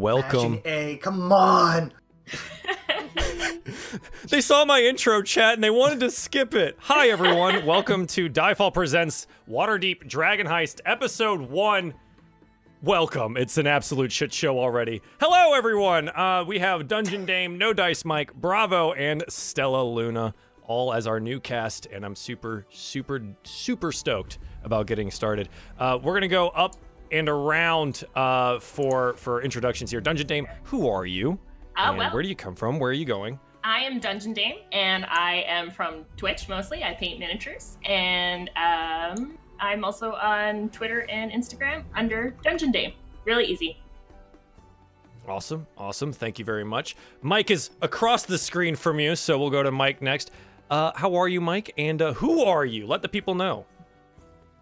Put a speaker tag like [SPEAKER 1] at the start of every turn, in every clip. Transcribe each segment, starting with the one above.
[SPEAKER 1] Welcome.
[SPEAKER 2] Mashing A, come on.
[SPEAKER 1] They saw my intro chat and they wanted to skip it. Hi, everyone. Welcome to Diefall Presents Waterdeep Dragon Heist, Episode 1. Welcome. It's an absolute shit show already. Hello, everyone. Uh, we have Dungeon Dame, No Dice Mike, Bravo, and Stella Luna, all as our new cast, and I'm super, super, super stoked about getting started. Uh, we're gonna go up and around uh, for for introductions here. Dungeon Dame, who are you?
[SPEAKER 3] Uh,
[SPEAKER 1] and
[SPEAKER 3] well,
[SPEAKER 1] where do you come from? Where are you going?
[SPEAKER 3] I am Dungeon Dame, and I am from Twitch mostly. I paint miniatures, and um, I'm also on Twitter and Instagram under Dungeon Dame. Really easy.
[SPEAKER 1] Awesome, awesome. Thank you very much. Mike is across the screen from you, so we'll go to Mike next. Uh, how are you, Mike? And uh, who are you? Let the people know.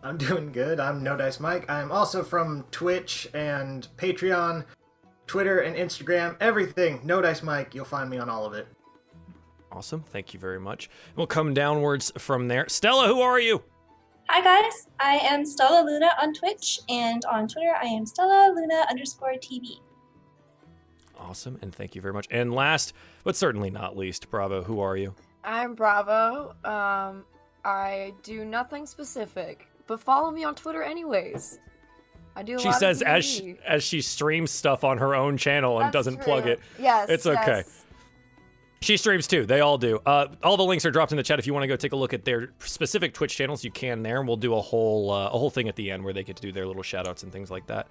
[SPEAKER 2] I'm doing good. I'm No Dice Mike. I'm also from Twitch and Patreon, Twitter and Instagram, everything. No Dice Mike. You'll find me on all of it.
[SPEAKER 1] Awesome. Thank you very much. We'll come downwards from there. Stella, who are you?
[SPEAKER 4] Hi guys, I am Stella Luna on Twitch, and on Twitter I am Stella Luna underscore TV.
[SPEAKER 1] Awesome, and thank you very much. And last, but certainly not least, Bravo, who are you?
[SPEAKER 5] I'm Bravo. Um, I do nothing specific, but follow me on Twitter anyways. I do. A
[SPEAKER 1] She
[SPEAKER 5] lot of
[SPEAKER 1] says as she, as she streams stuff on her own channel and
[SPEAKER 5] That's
[SPEAKER 1] doesn't plug it.
[SPEAKER 5] Yes,
[SPEAKER 1] It's okay.
[SPEAKER 5] yes.
[SPEAKER 1] She streams too. They all do. Uh, all the links are dropped in the chat. If you want to go take a look at their specific Twitch channels, you can there, and we'll do a whole uh, a whole thing at the end where they get to do their little shout outs and things like that.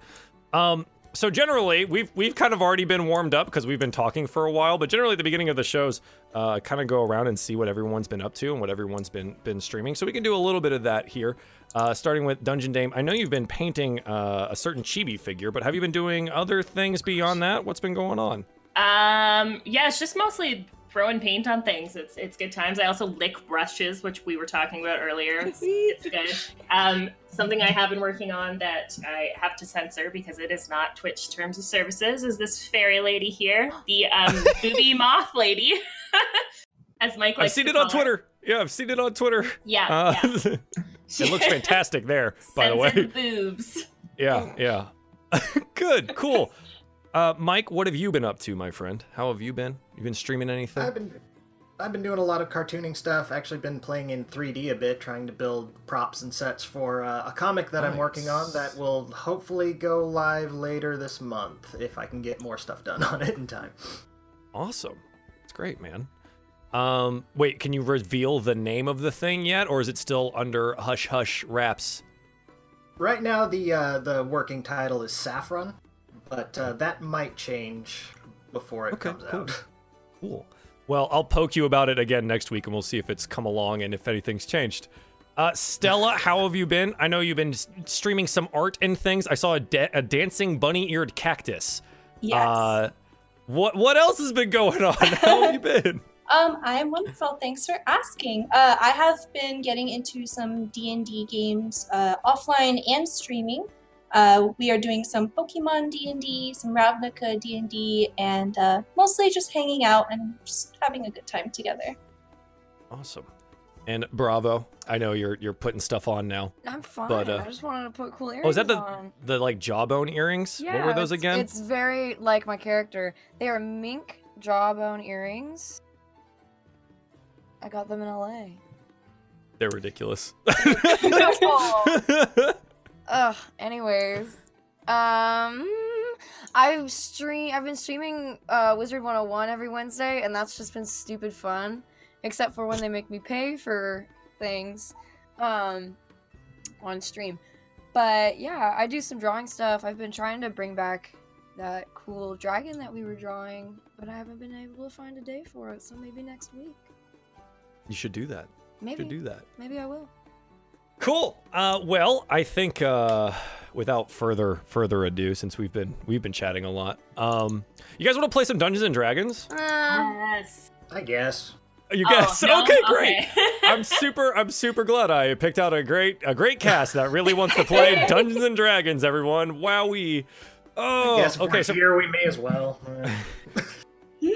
[SPEAKER 1] Um, so generally, we've we've kind of already been warmed up because we've been talking for a while. But generally, at the beginning of the shows, uh, kind of go around and see what everyone's been up to and what everyone's been been streaming. So we can do a little bit of that here. Uh, starting with Dungeon Dame, I know you've been painting uh, a certain chibi figure, but have you been doing other things beyond that? What's been going on?
[SPEAKER 3] Um, yeah, it's just mostly throwing paint on things. It's it's good times. I also lick brushes, which we were talking about earlier. It's, it's good. Um, something I have been working on that I have to censor because it is not Twitch terms of services is this fairy lady here, the um booby moth lady. As Mike
[SPEAKER 1] I've seen it on
[SPEAKER 3] her.
[SPEAKER 1] Twitter. Yeah, I've seen it on Twitter.
[SPEAKER 3] Yeah,
[SPEAKER 1] Uh,
[SPEAKER 3] yeah.
[SPEAKER 1] it looks fantastic there, by the way.
[SPEAKER 3] boobs.
[SPEAKER 1] Yeah, yeah. Good, cool. Uh, Mike, what have you been up to, my friend? How have you been? You been streaming anything?
[SPEAKER 2] I've been I've been doing a lot of cartooning stuff. Actually, been playing in 3D a bit, trying to build props and sets for uh, a comic that I'm working on that will hopefully go live later this month if I can get more stuff done on it in time.
[SPEAKER 1] Awesome. It's great, man. Um, wait, can you reveal the name of the thing yet, or is it still under hush hush wraps?
[SPEAKER 2] Right now, the uh, the working title is Saffron, but uh, that might change before it
[SPEAKER 1] Okay,
[SPEAKER 2] comes
[SPEAKER 1] cool.
[SPEAKER 2] out.
[SPEAKER 1] Cool. Well, I'll poke you about it again next week, and we'll see if it's come along and if anything's changed. Uh, Stella, how have you been? I know you've been streaming some art and things. I saw a, da- a dancing bunny-eared cactus.
[SPEAKER 4] Yes.
[SPEAKER 1] Uh, what what else has been going on? How have you been?
[SPEAKER 4] um, I'm wonderful. Thanks for asking. Uh, I have been getting into some D and D games, uh, offline and streaming. Uh, we are doing some Pokemon D and D, some Ravnica D and D, and uh, mostly just hanging out and just having a good time together.
[SPEAKER 1] Awesome. And bravo. I know you're you're putting stuff on now.
[SPEAKER 5] I'm fine.
[SPEAKER 1] But, uh,
[SPEAKER 5] I just wanted to put cool earrings on.
[SPEAKER 1] Oh, is that the
[SPEAKER 5] on.
[SPEAKER 1] the like jawbone earrings?
[SPEAKER 5] Yeah,
[SPEAKER 1] what were those
[SPEAKER 5] it's-
[SPEAKER 1] again?
[SPEAKER 5] It's very like my character. They are mink jawbone earrings. I got them in LA.
[SPEAKER 1] They're ridiculous.
[SPEAKER 5] Ugh. Anyways, um, I've stream. I've been streaming uh, Wizard 101 every Wednesday, and that's just been stupid fun. Except for when they make me pay for things, um, on stream. But yeah, I do some drawing stuff. I've been trying to bring back that cool dragon that we were drawing, but I haven't been able to find a day for it. So maybe next week.
[SPEAKER 1] you should do that. You
[SPEAKER 5] Maybe.
[SPEAKER 1] should do that.
[SPEAKER 5] Maybe I will.
[SPEAKER 1] Cool. Uh, well, I think uh, without further further ado, since we've been we've been chatting a lot, um, you guys want to play some Dungeons and Dragons?
[SPEAKER 5] Uh,
[SPEAKER 3] Yes.
[SPEAKER 2] I guess.
[SPEAKER 1] You
[SPEAKER 3] Oh,
[SPEAKER 1] guess?
[SPEAKER 3] no?
[SPEAKER 1] Okay, great.
[SPEAKER 3] Okay.
[SPEAKER 1] I'm super I'm super glad I picked out a great a great cast that really wants to play Dungeons and Dragons. Everyone, wowee! Oh,
[SPEAKER 2] I guess if
[SPEAKER 1] okay.
[SPEAKER 2] we're
[SPEAKER 1] So
[SPEAKER 2] here, we may as well.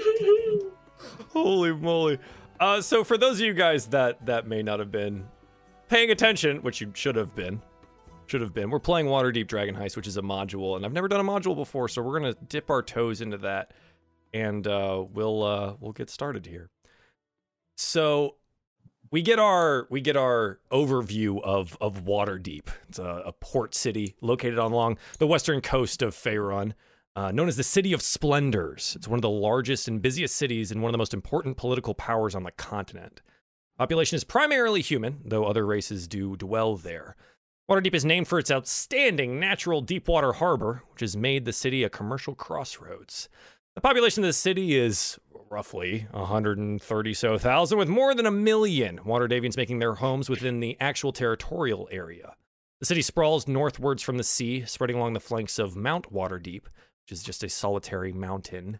[SPEAKER 1] Holy moly. Uh, so for those of you guys that that may not have been paying attention, which you should have been, should have been. We're playing Waterdeep Dragon Heist, which is a module, and I've never done a module before, so we're gonna dip our toes into that, and uh, we'll uh, we'll get started here. So we get our we get our overview of of Waterdeep. It's a, a port city located along the western coast of Faerun, uh, known as the City of Splendors. It's one of the largest and busiest cities and one of the most important political powers on the continent. Population is primarily human, though other races do dwell there. Waterdeep is named for its outstanding natural deepwater harbor, which has made the city a commercial crossroads. The population of the city is roughly 130 so thousand, with more than a million Waterdhavians making their homes within the actual territorial area. The city sprawls northwards from the sea, spreading along the flanks of Mount Waterdeep, which is just a solitary mountain.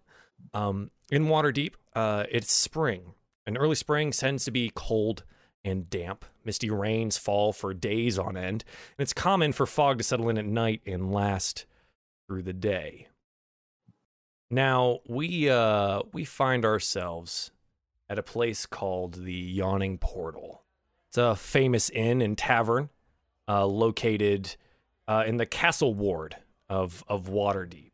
[SPEAKER 1] Um, in Waterdeep, uh, it's spring, and early spring tends to be cold and damp. Misty rains fall for days on end, and it's common for fog to settle in at night and last through the day. Now we uh, we find ourselves at a place called the Yawning Portal. It's a famous inn and tavern uh, located uh, in the Castle Ward of of Waterdeep.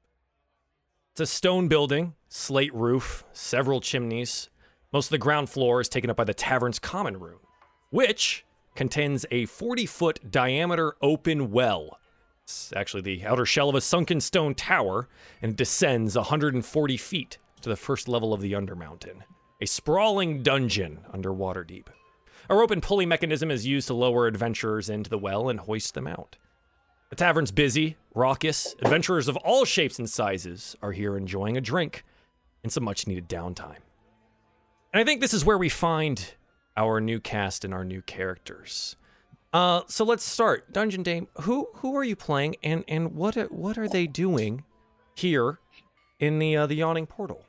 [SPEAKER 1] It's a stone building, slate roof, several chimneys. Most of the ground floor is taken up by the tavern's common room, which contains a 40 foot diameter open well. It's actually the outer shell of a sunken stone tower and descends 140 feet to the first level of the Undermountain, a sprawling dungeon under Waterdeep. A rope and pulley mechanism is used to lower adventurers into the well and hoist them out. The tavern's busy, raucous. Adventurers of all shapes and sizes are here enjoying a drink and some much needed downtime. And I think this is where we find our new cast and our new characters. Uh, so let's start. Dungeon Dame, who who are you playing, and and what what are they doing here in the uh, the yawning portal?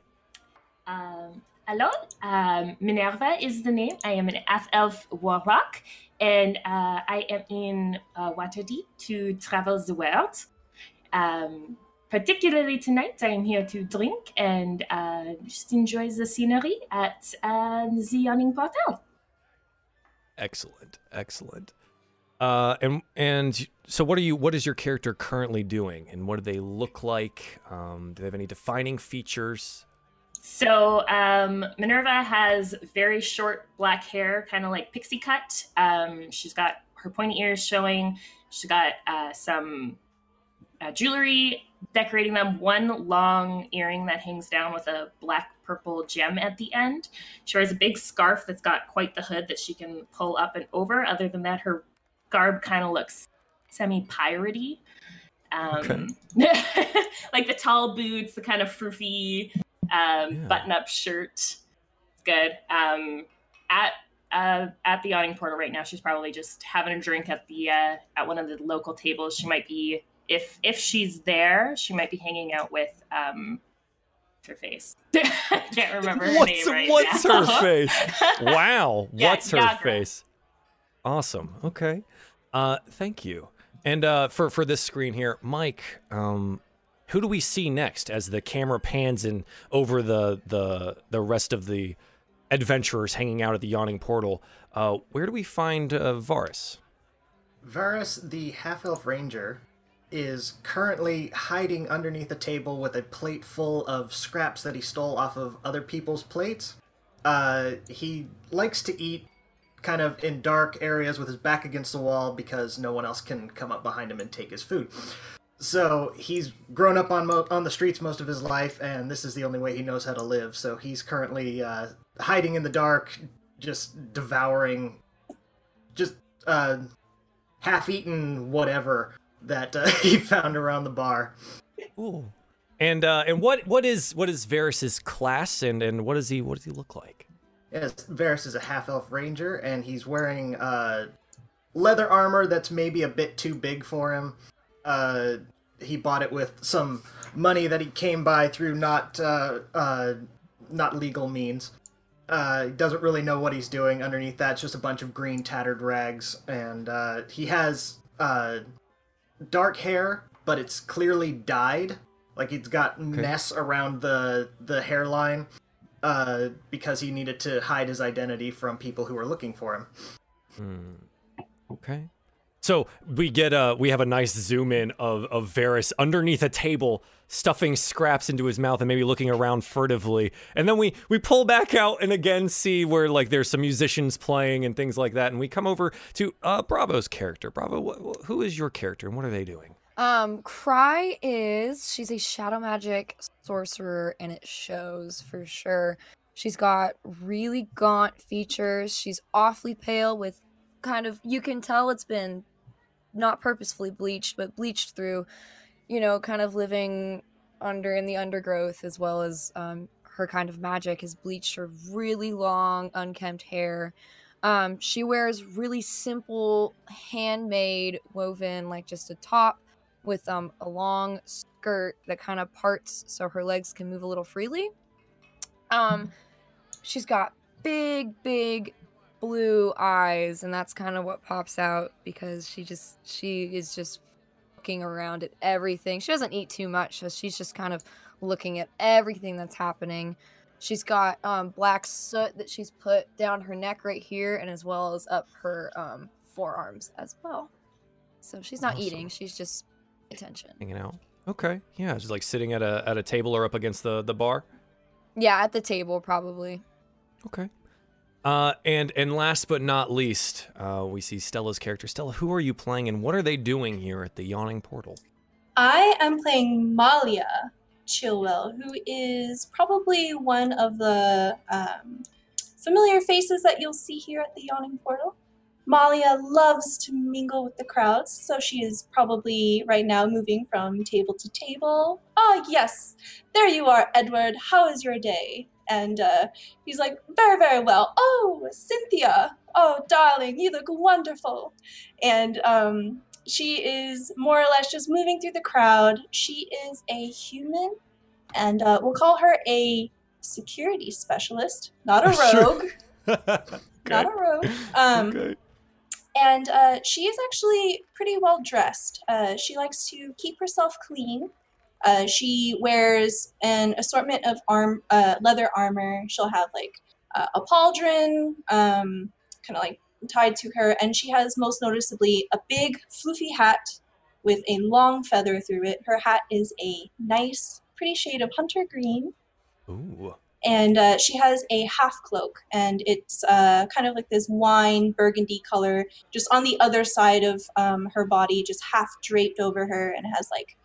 [SPEAKER 3] Um, hello, um, Minerva is the name. I am an elf warlock, and uh, I am in uh, Waterdeep to travel the world. Um, particularly tonight, I am here to drink and uh, just enjoy the scenery at uh, the Yawning Portal.
[SPEAKER 1] Excellent, excellent. Uh, and and so, what are you? What is your character currently doing, and what do they look like? Um, do they have any defining features?
[SPEAKER 3] So um, Minerva has very short black hair, kind of like pixie cut. Um, she's got her pointy ears showing. She's got uh, some uh, jewelry decorating them. One long earring that hangs down with a black purple gem at the end. She wears a big scarf that's got quite the hood that she can pull up and over. Other than that, her garb kind of looks semi piratey. Um, like the tall boots, the kind of froofy um,
[SPEAKER 1] Yeah.
[SPEAKER 3] button up shirt. Good. Um, at uh, at the yawning portal right now, she's probably just having a drink at the uh, at one of the local tables. She might be if if she's there, she might be hanging out with um, her face. I can't remember her
[SPEAKER 1] what's
[SPEAKER 3] name right
[SPEAKER 1] what's
[SPEAKER 3] now.
[SPEAKER 1] her face? Wow,
[SPEAKER 3] Yeah,
[SPEAKER 1] what's her
[SPEAKER 3] Yagra.
[SPEAKER 1] face? Awesome. Okay. Uh, thank you. And uh, for for this screen here, Mike, um, who do we see next as the camera pans in over the the the rest of the adventurers hanging out at the yawning portal? Uh, where do we find uh, Varus?
[SPEAKER 2] Varus, the half elf ranger, is currently hiding underneath a table with a plate full of scraps that he stole off of other people's plates. Uh, he likes to eat kind of in dark areas with his back against the wall because no one else can come up behind him and take his food. So he's grown up on mo- on the streets most of his life, and this is the only way he knows how to live. So he's currently uh, hiding in the dark, just devouring, just uh, half-eaten whatever that uh, he found around the bar.
[SPEAKER 1] Ooh. And uh, and what what is what is Varus's class and and what does he what does he look like?
[SPEAKER 2] Yes, Varus is a half-elf ranger, and he's wearing uh, leather armor that's maybe a bit too big for him. Uh, he bought it with some money that he came by through not uh, uh, not legal means. Uh, doesn't really know what he's doing. Underneath that's just a bunch of green tattered rags, and uh, he has uh, dark hair, but it's clearly dyed. Like it's got mess around the the hairline uh, because he needed to hide his identity from people who were looking for him.
[SPEAKER 1] Hmm. Okay. So we get a we have a nice zoom in of of Varus underneath a table stuffing scraps into his mouth and maybe looking around furtively. And then we we pull back out and again see where like there's some musicians playing and things like that. And we come over to uh, Bravo's character. Bravo, wh- wh- who is your character and what are they doing?
[SPEAKER 5] Um, Cry is she's a shadow magic sorcerer, and it shows for sure. She's got really gaunt features. She's awfully pale with kind of you can tell it's been not purposefully bleached, but bleached through, you know, kind of living under in the undergrowth as well as um, her kind of magic has bleached her really long, unkempt hair. Um, she wears really simple, handmade, woven, like just a top with um, a long skirt that kind of parts so her legs can move a little freely. Um, she's got big, big blue eyes, and that's kind of what pops out because she just she is just looking around at everything. She doesn't eat too much, so she's just kind of looking at everything that's happening. She's got um, black soot that she's put down her neck right here, and as well as up her um, forearms as well. So she's not
[SPEAKER 1] Awesome.
[SPEAKER 5] eating; she's just attention.
[SPEAKER 1] Hanging out. Okay. Yeah, she's like sitting at a at a table or up against the the bar.
[SPEAKER 5] Yeah, at the table probably.
[SPEAKER 1] Okay. Uh, and and last but not least, uh, we see Stella's character. Stella, who are you playing, and what are they doing here at the Yawning Portal?
[SPEAKER 4] I am playing Malia Chilwell, who is probably one of the um, familiar faces that you'll see here at the Yawning Portal. Malia loves to mingle with the crowds, so she is probably right now moving from table to table. Oh, yes, there you are, Edward. How is your day? And uh, he's like, very, very well. Oh, Cynthia. Oh, darling, you look wonderful. And um, she is more or less just moving through the crowd. She is a human, and uh, we'll call her a security specialist, not a rogue. Not a rogue. Um,
[SPEAKER 1] okay.
[SPEAKER 4] and uh, she is actually pretty well dressed. Uh, she likes to keep herself clean. Uh, she wears an assortment of arm, uh, leather armor. She'll have like uh, a pauldron, um, kind of like tied to her, and she has most noticeably a big floofy hat with a long feather through it. Her hat is a nice, pretty shade of hunter green
[SPEAKER 1] Ooh.
[SPEAKER 4] and uh, she has a half cloak and it's uh, kind of like this wine burgundy color just on the other side of um, her body just half draped over her and has like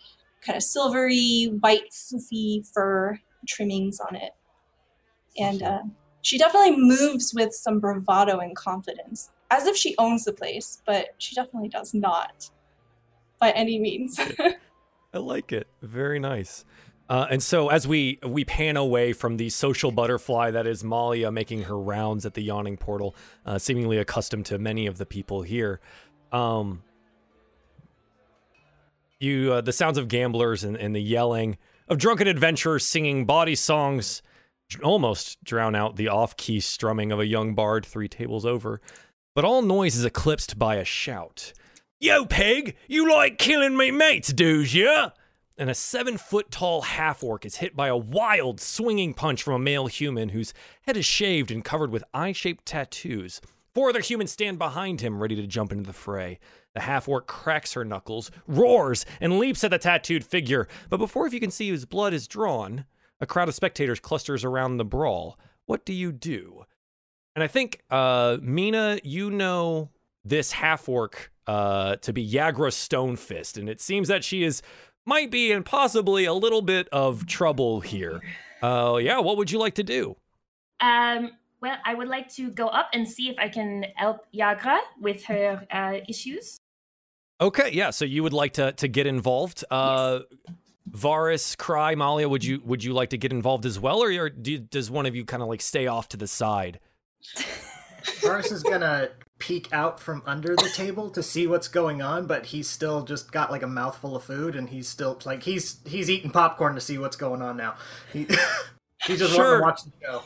[SPEAKER 4] kind of silvery white fluffy fur trimmings on it and uh, she definitely moves with some bravado and confidence as if she owns the place but she definitely does not by any means
[SPEAKER 1] I like it. Very nice. Uh, and so as we we pan away from the social butterfly that is Malia making her rounds at the yawning portal, uh, seemingly accustomed to many of the people here, um, you uh, the sounds of gamblers and, and the yelling of drunken adventurers singing bawdy songs almost drown out the off-key strumming of a young bard three tables over. But all noise is eclipsed by a shout. Yo, pig, you like killing me mates, doos ya? And a seven foot tall half orc is hit by a wild, swinging punch from a male human whose head is shaved and covered with eye shaped tattoos. Four other humans stand behind him, ready to jump into the fray. The half orc cracks her knuckles, roars, and leaps at the tattooed figure. But before if you can see whose blood is drawn, a crowd of spectators clusters around the brawl. What do you do? And I think, uh, Mina, you know this half orc uh, to be Yagra Stonefist, and it seems that she is might be and possibly a little bit of trouble here. Uh, yeah, what would you like to do?
[SPEAKER 3] Um, well, I would like to go up and see if I can help Yagra with her uh, issues.
[SPEAKER 1] Okay, yeah, so you would like to to get involved. Uh, Varus, Cry, Malia, would you would you like to get involved as well, or, or do, does one of you kind of like stay off to the side?
[SPEAKER 2] Varus is gonna peek out from under the table to see what's going on, but he's still just got like a mouthful of food, and he's still like he's he's eating popcorn to see what's going on now. He he just
[SPEAKER 1] Sure.
[SPEAKER 2] wants to watch the show.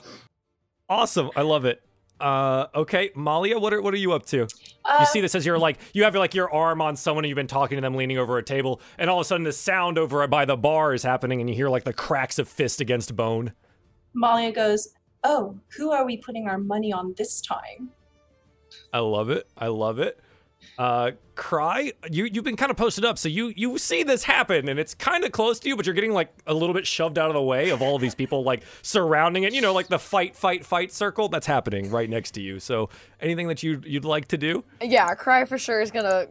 [SPEAKER 1] Awesome, I love it. Uh, okay, Malia, what are what are you up to? You
[SPEAKER 4] Uh,
[SPEAKER 1] see this as you're like you have like your arm on someone and you've been talking to them leaning over a table and all of a sudden the sound over by the bar is happening and you hear like the cracks of fist against bone
[SPEAKER 4] Malia goes, Oh, who are we putting our money on this time?
[SPEAKER 1] i love it i love it Uh, Cry, you you've been kind of posted up, so you you see this happen, and it's kind of close to you, but you're getting like a little bit shoved out of the way of all these people like surrounding it. You know, like the fight, fight, fight circle that's happening right next to you. So, anything that you you'd like to do?
[SPEAKER 5] Yeah, Cry for sure is gonna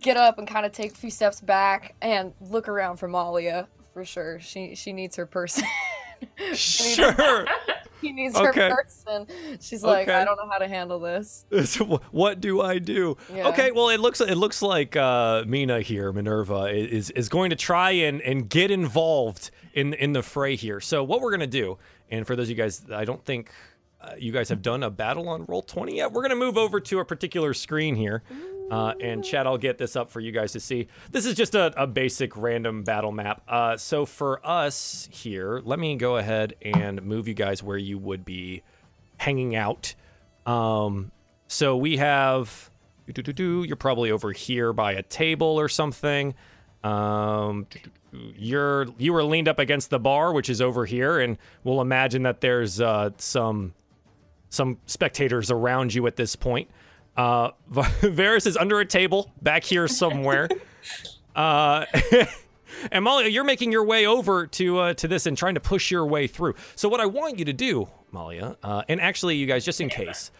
[SPEAKER 5] get up and kind of take a few steps back and look around for Malia for sure. She she needs her person.
[SPEAKER 1] Sure.
[SPEAKER 5] she needs
[SPEAKER 1] Okay.
[SPEAKER 5] her person. She's like,
[SPEAKER 1] Okay.
[SPEAKER 5] I don't know how to handle this.
[SPEAKER 1] What do I do?
[SPEAKER 5] Yeah.
[SPEAKER 1] Okay, well it looks it looks like uh, Mina here, Minerva, is is going to try and and get involved in in the fray here. So what we're gonna do, and for those of you guys, I don't think you guys have done a battle on roll twenty yet. We're gonna move over to a particular screen here. Uh, and Chad, I'll get this up for you guys to see. This is just a, a basic random battle map. Uh, so for us here, let me go ahead and move you guys where you would be hanging out. Um, so we have, you're probably over here by a table or something. Um, you're you were leaned up against the bar, which is over here, and we'll imagine that there's uh, some some spectators around you at this point. Uh, Varus is under a table back here somewhere. uh, and Malia, you're making your way over to uh, to this and trying to push your way through. So what I want you to do, Malia, uh, and actually you guys, just in case,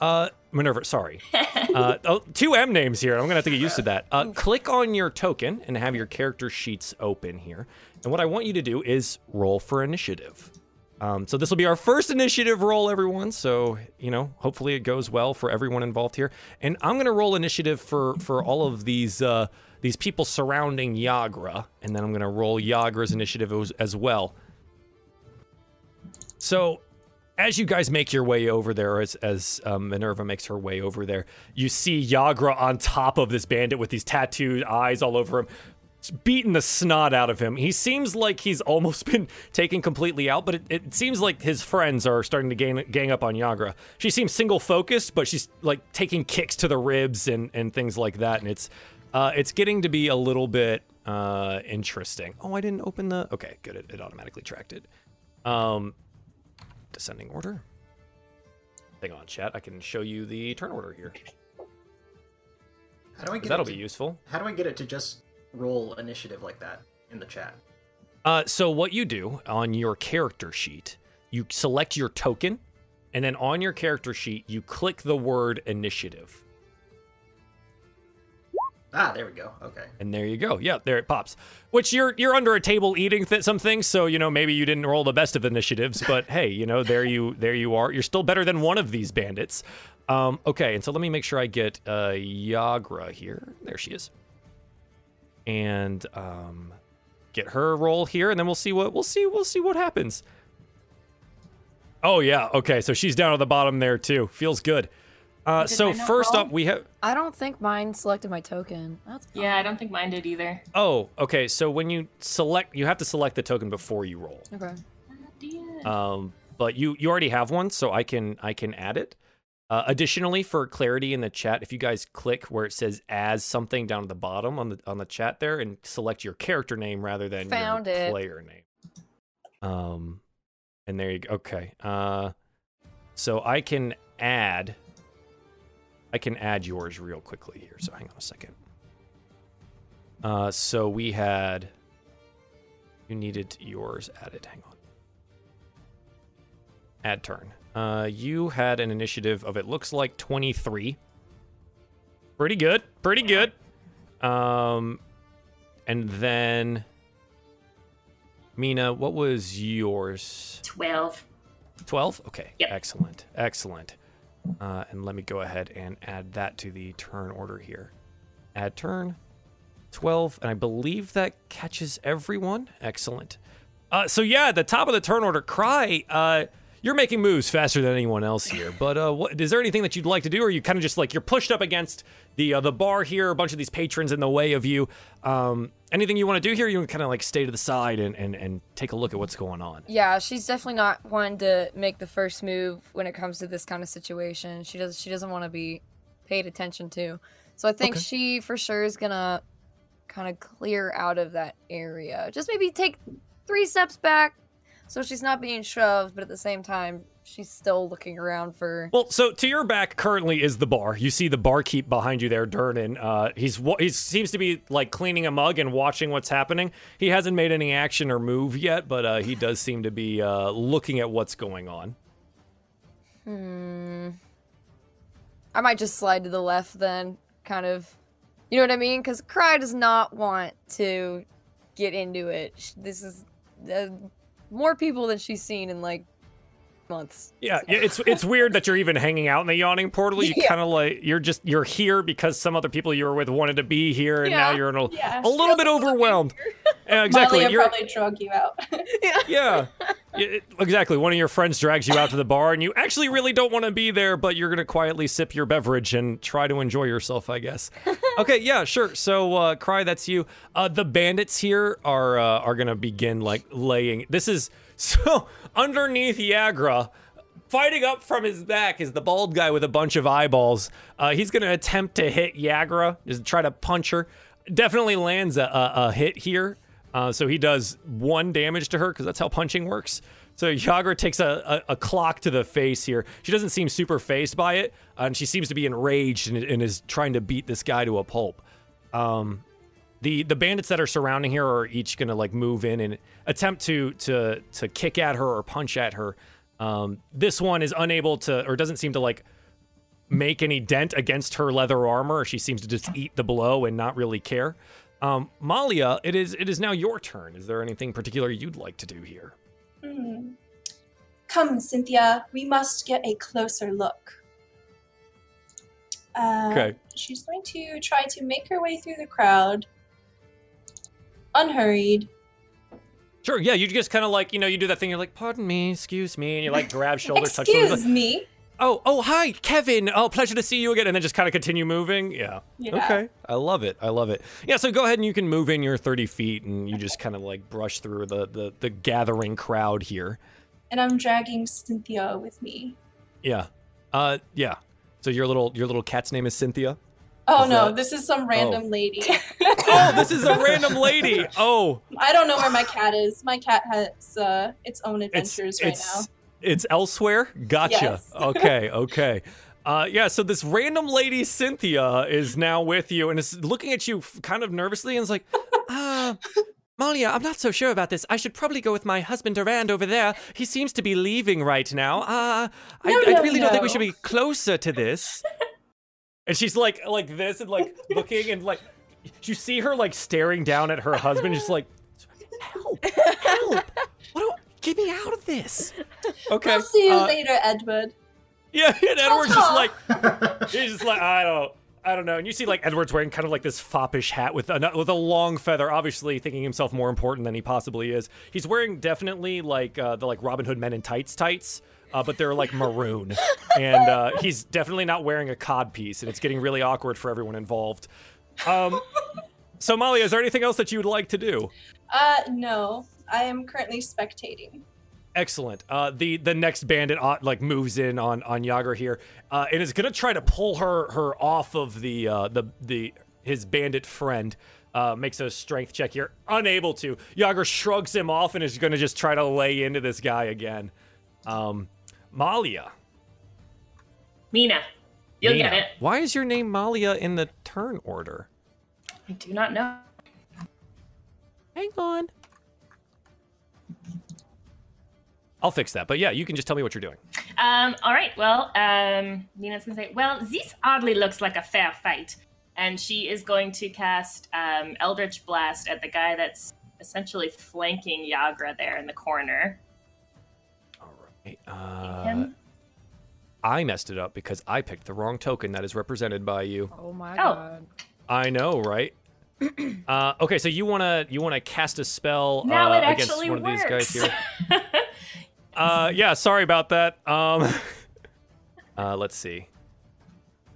[SPEAKER 1] uh, Minerva, sorry, uh, oh, two M names here. I'm gonna have to get used to that. Uh, click on your token and have your character sheets open here. And what I want you to do is roll for initiative. Um, so this will be our first initiative roll, everyone. So you know, hopefully it goes well for everyone involved here. And I'm gonna roll initiative for for all of these uh, these people surrounding Yagra, and then I'm gonna roll Yagra's initiative as, as well. So as you guys make your way over there, as as um, Minerva makes her way over there, you see Yagra on top of this bandit with these tattooed eyes all over him, beating the snot out of him. He seems like he's almost been taken completely out, but it, it seems like his friends are starting to gang, gang up on Yagra. She seems single focused, but she's like taking kicks to the ribs and, and things like that, and it's uh, it's getting to be a little bit uh, interesting. Oh, I didn't open the. Okay, good. It, it automatically tracked it. Um, descending order. Hang on, chat. I can show you the turn order here.
[SPEAKER 2] How do I get
[SPEAKER 1] That'll
[SPEAKER 2] it
[SPEAKER 1] be useful.
[SPEAKER 2] How do I get it to just roll initiative like that in the chat?
[SPEAKER 1] Uh, so what you do on your character sheet, you select your token, and then on your character sheet, you click the word initiative.
[SPEAKER 2] Ah, there we go. Okay.
[SPEAKER 1] And there you go. Yeah, there it pops. Which you're you're under a table eating th- some things, so you know maybe you didn't roll the best of initiatives, but hey, you know there you there you are. You're still better than one of these bandits. Um, okay, and so let me make sure I get uh, Yagra here. There she is. And um, get her roll here, and then we'll see what we'll see we'll see what happens. Oh yeah, okay. So she's down at the bottom there too. Feels good. Uh, so first
[SPEAKER 3] roll?
[SPEAKER 1] up, we have.
[SPEAKER 5] I don't think mine selected my token. That's
[SPEAKER 3] Yeah, I don't think mine did either.
[SPEAKER 1] Oh, okay. So when you select, you have to select the token before you roll.
[SPEAKER 5] okay.
[SPEAKER 1] Um, but you you already have one, so I can I can add it. Uh, additionally, for clarity in the chat, if you guys click where it says "as something" down at the bottom on the on the chat there, and select your character name rather than
[SPEAKER 5] Found
[SPEAKER 1] your
[SPEAKER 5] it.
[SPEAKER 1] player name. Um, and there you go. Okay. Uh, so I can add. I can add yours real quickly here. So hang on a second. Uh, so we had. You needed yours added. Hang on. Add turn. Uh, you had an initiative of it looks like 23. Pretty good. Pretty good. Um, and then Mina, what was yours?
[SPEAKER 3] 12.
[SPEAKER 1] 12? Okay.
[SPEAKER 3] Yep.
[SPEAKER 1] Excellent. Excellent. Uh, and let me go ahead and add that to the turn order here. Add turn. 12. And I believe that catches everyone. Excellent. Uh, so, yeah, at the top of the turn order, Cry, uh, you're making moves faster than anyone else here. But uh, what, is there anything that you'd like to do? Or are you kind of just like you're pushed up against the uh, the bar here, a bunch of these patrons in the way of you? Um, anything you want to do here? You can kind of like stay to the side and, and, and take a look at what's going on.
[SPEAKER 5] Yeah, she's definitely not one to make the first move when it comes to this kind of situation. She does she doesn't want to be paid attention to. So I think
[SPEAKER 1] Okay.
[SPEAKER 5] she for sure is gonna kind of clear out of that area. Just maybe take three steps back, So she's not being shoved, but at the same time, she's still looking around for.
[SPEAKER 1] Well, so to your back currently is the bar. You see the barkeep behind you there, Durnan. Uh, he's he seems to be like cleaning a mug and watching what's happening. He hasn't made any action or move yet, but uh, he does seem to be uh, looking at what's going on.
[SPEAKER 5] Hmm. I might just slide to the left then, kind of. You know what I mean? Because Cry does not want to get into it. This is uh, more people than she's seen in like months.
[SPEAKER 1] Yeah, yeah, it's it's weird that you're even hanging out in the yawning portal. You
[SPEAKER 5] Yeah.
[SPEAKER 1] kind of like you're just you're here because some other people you were with wanted to be here, and now you're in a,
[SPEAKER 4] Yeah,
[SPEAKER 1] a little bit overwhelmed. Yeah, exactly.
[SPEAKER 4] Malia
[SPEAKER 1] You're,
[SPEAKER 4] probably drug you out.
[SPEAKER 1] yeah. Yeah, it- exactly. One of your friends drags you out to the bar, and you actually really don't want to be there, but you're gonna quietly sip your beverage and try to enjoy yourself, I guess. Okay, yeah, sure. So, uh, cry, that's you. Uh, the bandits here are uh, are gonna begin like laying. This is so underneath Yagra. Fighting up from his back is the bald guy with a bunch of eyeballs. Uh, he's gonna attempt to hit Yagra, just try to punch her. Definitely lands a, a, a hit here. Uh, so he does one damage to her because that's how punching works. So Yagra takes a, a, a clock to the face here. She doesn't seem super fazed by it, and she seems to be enraged and, and is trying to beat this guy to a pulp. Um, the the bandits that are surrounding here are each gonna like move in and attempt to to to kick at her or punch at her. Um, this one is unable to or doesn't seem to like make any dent against her leather armor. She seems to just eat the blow and not really care. Um, Malia, it is it is now your turn. Is there anything particular you'd like to do here?
[SPEAKER 4] Hmm. Come, Cynthia, we must get a closer look. Uh,
[SPEAKER 1] Okay.
[SPEAKER 4] She's going to try to make her way through the crowd, unhurried.
[SPEAKER 1] Sure, yeah, you just kind of like, you know, you do that thing, you're like, pardon me, excuse me, and you like grab shoulder, touch.
[SPEAKER 4] Excuse me.
[SPEAKER 1] Oh, oh, hi, Kevin. Oh, pleasure to see you again. And then just kind of continue moving. Yeah.
[SPEAKER 4] Yeah.
[SPEAKER 1] Okay. I love it. I love it. Yeah. So go ahead and you can move in your 30 feet and you just kind of like brush through the, the, the gathering crowd here.
[SPEAKER 4] And I'm dragging Cynthia with me.
[SPEAKER 1] Yeah. Uh, yeah. So your little, your little cat's name is Cynthia.
[SPEAKER 4] Oh
[SPEAKER 1] Is
[SPEAKER 4] no,
[SPEAKER 1] that-
[SPEAKER 4] this is some random lady.
[SPEAKER 1] Oh, this is a random lady. Oh,
[SPEAKER 4] I don't know where my cat is. My cat has uh, its own
[SPEAKER 1] it's,
[SPEAKER 4] adventures right
[SPEAKER 1] it's,
[SPEAKER 4] now.
[SPEAKER 1] it's elsewhere. Gotcha.
[SPEAKER 4] Yes.
[SPEAKER 1] okay. Okay. Uh, yeah, so this random lady Cynthia is now with you and is looking at you kind of nervously and is like, uh, Malia, I'm not so sure about this. I should probably go with my husband Durand over there. He seems to be leaving right now. Uh, I,
[SPEAKER 4] No,
[SPEAKER 1] I
[SPEAKER 4] no,
[SPEAKER 1] really don't think we should be closer to this. And she's like, like this and like looking and like, you see her like staring down at her husband, just like, help, help. What do, get me out of this. Okay.
[SPEAKER 4] I'll see you
[SPEAKER 1] uh,
[SPEAKER 4] later, Edward.
[SPEAKER 1] yeah, and Edward's just like he's just like I don't I don't know. And you see like Edward's wearing kind of like this foppish hat with a with a long feather, obviously thinking himself more important than he possibly is. He's wearing definitely like uh, the like Robin Hood Men in Tights tights. Uh, but they're like maroon, and uh, he's definitely not wearing a cod piece, and it's getting really awkward for everyone involved. Um, so Molly, is there anything else that you would like to do?
[SPEAKER 4] Uh, no. I am currently spectating.
[SPEAKER 1] Excellent. Uh, the the next bandit uh, like moves in on on Yagra here, uh, and is gonna try to pull her her off of the uh, the the his bandit friend. Uh, makes a strength check here, unable to. Yagra shrugs him off and is gonna just try to lay into this guy again. Um, Malia.
[SPEAKER 3] Mina, you'll
[SPEAKER 1] Nina.
[SPEAKER 3] get it.
[SPEAKER 1] Why is your name Malia in the turn order?
[SPEAKER 3] I do not know.
[SPEAKER 1] Hang on. I'll fix that. But yeah, you can just tell me what you're doing.
[SPEAKER 3] Um, all right, well, um, Nina's gonna say, well, this oddly looks like a fair fight. And she is going to cast um, Eldritch Blast at the guy that's essentially flanking Yagra there in the corner.
[SPEAKER 1] All right. Uh, I messed it up because I picked the wrong token that is represented by you.
[SPEAKER 5] Oh my
[SPEAKER 3] Oh.
[SPEAKER 5] god.
[SPEAKER 1] I know, right? uh, okay, so you wanna you wanna cast a spell
[SPEAKER 3] now
[SPEAKER 1] uh, against one
[SPEAKER 3] works.
[SPEAKER 1] of these guys here. Uh, yeah, sorry about that. Um, uh, let's see.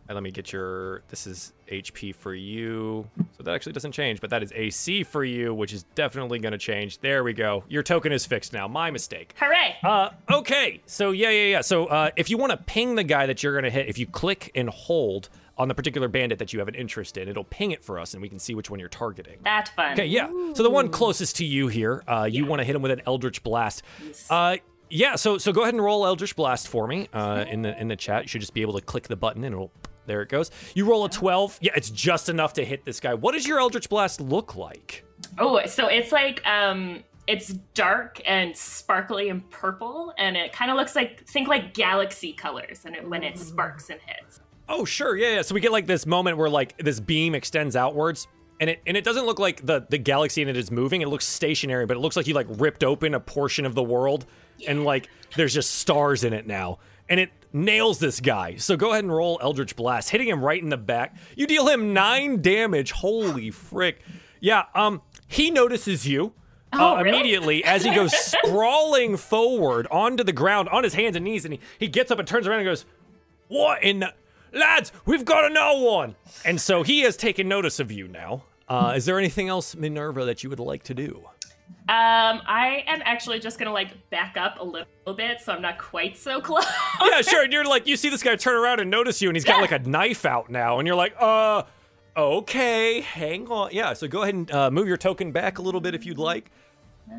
[SPEAKER 1] Uh, let me get your. This is HP for you, so that actually doesn't change, but that is AC for you, which is definitely gonna change. There we go. Your token is fixed now. My mistake.
[SPEAKER 3] Hooray!
[SPEAKER 1] Uh, okay. So yeah, yeah, yeah. So uh, if you want to ping the guy that you're gonna hit, if you click and hold on the particular bandit that you have an interest in. It'll ping it for us, and we can see which one you're targeting.
[SPEAKER 3] That's fun.
[SPEAKER 1] Okay, yeah. So the one closest to you here, uh, you want to hit him with an Eldritch Blast. Uh, yeah. So so go ahead and roll Eldritch Blast for me uh, in the in the chat. You should just be able to click the button and it'll. There it goes. You roll a 12. Yeah, it's just enough to hit this guy. What does your Eldritch Blast look like?
[SPEAKER 3] Oh, so it's like um it's dark and sparkly and purple and it kind of looks like think like galaxy colors and it, when it sparks and hits.
[SPEAKER 1] Oh, sure. Yeah, yeah. So we get like this moment where like this beam extends outwards. And it, and it doesn't look like the, the galaxy in it is moving. It looks stationary, but it looks like you like ripped open a portion of the world and like there's just stars in it now. And it nails this guy. So go ahead and roll Eldritch Blast, hitting him right in the back. You deal him nine damage. Holy frick. Yeah, um, he notices you.
[SPEAKER 3] Oh,
[SPEAKER 1] uh,
[SPEAKER 3] really?
[SPEAKER 1] immediately as he goes sprawling forward onto the ground on his hands and knees, and he, he gets up and turns around and goes, What in the lads, we've got another one. And so he has taken notice of you now. Uh, is there anything else, Minerva, that you would like to do?
[SPEAKER 3] Um, I am actually just gonna like back up a little bit, so I'm not quite so close.
[SPEAKER 1] yeah, sure. And you're like, you see this guy turn around and notice you, and he's got like a knife out now, and you're like, uh, okay, hang on. Yeah, so go ahead and uh, move your token back a little bit if you'd like.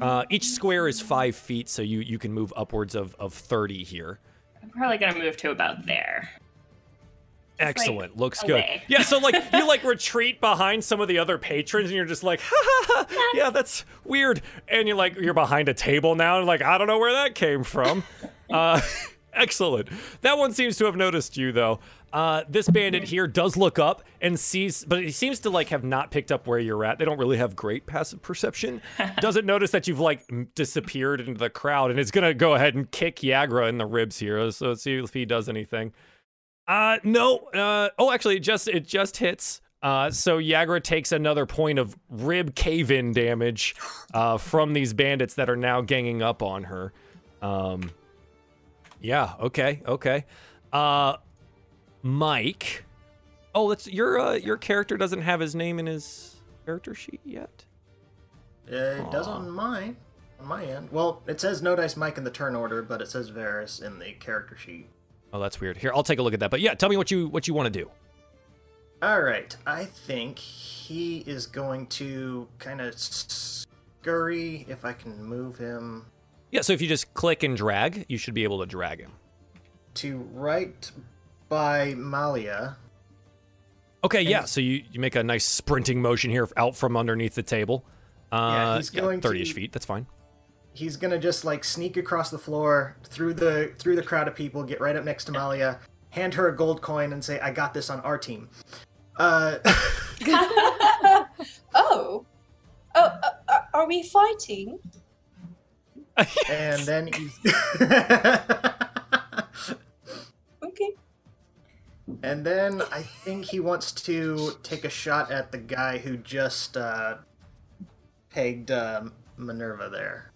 [SPEAKER 1] Uh, each square is five feet, so you you can move upwards of of thirty here.
[SPEAKER 3] I'm probably gonna move to about there.
[SPEAKER 1] Excellent. Looks
[SPEAKER 3] away.
[SPEAKER 1] good. Yeah, so like you like retreat behind some of the other patrons and you're just like, ha, ha, ha, yeah, that's weird. And you're like you're behind a table now and like I don't know where that came from. Uh excellent. That one seems to have noticed you though. Uh, this bandit here does look up and sees, but he seems to like have not picked up where you're at. They don't really have great passive perception. Doesn't notice that you've like m- disappeared into the crowd, and is gonna go ahead and kick Yagra in the ribs here. So let's see if he does anything. Uh, no. Uh, oh, actually, it just it just hits. Uh, so Yagra takes another point of rib cave-in damage uh, from these bandits that are now ganging up on her. Um, yeah. Okay. Okay. Uh, Mike. Oh, that's your uh, your character doesn't have his name in his character sheet yet.
[SPEAKER 2] It does on mine, on my end. Well, it says no dice Mike in the turn order, but it says Varus in the character sheet.
[SPEAKER 1] Oh, that's weird. Here, I'll take a look at that. But yeah, tell me what you what you want to do.
[SPEAKER 2] All right, I think he is going to kind of scurry if I can move him
[SPEAKER 1] Yeah. So if you just click and drag, you should be able to drag him.
[SPEAKER 2] to right by Malia.
[SPEAKER 1] Okay, yeah. So you, you make a nice sprinting motion here out from underneath the table. Uh,
[SPEAKER 2] Yeah, he's going
[SPEAKER 1] 30-ish
[SPEAKER 2] to-
[SPEAKER 1] feet. That's fine.
[SPEAKER 2] He's gonna just like sneak across the floor through the through the crowd of people, get right up next to Malia, hand her a gold coin, and say, "I got this on our team." Uh,
[SPEAKER 4] oh. Oh, uh, uh, are we fighting?
[SPEAKER 2] and then he's
[SPEAKER 4] Okay.
[SPEAKER 2] and then I think he wants to take a shot at the guy who just uh, pegged um, Minerva there.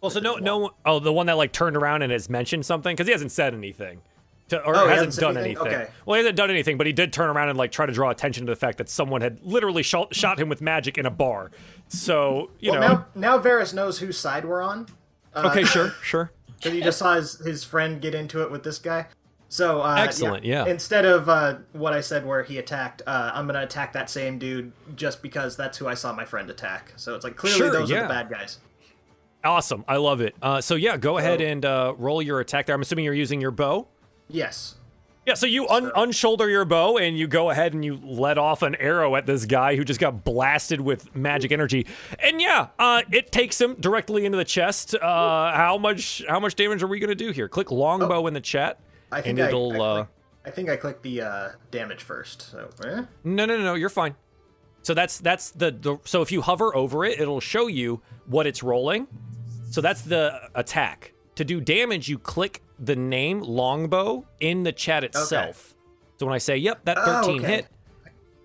[SPEAKER 1] Well, so no, no. Oh, the one that like turned around and has mentioned something because he hasn't said anything, to, or
[SPEAKER 2] Oh,
[SPEAKER 1] hasn't
[SPEAKER 2] hasn't
[SPEAKER 1] done
[SPEAKER 2] anything?
[SPEAKER 1] anything.
[SPEAKER 2] Okay.
[SPEAKER 1] Well, he hasn't done anything, but he did turn around and like try to draw attention to the fact that someone had literally shot, shot him with magic in a bar. So you
[SPEAKER 2] well,
[SPEAKER 1] know.
[SPEAKER 2] now now Varus knows whose side we're on. Uh,
[SPEAKER 1] okay, sure, sure.
[SPEAKER 2] Because he just saw his, his friend get into it with this guy. So uh,
[SPEAKER 1] Excellent, yeah.
[SPEAKER 2] Instead of uh, what I said where he attacked, uh, I'm gonna attack that same dude just because that's who I saw my friend attack. So it's like clearly
[SPEAKER 1] Sure,
[SPEAKER 2] those are the bad guys.
[SPEAKER 1] Awesome, I love it. Uh, so yeah, go ahead
[SPEAKER 2] Oh.
[SPEAKER 1] and uh, roll your attack there. I'm assuming you're using your bow.
[SPEAKER 2] Yes.
[SPEAKER 1] Yeah, so you un- unshoulder your bow and you go ahead and you let off an arrow at this guy who just got blasted with magic energy. And yeah, uh, it takes him directly into the chest. Uh, how much how much damage are we gonna do here? Click longbow in the chat,
[SPEAKER 2] I
[SPEAKER 1] and
[SPEAKER 2] think I,
[SPEAKER 1] it'll.
[SPEAKER 2] I,
[SPEAKER 1] uh,
[SPEAKER 2] clicked, I think I clicked the uh, damage first. So eh?
[SPEAKER 1] no, no, no, no, you're fine. So that's that's the, the so if you hover over it, it'll show you what it's rolling. So that's the attack. To do damage, you click the name longbow in the chat itself. So when I say, "Yep, that
[SPEAKER 2] Oh,
[SPEAKER 1] 13
[SPEAKER 2] okay.
[SPEAKER 1] hit,"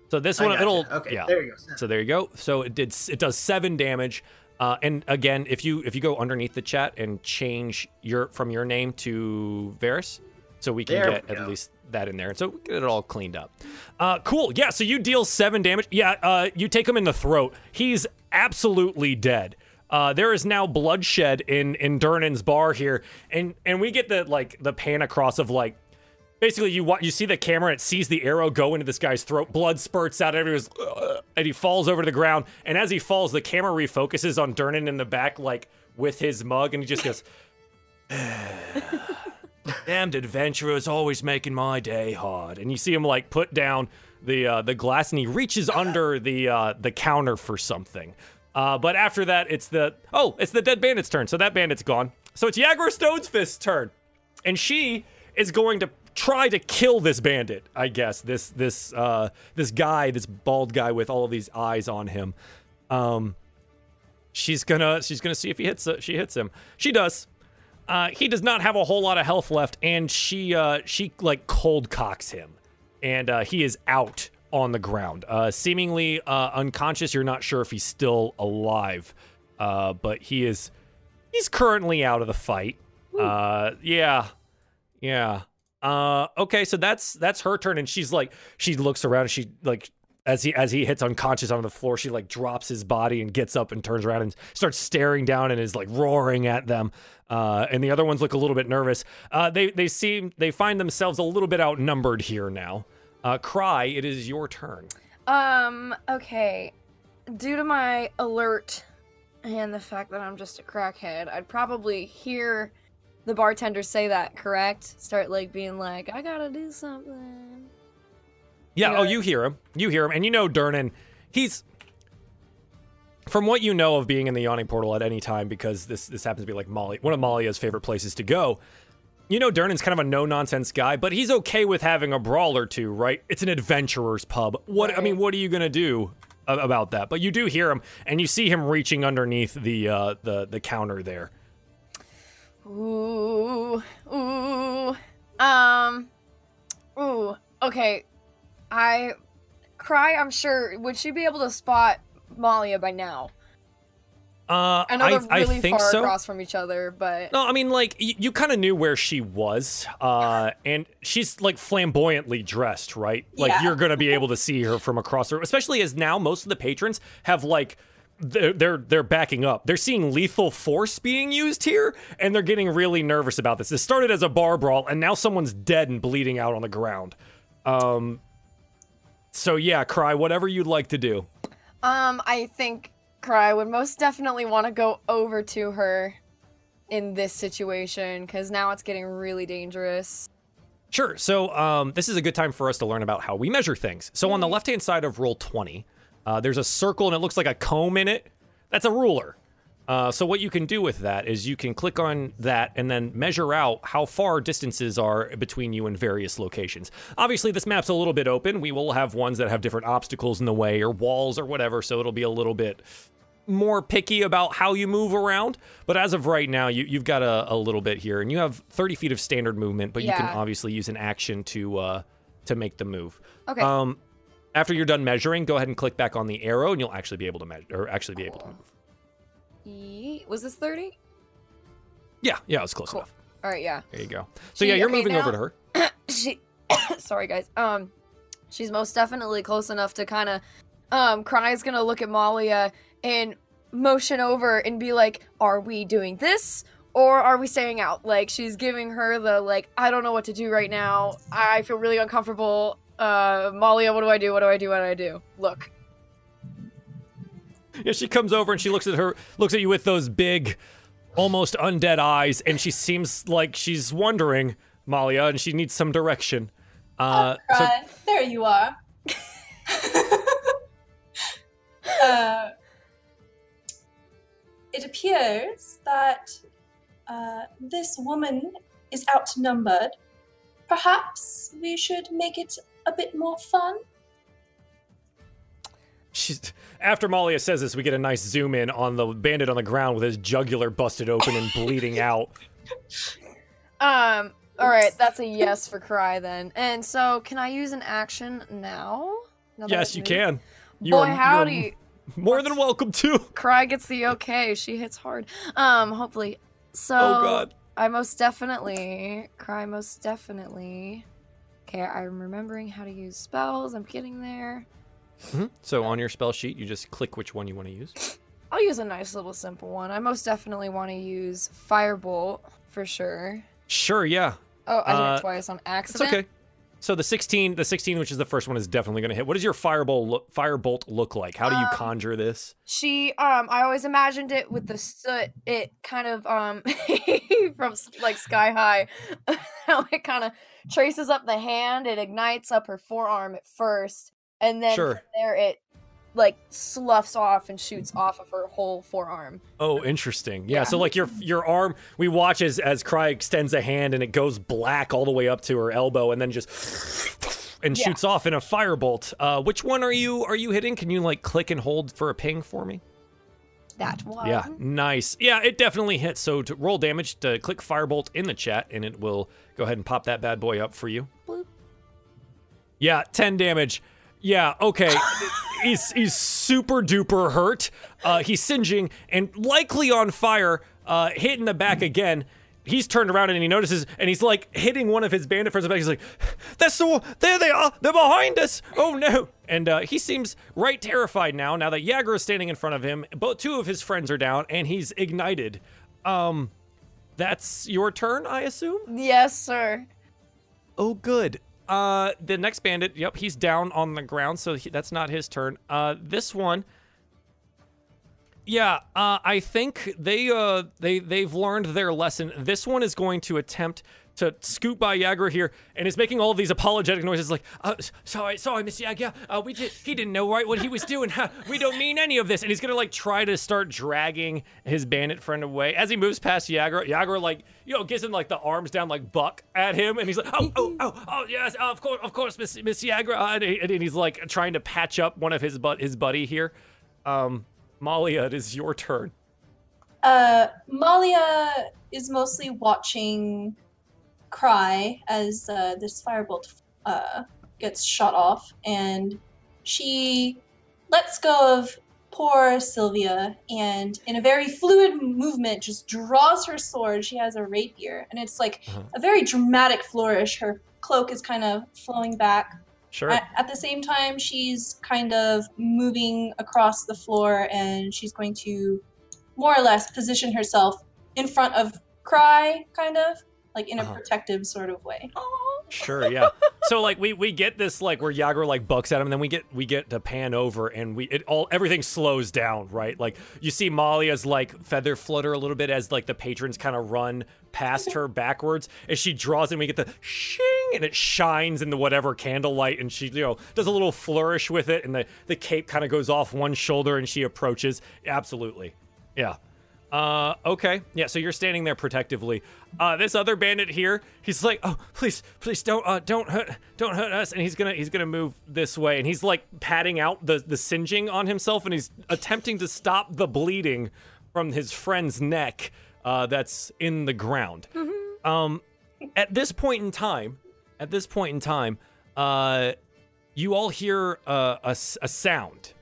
[SPEAKER 1] so this one it'll
[SPEAKER 2] Okay,
[SPEAKER 1] yeah.
[SPEAKER 2] there you go.
[SPEAKER 1] So there you go. So it did it does seven damage. Uh, and again, if you if you go underneath the chat and change your from your name to Varus, so we can
[SPEAKER 2] There
[SPEAKER 1] get
[SPEAKER 2] we
[SPEAKER 1] at least that in there, and so we get it all cleaned up. Uh, cool. Yeah. So you deal seven damage. Yeah. Uh, you take him in the throat. He's absolutely dead. Uh, there is now bloodshed in in Durnan's bar here, and and we get the like the pan across of like basically you you see the camera it sees the arrow go into this guy's throat blood spurts out everyone's and he falls over to the ground. And as he falls the camera refocuses on Durnan in the back like with his mug and he just goes damned adventurers always making my day hard. And you see him like put down the uh, the glass and he reaches under the uh, the counter for something uh, but after that it's the oh it's the dead bandit's turn. So that bandit's gone. So it's Yagra Stonefist's turn. And she is going to try to kill this bandit i guess. This this uh this guy this bald guy with all of these eyes on him. Um she's gonna she's gonna see if he hits uh, she hits him. She does. Uh he does not have a whole lot of health left and she uh she like cold cocks him. And uh he is out on the ground uh seemingly uh unconscious you're not sure if he's still alive uh but he is he's currently out of the fight uh yeah yeah. Uh okay, so that's that's her turn and she's like she looks around and she like as he as he hits unconscious on the floor, she like drops his body and gets up and turns around and starts staring down and is like roaring at them. Uh and the other ones look a little bit nervous. Uh they they seem they find themselves a little bit outnumbered here now. Uh Cry, it is your turn.
[SPEAKER 5] Um, okay. Due to my alert and the fact that I'm just a crackhead, I'd probably hear the bartender say that, correct? Start like being like, I gotta do something.
[SPEAKER 1] Yeah,
[SPEAKER 5] Yeah.
[SPEAKER 1] oh you hear him. You hear him and you know Durnan, he's from what you know of being in the yawning portal at any time, because this this happens to be like Molly, one of Malia's favorite places to go. You know, Durnan's kind of a no nonsense guy, but he's okay with having a brawl or two, right? It's an adventurer's pub. What I mean, what are you gonna do about that? But you do hear him, and you see him reaching underneath the uh, the the counter there.
[SPEAKER 5] Ooh, ooh, um, ooh. Okay, I cry. I'm sure. Would she be able to spot Malia by now?
[SPEAKER 1] Uh,
[SPEAKER 5] I know they're
[SPEAKER 1] I
[SPEAKER 5] really
[SPEAKER 1] think
[SPEAKER 5] far
[SPEAKER 1] so.
[SPEAKER 5] across from each other, but
[SPEAKER 1] No, I mean, like, y- you kind of knew where she was, uh, and she's, like, flamboyantly dressed, right? Like,
[SPEAKER 4] Yeah.
[SPEAKER 1] you're gonna be able to see her from across the room, especially as now most of the patrons have, like, they're, they're they're backing up. They're seeing lethal force being used here, and they're getting really nervous about this. This started as a bar brawl, and now someone's dead and bleeding out on the ground. Um, so yeah, cry whatever you'd like to do.
[SPEAKER 5] um, I think Cry would most definitely want to go over to her in this situation because now it's getting really dangerous.
[SPEAKER 1] Sure. So um, this is a good time for us to learn about how we measure things. So on the left-hand side of Roll20, uh, there's a circle and it looks like a comb in it. That's a ruler. Uh, so what you can do with that is you can click on that and then measure out how far distances are between you and various locations. Obviously, this map's a little bit open. We will have ones that have different obstacles in the way or walls or whatever, so it'll be a little bit more picky about how you move around. But as of right now, you, you've got a, a little bit here, and you have 30 feet of standard movement, but you can obviously use an action to uh, to make the move.
[SPEAKER 5] Okay.
[SPEAKER 1] Um, after you're done measuring, go ahead and click back on the arrow, and you'll actually be able to measure, or actually be able to move.
[SPEAKER 5] Ye- was this thirty?
[SPEAKER 1] Yeah, yeah, it's close
[SPEAKER 5] Cool.
[SPEAKER 1] enough.
[SPEAKER 5] All right, yeah.
[SPEAKER 1] There you go. So
[SPEAKER 5] She-
[SPEAKER 1] yeah, you're
[SPEAKER 5] okay,
[SPEAKER 1] moving over to her.
[SPEAKER 5] she sorry guys um she's most definitely close enough to kind of um cry's gonna look at malia and motion over and be like are we doing this or are we staying out? Like she's giving her the like i don't know what to do right now. I feel really uncomfortable. Uh malia what do i do? What do i do? What do i do? Look.
[SPEAKER 1] Yeah, she comes over and she looks at her, looks at you with those big, almost undead eyes, and she seems like she's wondering, Malia, and she needs some direction. Uh, so
[SPEAKER 4] there you are. uh, it appears that uh, this woman is outnumbered. Perhaps we should make it a bit more fun.
[SPEAKER 1] she's after Malia says this, we get a nice zoom in on the bandit on the ground with his jugular busted open and bleeding out.
[SPEAKER 5] um all right that's a yes for cry then and so can i use an action now Now
[SPEAKER 1] yes, you
[SPEAKER 5] moved?
[SPEAKER 1] can. You
[SPEAKER 5] boy
[SPEAKER 1] are- you are
[SPEAKER 5] howdy
[SPEAKER 1] More than welcome to.
[SPEAKER 5] Cry gets the okay. She hits hard. Um, hopefully. So
[SPEAKER 1] Oh God.
[SPEAKER 5] I most definitely Cry most definitely. Okay, I'm remembering how to use spells. I'm getting there.
[SPEAKER 1] Mhm. So on your spell sheet, you just click which one you want to use.
[SPEAKER 5] I'll use a nice little simple one. I most definitely want to use Firebolt for sure.
[SPEAKER 1] Sure, yeah.
[SPEAKER 5] Oh, I hit
[SPEAKER 1] Uh,
[SPEAKER 5] it twice on
[SPEAKER 1] It's
[SPEAKER 5] accident.
[SPEAKER 1] okay. So the 16, the 16, which is the first one, is definitely going to hit. What does your fireball look, firebolt look like? How do you
[SPEAKER 5] Um,
[SPEAKER 1] conjure this?
[SPEAKER 5] She, um, I always imagined it with the soot. It kind of, um, from like sky high, how it kind of traces up the hand. It ignites up her forearm at first, and then
[SPEAKER 1] Sure.
[SPEAKER 5] from there it like sloughs off and shoots off of her whole forearm.
[SPEAKER 1] Oh, interesting. Yeah,
[SPEAKER 5] Yeah.
[SPEAKER 1] so like your your arm, we watch as as Cry extends a hand and it goes black all the way up to her elbow and then just and
[SPEAKER 5] Yeah.
[SPEAKER 1] shoots off in a firebolt. Uh, which one are you are you hitting? Can you like click and hold for a ping for me?
[SPEAKER 5] That one.
[SPEAKER 1] Yeah, nice. Yeah, it definitely hits. So to roll damage, to click firebolt in the chat, and it will go ahead and pop that bad boy up for you. Yeah, ten damage. Yeah, okay. he's he's super duper hurt. Uh, he's singeing and likely on fire. Uh, hit in the back again. He's turned around and he notices, and he's like hitting one of his bandit friends in the back. He's like, "That's so there they are. They're behind us. Oh no!" And uh, he seems right terrified now. Now that Yagra is standing in front of him, both two of his friends are down, and he's ignited. Um, that's your turn, I assume.
[SPEAKER 5] Yes, sir.
[SPEAKER 1] Oh, good. Uh, the next bandit, yep, he's down on the ground, so he, that's not his turn. Uh, this one, yeah, uh, I think they uh they they've learned their lesson. This one is going to attempt to scoot by Yagra here, and is making all these apologetic noises, like, uh, "Sorry, sorry, Miss Yagra, uh, we did he didn't know right what he was doing. We don't mean any of this." And he's gonna like try to start dragging his bandit friend away as he moves past Yagra. Yagra like you know gives him like the arms down like buck at him, and he's like, "Oh, oh, oh, oh, yes, uh, of course, of course, Miss Miss Yagra," uh, and, and he's like trying to patch up one of his but his buddy here. Um, Malia, it is your turn.
[SPEAKER 4] Uh, Malia is mostly watching Cry as uh, this firebolt uh, gets shot off, and she lets go of poor Sylvia and, in a very fluid movement, just draws her sword. She has a rapier, and it's like
[SPEAKER 1] Uh-huh.
[SPEAKER 4] a very dramatic flourish. Her cloak is kind of flowing back.
[SPEAKER 1] Sure.
[SPEAKER 4] At, at the same time, she's kind of moving across the floor and she's going to more or less position herself in front of Cry, kind of like in a
[SPEAKER 1] Uh-huh.
[SPEAKER 4] protective sort of way.
[SPEAKER 1] Sure, yeah. so like we we get this like where Yagra like bucks at him, and then we get we get to pan over, and we it all everything slows down, right? Like you see Malia's like feather flutter a little bit as like the patrons kind of run past her backwards as she draws, and we get the shing, and it shines into whatever candlelight, and she you know does a little flourish with it, and the the cape kind of goes off one shoulder, and she approaches. Absolutely, yeah. Uh, okay. Yeah, so you're standing there protectively. Uh, this other bandit here, he's like, "Oh, please, please don't, uh, don't hurt, don't hurt us." And he's gonna, he's gonna move this way, and he's like patting out the the singeing on himself, and he's attempting to stop the bleeding from his friend's neck, uh, that's in the ground. Um, at this point in time, at this point in time, uh, you all hear uh, a, a sound.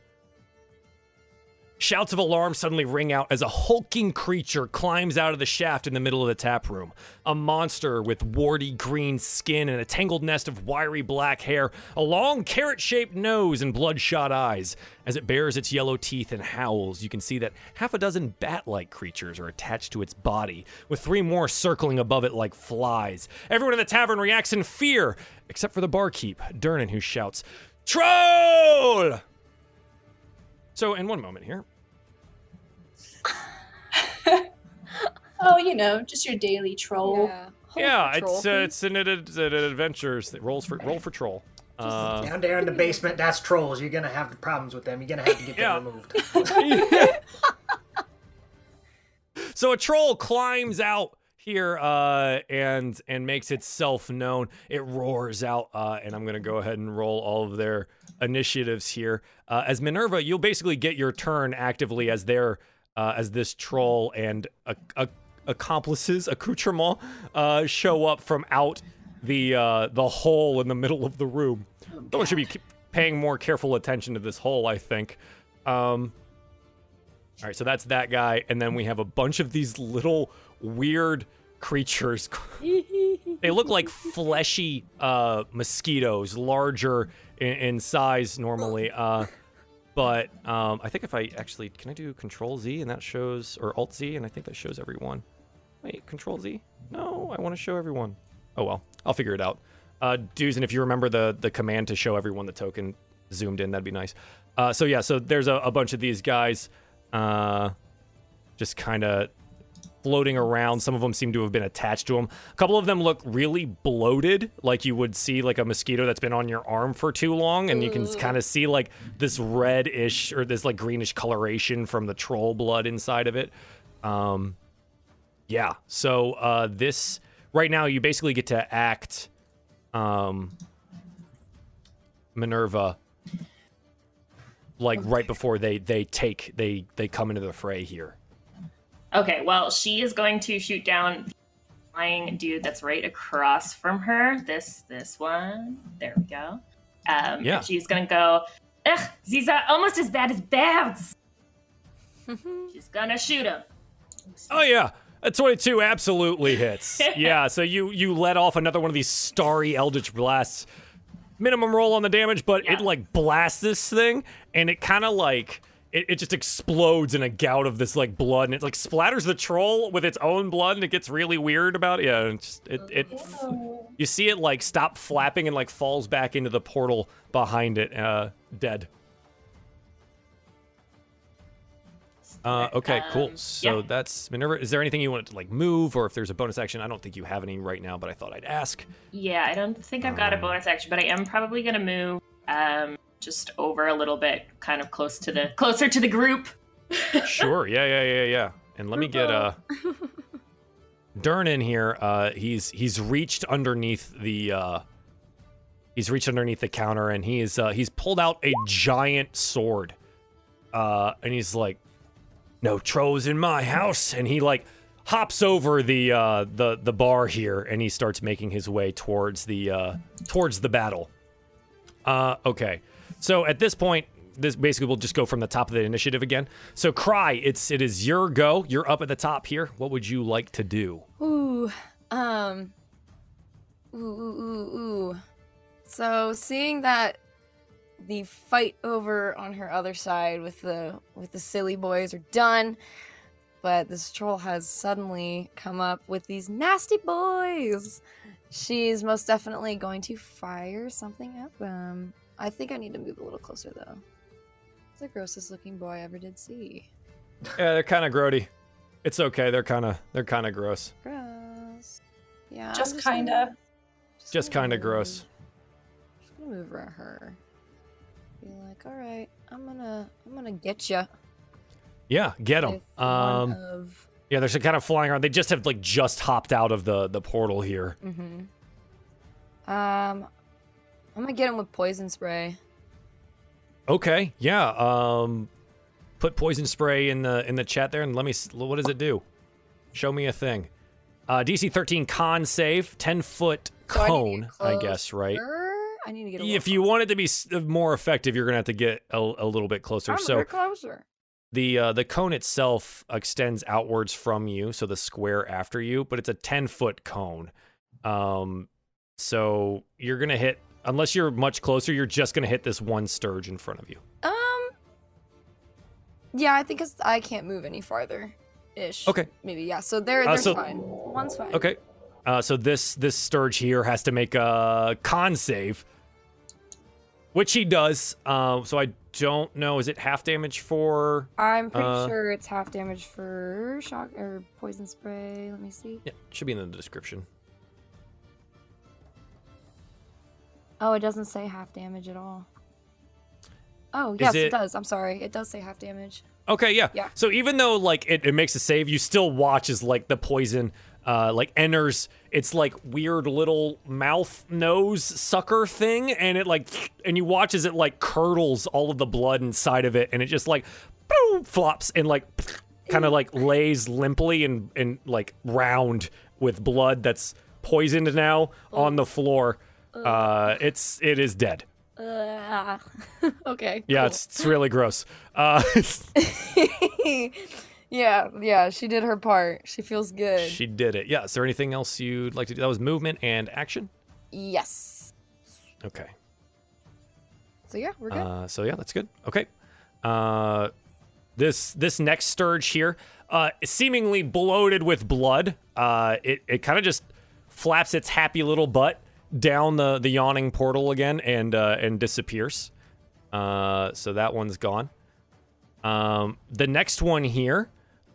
[SPEAKER 1] Shouts of alarm suddenly ring out as a hulking creature climbs out of the shaft in the middle of the tap room. A monster with warty green skin and a tangled nest of wiry black hair, a long carrot shaped nose, and bloodshot eyes. As it bares its yellow teeth and howls, you can see that half a dozen bat like creatures are attached to its body, with three more circling above it like flies. Everyone in the tavern reacts in fear, except for the barkeep, Durnan, who shouts, Troll! So, in one moment here,
[SPEAKER 4] Oh, you know, just your daily troll.
[SPEAKER 5] Yeah.
[SPEAKER 1] Yeah,
[SPEAKER 5] control,
[SPEAKER 1] it's uh, it's an, it's an adventure that rolls for roll for troll. Uh,
[SPEAKER 2] Down there in the basement, that's trolls. You're gonna have problems with them. You're gonna have to get
[SPEAKER 1] Yeah.
[SPEAKER 2] them removed.
[SPEAKER 1] so a troll climbs out here uh, and and makes itself known. It roars out, uh, and I'm gonna go ahead and roll all of their initiatives here. Uh, as Minerva, you'll basically get your turn actively as their uh, as this troll and a, a, accomplices, accoutrement, uh, show up from out the uh, the hole in the middle of the room. Someone should be paying more careful attention to this hole, I think. Um, all right, so that's that guy, and then we have a bunch of these little weird creatures. they look like fleshy uh, mosquitoes, larger in, in size normally. Uh, but um, I think if I actually can I do Control Z and that shows or Alt Z and I think that shows everyone. Wait, Control Z? No, I want to show everyone. Oh well, I'll figure it out. Uh, dudes, and if you remember the the command to show everyone the token zoomed in, that'd be nice. Uh, so yeah, so there's a, a bunch of these guys, uh, just kind of floating around. Some of them seem to have been attached to them. A couple of them look really bloated, like you would see like a mosquito that's been on your arm for too long, and you can kind of see like this reddish or this like greenish coloration from the troll blood inside of it. Um, yeah. So uh, this right now, you basically get to act, um, Minerva, like right before they they take they they come into the fray here.
[SPEAKER 3] Okay, well, she is going to shoot down the flying dude that's right across from her. This this one. There we go. Um,
[SPEAKER 1] Yeah.
[SPEAKER 3] She's gonna go. Ugh, these are almost as bad as birds. she's gonna shoot him.
[SPEAKER 1] Oh yeah. A 22 absolutely hits. yeah, so you you let off another one of these starry eldritch blasts. Minimum roll on the damage, but
[SPEAKER 3] Yeah.
[SPEAKER 1] it like blasts this thing and it kind of like it, it just explodes in a gout of this like blood and it like splatters the troll with its own blood and it gets really weird about it. Yeah, it's just, it it
[SPEAKER 4] Ew.
[SPEAKER 1] you see it like stop flapping and like falls back into the portal behind it, uh dead. Uh, okay, cool.
[SPEAKER 3] Um,
[SPEAKER 1] So
[SPEAKER 3] yeah.
[SPEAKER 1] that's Minerva. Is there anything you want to like move, or if there's a bonus action? I don't think you have any right now, but I thought I'd ask.
[SPEAKER 3] Yeah, I don't think I've got a bonus action, but I am probably gonna move um just over a little bit, kind of close to the closer to the group.
[SPEAKER 1] Sure. Yeah, yeah, yeah, yeah. And let me get uh Durnan here. Uh, he's he's reached underneath the uh, he's reached underneath the counter, and he's uh, he's pulled out a giant sword. Uh, and he's like, "No trolls in my house," and he like hops over the uh, the the bar here, and he starts making his way towards the uh, towards the battle. Uh, okay. So at this point, this basically will just go from the top of the initiative again. So Cry, it's it is your go. You're up at the top here. What would you like to do?
[SPEAKER 5] Ooh, um, ooh, ooh, ooh, ooh. So seeing that the fight over on her other side with the with the silly boys are done, but this troll has suddenly come up with these nasty boys. She's most definitely going to fire something at them. I think I need to move a little closer though. It's the grossest looking boy I ever did see.
[SPEAKER 1] Yeah, they're kind of grody. It's okay. They're kind of they're kind of gross.
[SPEAKER 5] Gross. Yeah. I'm
[SPEAKER 4] Just kinda.
[SPEAKER 1] Just
[SPEAKER 5] gonna
[SPEAKER 1] kind of
[SPEAKER 5] move.
[SPEAKER 1] gross.
[SPEAKER 5] Just gonna move around her. Be like, all right, I'm gonna, I'm gonna get you.
[SPEAKER 1] Yeah, get them. Um,
[SPEAKER 5] of,
[SPEAKER 1] yeah, they're kind of flying around. They just have like just hopped out of the the portal here.
[SPEAKER 5] mm-hmm. Um, I'm gonna get him with poison spray.
[SPEAKER 1] Okay, yeah. Um, put poison spray in the in the chat there, and let me. What does it do? Show me a thing. Uh, DC 13 con save, 10 foot
[SPEAKER 5] So I
[SPEAKER 1] cone, I guess, right?
[SPEAKER 5] I need to get. A
[SPEAKER 1] If you want it to be uh, more effective, you're gonna have to get a, a little bit closer.
[SPEAKER 5] I'm
[SPEAKER 1] so
[SPEAKER 5] so closer.
[SPEAKER 1] the uh, the cone itself extends outwards from you, so the square after you, but it's a 10 foot cone. Um, so you're gonna hit unless you're much closer, you're just gonna hit this one stirge in front of you.
[SPEAKER 5] Um. Yeah, I think it's, I can't move any farther. Ish.
[SPEAKER 1] Okay.
[SPEAKER 5] Maybe yeah. So they're
[SPEAKER 1] Uh,
[SPEAKER 5] they're
[SPEAKER 1] so-
[SPEAKER 5] fine. One's fine.
[SPEAKER 1] Okay. Uh, so this this Stirge here has to make a con save, which he does. Uh, so I don't know. Is it half damage for?
[SPEAKER 5] I'm pretty
[SPEAKER 1] Uh,
[SPEAKER 5] sure it's half damage for shock or poison spray. Let me see.
[SPEAKER 1] Yeah, it should be in the description.
[SPEAKER 5] Oh, it doesn't say half damage at all. Oh, yes, it...
[SPEAKER 1] it-
[SPEAKER 5] does. I'm sorry. It does say half damage.
[SPEAKER 1] Okay, yeah.
[SPEAKER 5] Yeah.
[SPEAKER 1] So even though like it, it makes a save, you still watch as like the poison uh like enters its like weird little mouth nose sucker thing and it like and you watch as it like curdles all of the blood inside of it and it just like boom, flops and like kind of like lays limply and and like round with blood that's poisoned now on the floor. Uh it's it is dead.
[SPEAKER 5] Uh, okay.
[SPEAKER 1] Yeah,
[SPEAKER 5] cool.
[SPEAKER 1] it's it's really gross. Uh
[SPEAKER 5] yeah, yeah. She did her part. She feels good.
[SPEAKER 1] She did it. Yeah. Is there anything else you'd like to do? That was movement and action.
[SPEAKER 5] Yes.
[SPEAKER 1] Okay.
[SPEAKER 5] So yeah, we're good.
[SPEAKER 1] Uh, so yeah, that's good. Okay. Uh, this this next stirge here, uh, seemingly bloated with blood. Uh, it it kind of just flaps its happy little butt down the the yawning portal again and uh, and disappears. Uh, so that one's gone. Um, the next one here,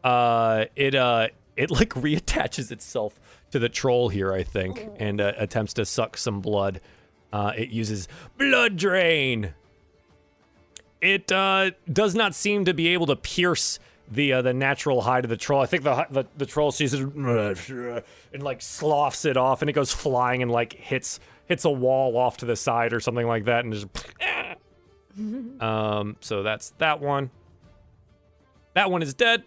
[SPEAKER 1] uh, it uh, it like reattaches itself to the troll here, I think, and uh, attempts to suck some blood. Uh, it uses blood drain. It uh, does not seem to be able to pierce the uh, the natural hide of the troll. I think the, the the troll sees it and like sloughs it off, and it goes flying and like hits hits a wall off to the side or something like that, and just. um. So that's that one. That one is dead.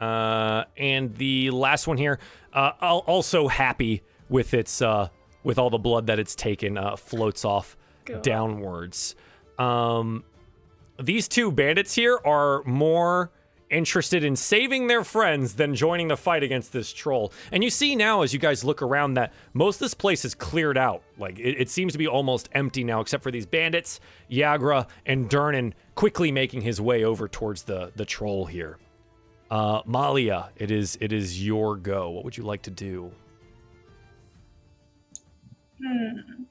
[SPEAKER 1] Uh, and the last one here, uh, also happy with its uh, with all the blood that it's taken, uh, floats off downwards. Um, these two bandits here are more interested in saving their friends than joining the fight against this troll. And you see now, as you guys look around, that most of this place is cleared out. Like it, it seems to be almost empty now, except for these bandits, Yagra and Durnan, quickly making his way over towards the the troll here. Uh, Malia, it is it is your go. What would you like to do?
[SPEAKER 4] Hmm.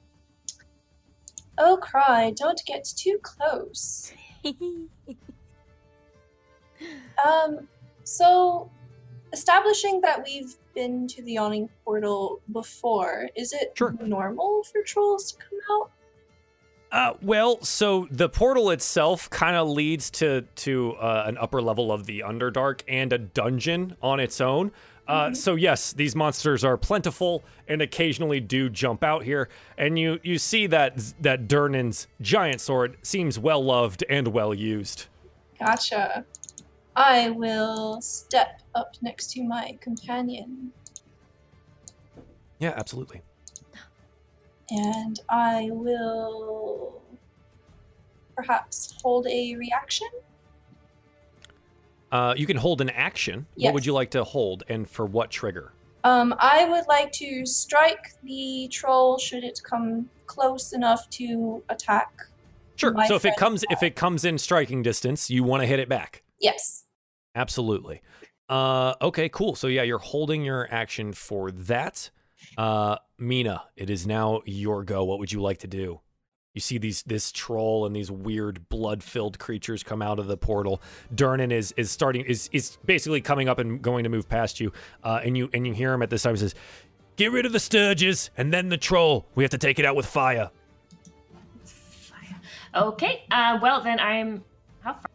[SPEAKER 4] Oh, cry! Don't get too close. Um, so establishing that we've been to the yawning portal before, is it
[SPEAKER 1] Sure.
[SPEAKER 4] normal for trolls to come out?
[SPEAKER 1] Uh, well, so the portal itself kind of leads to to uh, an upper level of the Underdark and a dungeon on its own. Uh, So yes, these monsters are plentiful and occasionally do jump out here, and you you see that that Durnan's giant sword seems well loved and well used.
[SPEAKER 4] Gotcha. I will step up next to my companion
[SPEAKER 1] Yeah, absolutely.
[SPEAKER 4] and I will perhaps hold a reaction.
[SPEAKER 1] Uh, you can hold an action. What would you like to hold, and for what trigger?
[SPEAKER 4] Um, I would like to strike the troll should it come close enough to attack.
[SPEAKER 1] Sure. So if it comes if it comes in striking distance, you want to hit it back.
[SPEAKER 4] Yes.
[SPEAKER 1] Absolutely. Uh, okay, cool. So yeah, you're holding your action for that. Uh, Mina, it is now your go. What would you like to do? You see these this troll and these weird blood-filled creatures come out of the portal. Durnan is is starting is is basically coming up and going to move past you. Uh, and you and you hear him at this time he says, "Get rid of the stirges and then the troll. We have to take it out with fire."
[SPEAKER 3] Okay. Uh, well then I'm how far?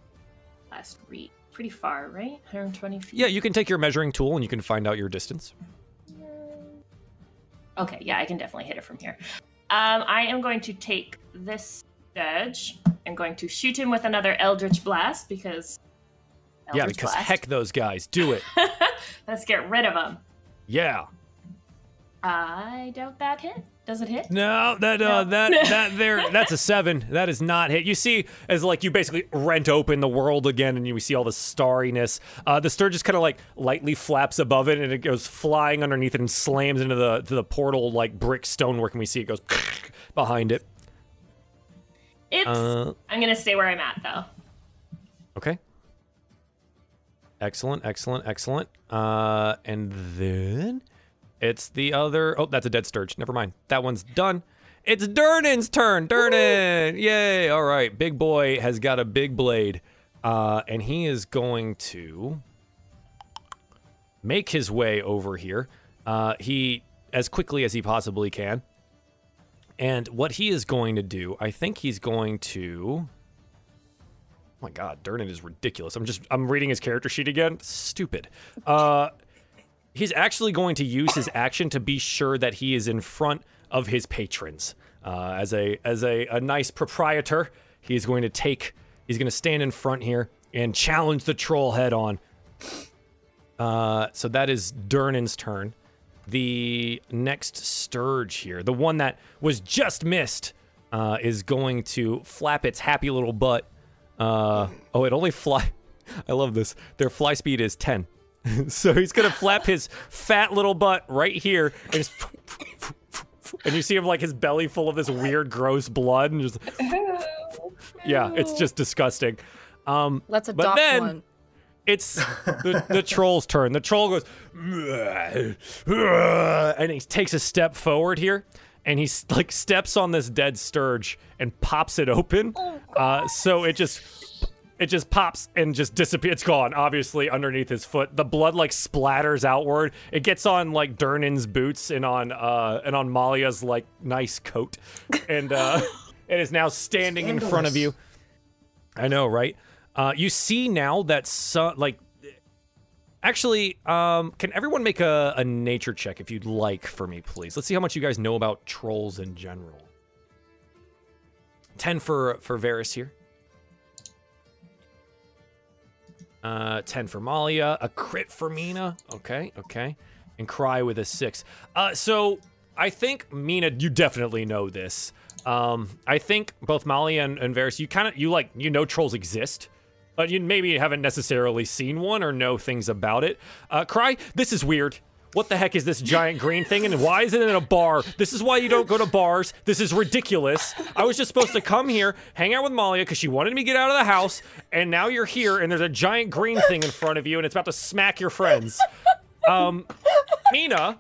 [SPEAKER 3] Last read. Pretty far, right? 120 feet.
[SPEAKER 1] Yeah, you can take your measuring tool and you can find out your distance.
[SPEAKER 3] Okay, yeah, I can definitely hit it from here. Um, I am going to take this stirge. I'm going to shoot him with another Eldritch Blast because.
[SPEAKER 1] yeah, because
[SPEAKER 3] Blast.
[SPEAKER 1] heck those guys. Do it.
[SPEAKER 3] Let's get rid of them.
[SPEAKER 1] Yeah.
[SPEAKER 3] I doubt that hit. Does it hit?
[SPEAKER 1] No, that uh, that that there, that's a seven. That is not hit. You see, as like you basically rent open the world again, and you see all the starriness. Uh, the sturgis kind of like lightly flaps above it, and it goes flying underneath it and slams into the to the portal like brick stonework, and we see it goes behind it.
[SPEAKER 3] It's.
[SPEAKER 1] Uh,
[SPEAKER 3] I'm gonna stay where I'm at though.
[SPEAKER 1] okay. Excellent, excellent, excellent. Uh, and then it's the other. Oh, that's a dead stirge. Never mind. That one's done. It's Durnan's turn. Durnan, yay! All right, big boy has got a big blade, uh, and he is going to make his way over here. Uh, he as quickly as he possibly can. And what he is going to do, I think he's going to. Oh my god, Durnan is ridiculous. I'm just I'm reading his character sheet again. Stupid. Uh he's actually going to use his action to be sure that he is in front of his patrons. Uh, as a as a, a nice proprietor, he's going to take he's going to stand in front here and challenge the troll head on. Uh, so that is Durnan's turn. The next Stirge here, the one that was just missed, uh, is going to flap its happy little butt. Uh, oh, it only fly. I love this. Their fly speed is 10. so he's gonna flap his fat little butt right here, and, just and you see him like his belly full of this weird, gross blood, and just yeah, it's just disgusting. Um,
[SPEAKER 5] Let's adopt But
[SPEAKER 1] then-
[SPEAKER 5] one.
[SPEAKER 1] it's the, the troll's turn. The troll goes, and he takes a step forward here, and he like steps on this dead stirge and pops it open. Uh, so it just it just pops and just disappears. It's gone, obviously, underneath his foot. The blood like splatters outward. It gets on like Durnan's boots and on uh and on Malia's like nice coat. And uh it is now standing in front of you. I know, right? Uh you see now that some like Actually, um, can everyone make a, a nature check if you'd like for me, please? Let's see how much you guys know about trolls in general. Ten for for Varus here. Uh, 10 for Malia, a crit for Mina. Okay, okay. And Cry with a 6. Uh, so I think, Mina, you definitely know this. Um, I think both Malia and, and Varus, you kind of, you like, you know trolls exist. But you maybe haven't necessarily seen one or know things about it. Uh, Cry, this is weird. What the heck is this giant green thing and why is it in a bar? This is why you don't go to bars. This is ridiculous. I was just supposed to come here, hang out with Malia because she wanted me to get out of the house, and now you're here and there's a giant green thing in front of you and it's about to smack your friends. Um, Mina,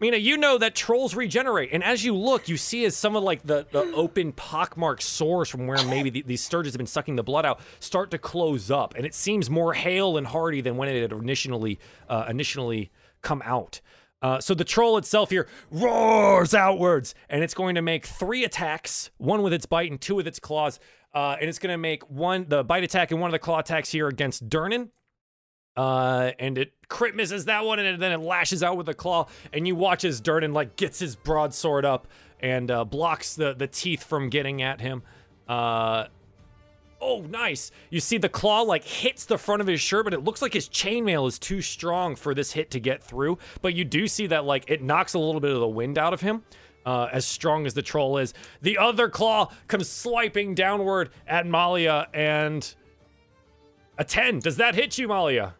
[SPEAKER 1] Mina, you know that trolls regenerate, and as you look, you see as some of like the, the open pockmarked sores from where maybe the, these stirges have been sucking the blood out start to close up, and it seems more hale and hearty than when it had initially uh, initially come out. Uh, so the troll itself here roars outwards, and it's going to make three attacks: one with its bite and two with its claws. Uh, and it's going to make one the bite attack and one of the claw attacks here against Durnan. Uh, and it crit misses that one, and then it lashes out with a claw. And you watch as Durnan like gets his broadsword up and uh, blocks the the teeth from getting at him. Uh, oh, nice! You see the claw like hits the front of his shirt, but it looks like his chainmail is too strong for this hit to get through. But you do see that like it knocks a little bit of the wind out of him. Uh, as strong as the troll is, the other claw comes swiping downward at Malia, and a ten. Does that hit you, Malia?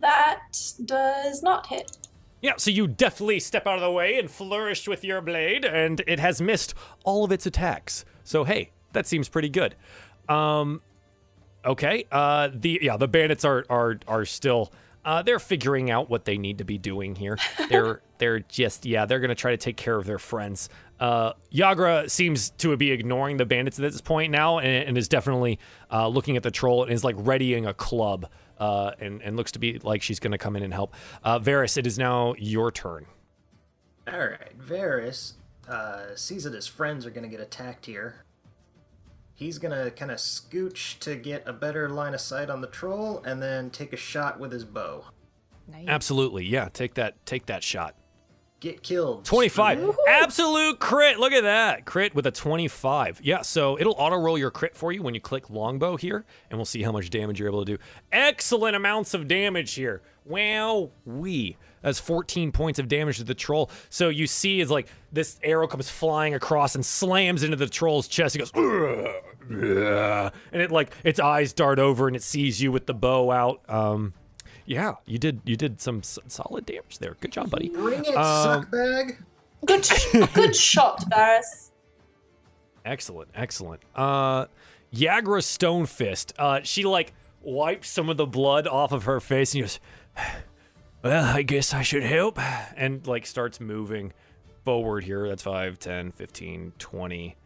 [SPEAKER 4] That does not hit.
[SPEAKER 1] Yeah, so you deftly step out of the way and flourish with your blade, and it has missed all of its attacks. So hey, that seems pretty good. Um, okay. Uh, the yeah, the bandits are are are still. Uh, they're figuring out what they need to be doing here. They're they're just yeah, they're gonna try to take care of their friends. Uh, Yagra seems to be ignoring the bandits at this point now, and, and is definitely uh, looking at the troll and is like readying a club uh, and, and looks to be like she's going to come in and help. Uh, Varus, it is now your turn.
[SPEAKER 2] All right, Varus uh, sees that his friends are going to get attacked here. He's going to kind of scooch to get a better line of sight on the troll, and then take a shot with his bow.
[SPEAKER 5] Nice.
[SPEAKER 1] Absolutely, yeah. Take that, take that shot.
[SPEAKER 2] Get killed.
[SPEAKER 1] 25.
[SPEAKER 2] Screw it.
[SPEAKER 1] Absolute crit. Look at that. Crit with a 25. Yeah, so it'll auto roll your crit for you when you click longbow here, and we'll see how much damage you're able to do. Excellent amounts of damage here. Wow, we. That's 14 points of damage to the troll. So you see is like this arrow comes flying across and slams into the troll's chest. He goes, "Ugh, ugh," and it like its eyes dart over and it sees you with the bow out. Um, yeah, you did you did some s- solid damage there. Good job, buddy.
[SPEAKER 2] Bring it,
[SPEAKER 1] Um,
[SPEAKER 2] suckbag.
[SPEAKER 4] Good, sh- good shot, Varus.
[SPEAKER 1] Excellent, excellent. Uh Yagra Stonefist. Uh she like wipes some of the blood off of her face and goes, Well, I guess I should help. And like starts moving forward here. That's 5, 10, 15, 20,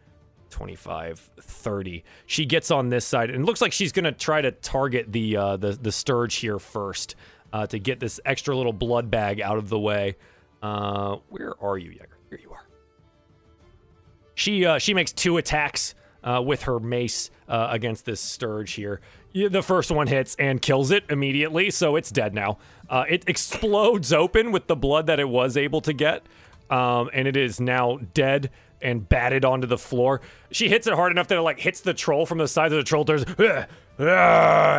[SPEAKER 1] 25, 30. She gets on this side and looks like she's gonna try to target the uh the, the Stirge here first. Uh, to get this extra little blood bag out of the way. Uh, where are you, Yagra? Here you are. She uh, she makes two attacks uh, with her mace uh, against this Stirge here. The first one hits and kills it immediately, so it's dead now. It explodes open with the blood that it was able to get, um, and it is now dead and batted onto the floor. She hits it hard enough that it like hits the troll from the side of the troll. There's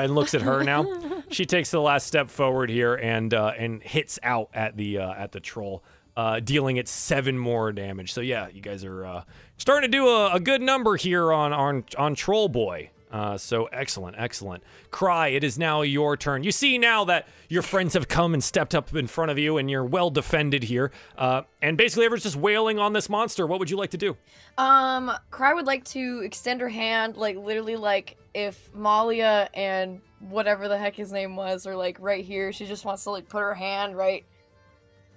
[SPEAKER 1] and looks at her now. she takes the last step forward here and uh, and hits out at the uh, at the troll uh, dealing it seven more damage. So yeah, you guys are uh, starting to do a, a good number here on on on Troll Boy. Uh, so excellent, excellent. Cry, it is now your turn. You see now that your friends have come and stepped up in front of you, and you're well defended here. Uh, and basically, everyone's just wailing on this monster. What would you like to do?
[SPEAKER 5] Um, Cry would like to extend her hand, like literally, like if Malia and whatever the heck his name was, or like right here. She just wants to like put her hand right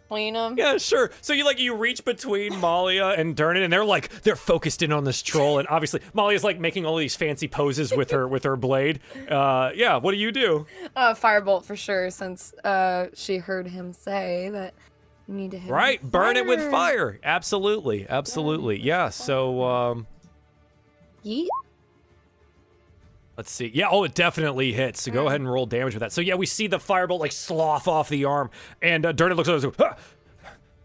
[SPEAKER 5] between them.
[SPEAKER 1] Yeah, sure. So you like you reach between Malia and Durnan, and they're like they're focused in on this troll, and obviously Malia's like making all these fancy poses with her with her blade. Uh, yeah. What do you do?
[SPEAKER 5] Uh, firebolt for sure, since uh she heard him say that you need to hit.
[SPEAKER 1] Right, burn it with fire. Absolutely, absolutely. Yeah. So um,
[SPEAKER 5] Yeet.
[SPEAKER 1] Let's see. Yeah, oh, it definitely hits. So go ahead and roll damage with that. So yeah, we see the firebolt like slough off the arm, and uh, Durnan looks and "Huh!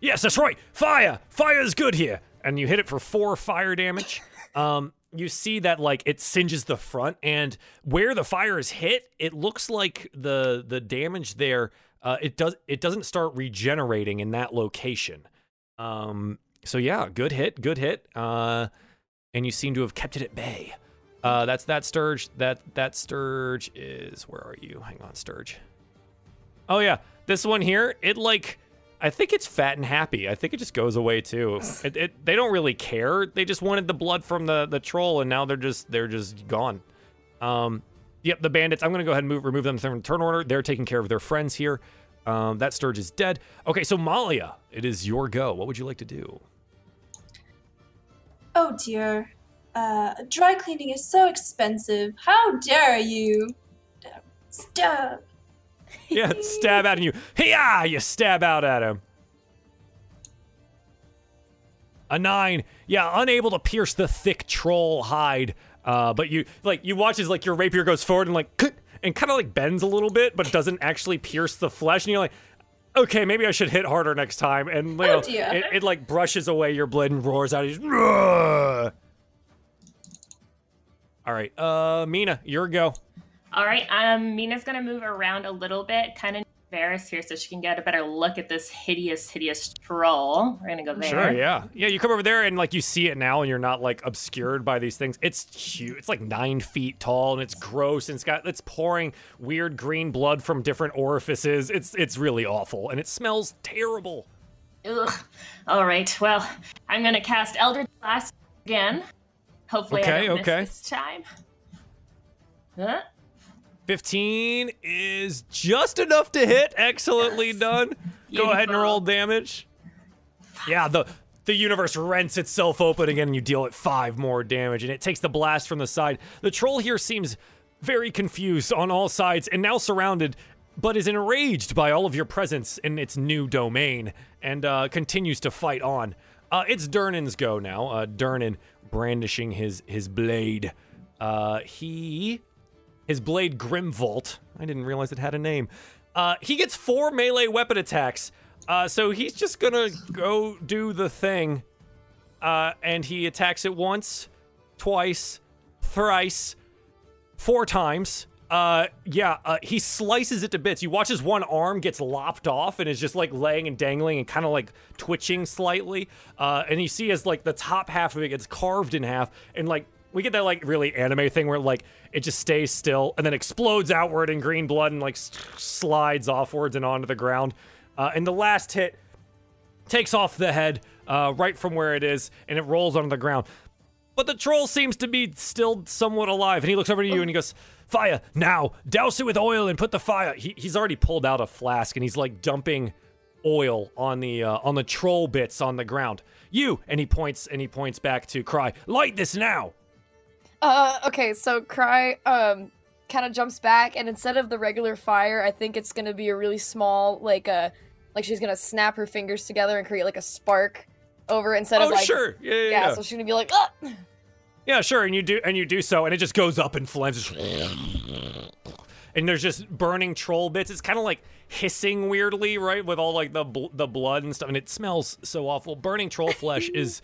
[SPEAKER 1] Yes, that's right. Fire. Fire is good here. And you hit it for four fire damage. Um, you see that like it singes the front, and where the fire is hit, it looks like the the damage there. Uh, it does it doesn't start regenerating in that location. Um, so yeah, good hit, good hit. Uh, and you seem to have kept it at bay. Uh, that's that Stirge. That that Stirge is where are you? Hang on, Stirge. Oh yeah, this one here. It like, I think it's fat and happy. I think it just goes away too. It, it they don't really care. They just wanted the blood from the the troll, and now they're just they're just gone. Um, yep, the bandits. I'm gonna go ahead and move remove them from turn order. They're taking care of their friends here. Um, that Stirge is dead. Okay, so Malia, it is your go. What would you like to do?
[SPEAKER 4] Oh dear. Uh, dry cleaning is so expensive. How dare you? Stab.
[SPEAKER 1] Yeah, stab out at you. Hiya! You stab out at him. A nine. Yeah, unable to pierce the thick troll hide. Uh, but you like you watch as like your rapier goes forward and like and kind of like bends a little bit, but doesn't actually pierce the flesh. And you're like, okay, maybe I should hit harder next time. And you know,
[SPEAKER 4] dear.
[SPEAKER 1] it, it like brushes away your blood and roars out. He's, "Ugh." All right, uh, Mina, your go.
[SPEAKER 3] All right, um, Mina's gonna move around a little bit, kind of Varus here, so she can get a better look at this hideous, hideous troll. We're gonna go there.
[SPEAKER 1] Sure, yeah. Yeah, you come over there and like you see it now and you're not like obscured by these things. It's huge. It's like nine feet tall and it's gross and it's got it's pouring weird green blood from different orifices. It's it's really awful and it smells terrible.
[SPEAKER 3] Ugh. All right. Well, I'm gonna cast Eldritch Blast again. Hopefully,
[SPEAKER 1] Okay,
[SPEAKER 3] I don't
[SPEAKER 1] okay.
[SPEAKER 3] miss this time. Huh?
[SPEAKER 1] 15 is just enough to hit. Excellently done. Go ahead and roll damage. Yeah, the the universe rents itself open again and you deal it 5 more damage and it takes the blast from the side. The troll here seems very confused on all sides and now surrounded but is enraged by all of your presence in its new domain and uh, continues to fight on. Uh, it's Durnan's go now. Uh, Durnan brandishing his his blade. Uh, he his blade Grimvolt. I didn't realize it had a name. Uh, he gets four melee weapon attacks. Uh, so he's just gonna go do the thing. Uh, and he attacks it once, twice, thrice, four times. Uh, yeah, uh, he slices it to bits. You watch his one arm gets lopped off and is just like laying and dangling and kind of like twitching slightly. Uh, and you see as like the top half of it gets carved in half and like we get that like really anime thing where like it just stays still and then explodes outward in green blood and like slides offwards and onto the ground. Uh, and the last hit takes off the head uh, right from where it is and it rolls onto the ground. But the troll seems to be still somewhat alive, and he looks over to you and he goes, "Fire now! Douse it with oil and put the fire." He, he's already pulled out a flask and he's like dumping oil on the uh, on the troll bits on the ground. You and he points and he points back to Cry. Light this now.
[SPEAKER 5] Uh, okay, so Cry um kind of jumps back, and instead of the regular fire, I think it's gonna be a really small, like a, like she's gonna snap her fingers together and create like a spark over instead
[SPEAKER 1] oh
[SPEAKER 5] of like,
[SPEAKER 1] sure, yeah, yeah,
[SPEAKER 5] yeah. So she's gonna be like, ah!
[SPEAKER 1] Yeah, sure, and you do and you do so, and it just goes up in flames. And there's just burning troll bits. It's kind of like hissing weirdly, right, with all like the bl- the blood and stuff, and it smells so awful. Burning troll flesh is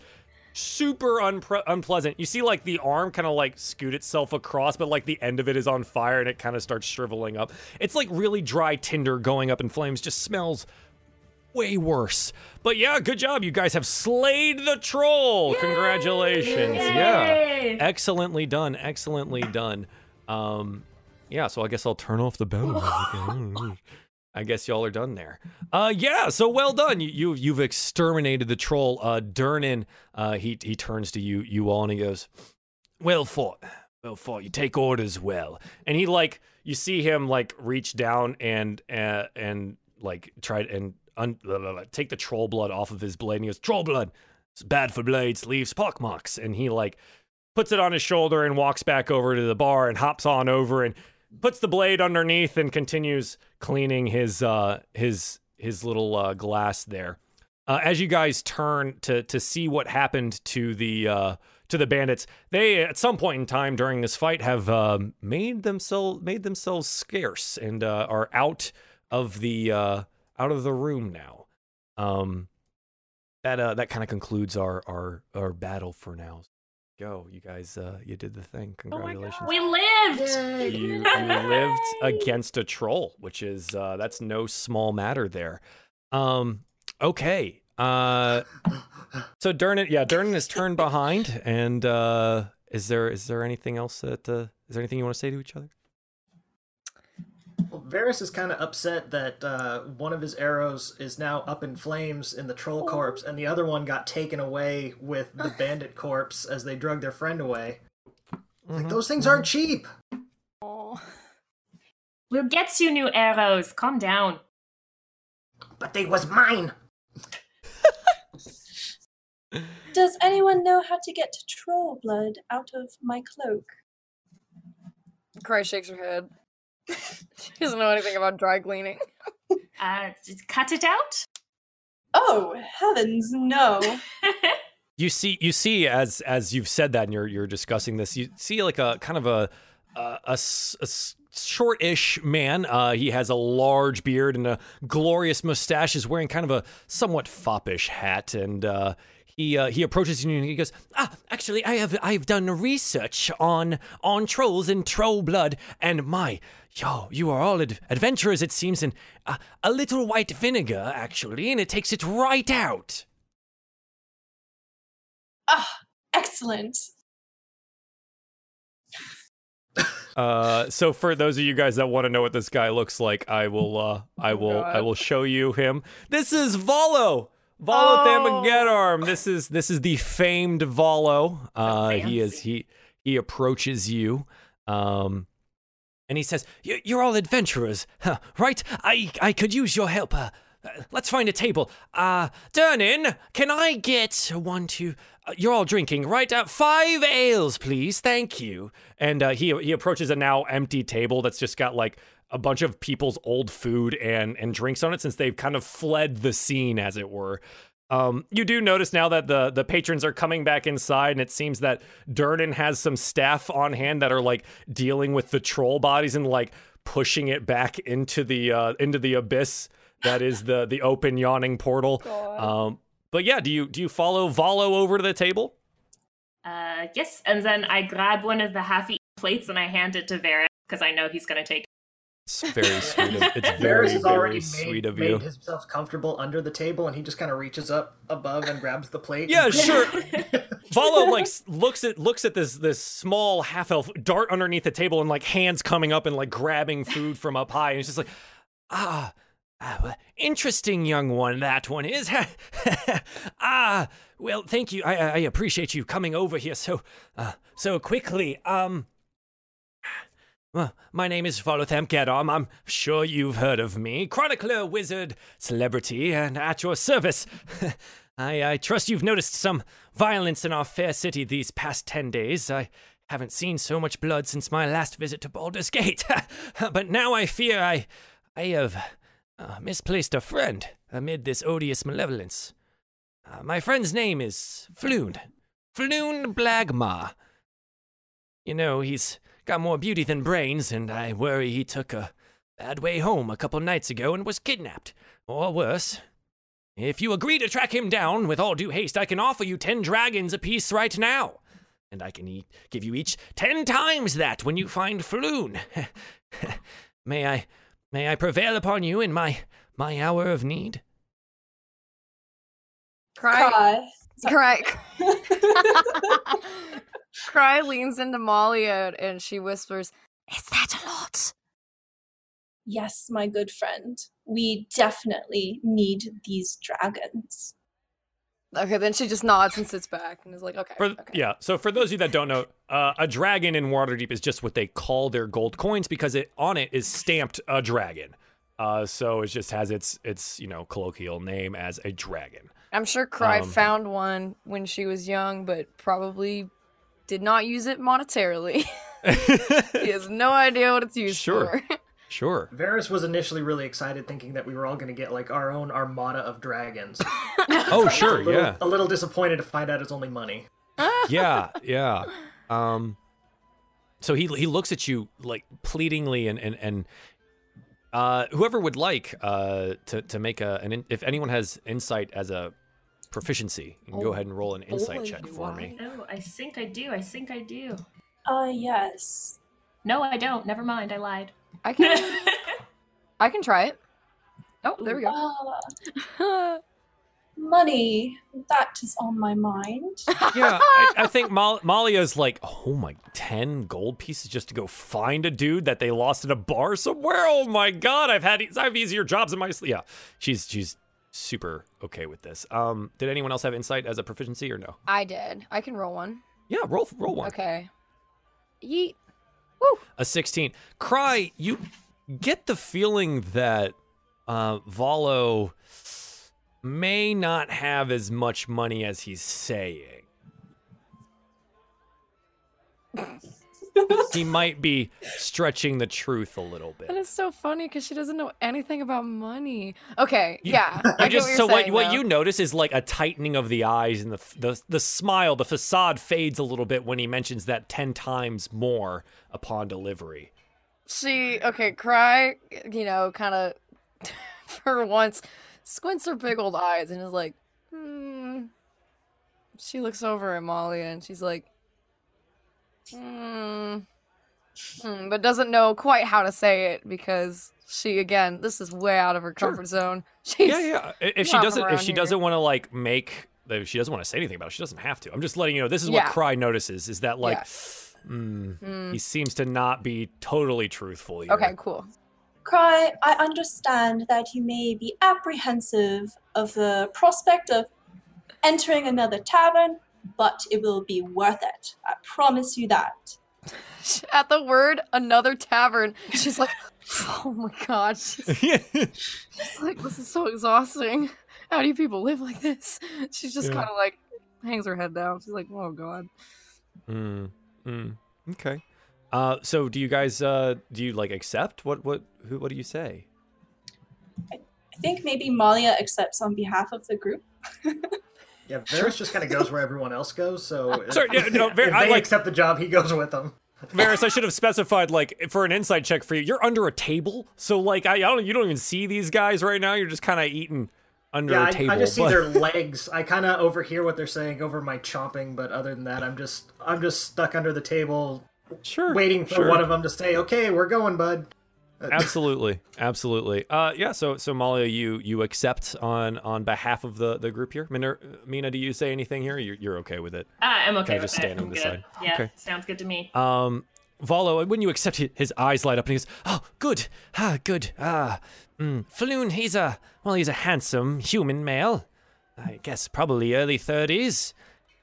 [SPEAKER 1] super unpre- unpleasant. You see, like the arm kind of like scoot itself across, but like the end of it is on fire, and it kind of starts shriveling up. It's like really dry tinder going up in flames. Just smells way worse. But yeah, good job. You guys have slayed the troll. Congratulations. Yeah. Excellently done. Excellently done. Um yeah, so I guess I'll turn off the battle. I guess y'all are done there. Uh yeah, so well done. You, you you've exterminated the troll. Uh Durnan, uh he he turns to you you all and he goes, "Well fought. well fought. You take orders well. And he like you see him like reach down and uh, and like try and un- blah, blah, blah, take the troll blood off of his blade. And he goes, "Troll blood, it's bad for blades, leaves pockmarks." And he like puts it on his shoulder and walks back over to the bar and hops on over and puts the blade underneath and continues cleaning his uh his his little uh, glass there. Uh, as you guys turn to to see what happened to the uh, to the bandits, they at some point in time during this fight have um made themselves made themselves scarce and uh, are out of the uh, out of the room now. Um, that uh, that kind of concludes our our our battle for now. Go, you guys! Uh, you did the thing. Congratulations.
[SPEAKER 3] We lived.
[SPEAKER 1] You, you lived against a troll, which is uh, that's no small matter there. Um, okay. Uh, so Durnan, yeah, Durnan is turned behind, and uh, is there is there anything else that uh, is there anything you want to say to each other?
[SPEAKER 2] Well, Varus is kind of upset that uh, one of his arrows is now up in flames in the troll corpse, and the other one got taken away with the bandit corpse as they drug their friend away. Like
[SPEAKER 1] Mhm.
[SPEAKER 2] those things aren't cheap.
[SPEAKER 5] Oh.
[SPEAKER 3] We'll get you new arrows. Calm down.
[SPEAKER 2] But they was mine.
[SPEAKER 4] Does anyone know how to get troll blood out of my cloak?
[SPEAKER 5] Cry shakes her head. she doesn't know anything about dry cleaning.
[SPEAKER 3] Uh, just cut it out.
[SPEAKER 4] Oh, heavens, no.
[SPEAKER 1] you see you see as as you've said that and you're you're discussing this you see like a kind of a short-ish man uh he has a large beard and a glorious mustache is wearing kind of a somewhat foppish hat and uh he, uh, he approaches you and he goes, Ah, actually, I have I've done research on on trolls and troll blood, and my, yo, you are all ad- adventurers, it seems, and uh, a little white vinegar, actually, and it takes it right out.
[SPEAKER 4] ah, excellent.
[SPEAKER 1] Uh, so for those of you guys that want to know what this guy looks like, I will, uh, I will, I will show you him. This is Volo, Volo
[SPEAKER 5] Oh.
[SPEAKER 1] Thamagedorm. This is this is the famed Volo. Uh, he is he he approaches you, um, and he says, "You- "You're all adventurers, huh, right? I I could use your help. Uh, uh, let's find a table. Uh, Durnan, can I get one, two? Uh, you're all drinking, right? Uh, five ales, please. Thank you. And uh, he he approaches a now empty table that's just got like a bunch of people's old food and and drinks on it since they've kind of fled the scene, as it were. Um, you do notice now that the the patrons are coming back inside, and it seems that Durnan has some staff on hand that are like dealing with the troll bodies and like pushing it back into the uh, into the abyss that is the the open yawning portal. Um, but yeah, do you do you follow Volo over to the table?
[SPEAKER 3] Uh, yes, and then I grab one of the half-eaten plates and I hand it to Varus because I know he's gonna take.
[SPEAKER 1] It's very sweet. Of, it's very
[SPEAKER 2] has already
[SPEAKER 1] very
[SPEAKER 2] made,
[SPEAKER 1] sweet of
[SPEAKER 2] made himself comfortable under the table, and he just kind of reaches up above and grabs the plate.
[SPEAKER 1] Yeah,
[SPEAKER 2] and-
[SPEAKER 1] sure. Volo like looks at looks at this this small half elf dart underneath the table and like hands coming up and like grabbing food from up high and he's just like ah. ah, interesting young one that one is. ah, well, thank you. I, I I appreciate you coming over here so uh, so quickly. Um, my name is Volothamp Geddarm. I'm sure you've heard of me. Chronicler, wizard, celebrity, and at your service. I, I trust you've noticed some violence in our fair city these past ten days. I haven't seen so much blood since my last visit to Baldur's Gate. but now I fear I, I have uh, misplaced a friend amid this odious malevolence. Uh, my friend's name is Floon. Floon Blagmar. You know, he's got more beauty than brains, and I worry he took a bad way home a couple nights ago and was kidnapped. Or worse. If you agree to track him down with all due haste, I can offer you ten dragons apiece right now. And I can e- give you each ten times that when you find Floon. may I may I prevail upon you in my my hour of need?
[SPEAKER 5] Cry.
[SPEAKER 4] Cry.
[SPEAKER 5] Cry. Cry leans into Molly and and she whispers, Is that a lot?
[SPEAKER 4] yes, my good friend. We definitely need these dragons.
[SPEAKER 5] Okay, then she just nods and sits back and is like, okay.
[SPEAKER 1] For,
[SPEAKER 5] okay.
[SPEAKER 1] Yeah. So for those of you that don't know, uh, a dragon in Waterdeep is just what they call their gold coins because it on it is stamped a dragon. Uh, so it just has its its you know colloquial name as a dragon.
[SPEAKER 5] I'm sure Cry
[SPEAKER 1] Um,
[SPEAKER 5] found one when she was young, but probably did not use it monetarily. he has no idea what it's used
[SPEAKER 1] Sure.
[SPEAKER 5] for.
[SPEAKER 1] sure.
[SPEAKER 2] Sure. Varus was initially really excited, thinking that we were all going to get like our own armada of dragons.
[SPEAKER 1] Oh sure.
[SPEAKER 2] a, little,
[SPEAKER 1] Yeah.
[SPEAKER 2] a little disappointed to find out it's only money.
[SPEAKER 1] yeah, yeah. Um, so he he looks at you like pleadingly, and and and uh, whoever would like uh to to make a an in, if anyone has insight as a proficiency, you can go
[SPEAKER 5] Oh,
[SPEAKER 1] ahead and roll an insight
[SPEAKER 5] boy,
[SPEAKER 1] check for
[SPEAKER 5] I.
[SPEAKER 1] me.
[SPEAKER 3] Oh, I think I do. I think I do.
[SPEAKER 4] Uh, yes.
[SPEAKER 3] No, I don't. Never mind. I lied.
[SPEAKER 5] I can I can try it. Oh, there we go.
[SPEAKER 4] Uh, money. That is on my mind.
[SPEAKER 1] Yeah, I, I think Mal- Malia's like, oh my, 10 gold pieces just to go find a dude that they lost at a bar somewhere. Oh my god, I've had I have easier jobs in my sleep. Yeah, she's she's super okay with this. Um, did anyone else have insight as a proficiency or no?
[SPEAKER 5] I did. I can roll one.
[SPEAKER 1] Yeah, roll roll one.
[SPEAKER 5] Okay. Yeet. Woo.
[SPEAKER 1] A 16. Cry, you get the feeling that uh, Volo may not have as much money as he's saying. he might be stretching the truth a little bit.
[SPEAKER 5] That is so funny because she doesn't know anything about money. Okay,
[SPEAKER 1] You-
[SPEAKER 5] yeah. I
[SPEAKER 1] just
[SPEAKER 5] what
[SPEAKER 1] so what
[SPEAKER 5] saying,
[SPEAKER 1] what
[SPEAKER 5] though.
[SPEAKER 1] you notice is like a tightening of the eyes and the the the smile, the facade fades a little bit when he mentions that 10 times more upon delivery.
[SPEAKER 5] she okay cry you know kind of for once squints her big old eyes and is like hmm she looks over at molly and she's like hmm, hmm but doesn't know quite how to say it because she again this is way out of her
[SPEAKER 1] Sure.
[SPEAKER 5] comfort zone she's
[SPEAKER 1] yeah, yeah. If she doesn't, if she
[SPEAKER 5] here.
[SPEAKER 1] doesn't want to like make, if she doesn't want to say anything about it, she doesn't have to. I'm just letting you know. This is what
[SPEAKER 5] Yeah.
[SPEAKER 1] Cry notices: is that like,
[SPEAKER 5] Yeah.
[SPEAKER 1] mm,
[SPEAKER 5] Hmm.
[SPEAKER 1] he seems to not be totally truthful. Here.
[SPEAKER 5] okay cool
[SPEAKER 4] Cry, I understand that you may be apprehensive of the prospect of entering another tavern, but it will be worth it. I promise you that.
[SPEAKER 5] at the word another tavern she's like oh my god she's It's like this is so exhausting. How do you people live like this? She's just
[SPEAKER 1] Yeah.
[SPEAKER 5] kind of like hangs her head down. She's like, oh god.
[SPEAKER 1] mm, mm, okay. Uh, so do you guys, uh, do you like accept what, what, who, what do you say?
[SPEAKER 4] I think maybe Malia accepts on behalf of the group.
[SPEAKER 2] Yeah, Varus just kind of goes where everyone else goes. So
[SPEAKER 1] Sorry, yeah, no, Var-
[SPEAKER 2] if
[SPEAKER 1] I like-
[SPEAKER 2] accept the job, he goes with them.
[SPEAKER 1] Varus, I should have specified like for an inside check for you. You're under a table, so like I, I don't, you don't even see these guys right now. You're just kind of eating under
[SPEAKER 2] Yeah,
[SPEAKER 1] a
[SPEAKER 2] I,
[SPEAKER 1] table.
[SPEAKER 2] I just see their legs. I kind of overhear what they're saying over my chomping, but other than that, I'm just I'm just stuck under the table,
[SPEAKER 1] sure,
[SPEAKER 2] waiting for
[SPEAKER 1] sure.
[SPEAKER 2] one of them to say, "Okay, we're going, bud." Uh,
[SPEAKER 1] absolutely absolutely uh yeah so so Malia you you accept on on behalf of the the group here mina, mina do you say anything here you're, you're okay with it
[SPEAKER 3] Ah, I'm okay
[SPEAKER 1] Kinda
[SPEAKER 3] with
[SPEAKER 1] just
[SPEAKER 3] it.
[SPEAKER 1] stand on the side.
[SPEAKER 3] Yeah,
[SPEAKER 1] Okay.
[SPEAKER 3] sounds good to me.
[SPEAKER 1] um Volo, when you accept it, his eyes light up and he goes, "Oh, good, ah, good, ah, mm, Floon, he's a well, he's a handsome human male. I guess probably early thirties,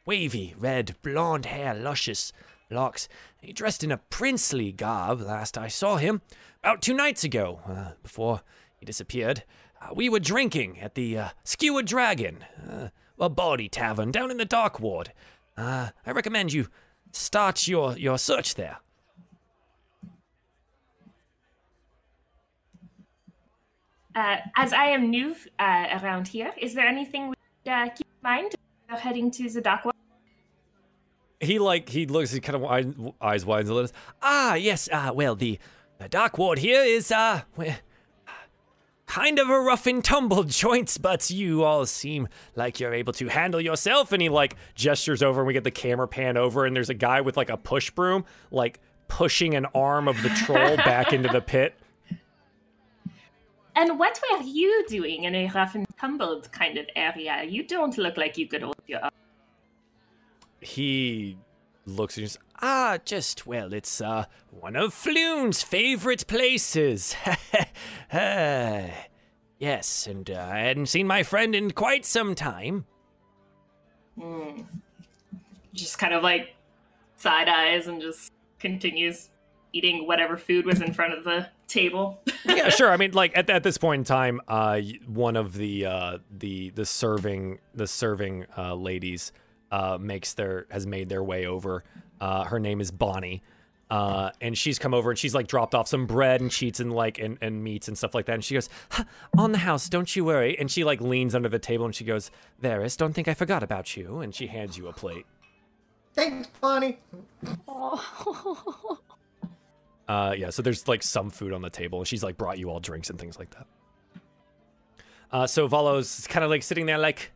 [SPEAKER 1] wavy, red, blonde hair, luscious locks. He dressed in a princely garb last I saw him, about two nights ago, uh, before he disappeared. Uh, we were drinking at the uh, Skewered Dragon, uh, a bawdy tavern down in the Dock Ward. Uh, I recommend you start your, your search there.
[SPEAKER 3] Uh, as I am new uh, around here, is there anything we should keep in mind? Heading to the dock.
[SPEAKER 1] He like he looks he kind of wide, eyes wide a little ah yes uh well the, the dock ward here is uh kind of a rough and tumble joints but you all seem like you're able to handle yourself and he like gestures over and we get the camera pan over and there's a guy with like a push broom like pushing an arm of the troll back into the pit
[SPEAKER 3] And what were you doing in a rough and tumbled kind of area? You don't look like you could hold your own.
[SPEAKER 1] He looks and says, Ah, just, well, it's, uh, one of Floon's favorite places. uh, yes, and uh, I hadn't seen my friend in quite some time.
[SPEAKER 3] Mm. Just kind of like side eyes and just continues eating whatever food was in front of the table.
[SPEAKER 1] yeah, sure. I mean, like at, at this point in time, uh, one of the uh, the the serving the serving uh, ladies uh, makes their has made their way over. Uh, her name is Bonnie. Uh, and she's come over and she's like dropped off some bread and sheets and like and, and meats and stuff like that. And she goes, "On the house, don't you worry." And she like leans under the table and she goes, "Varus, don't think I forgot about you." And she hands you a plate.
[SPEAKER 2] Thanks, Bonnie.
[SPEAKER 5] Oh.
[SPEAKER 1] Uh, yeah, so there's like some food on the table, and she's like brought you all drinks and things like that. Uh, so Volo's kind of like sitting there, like,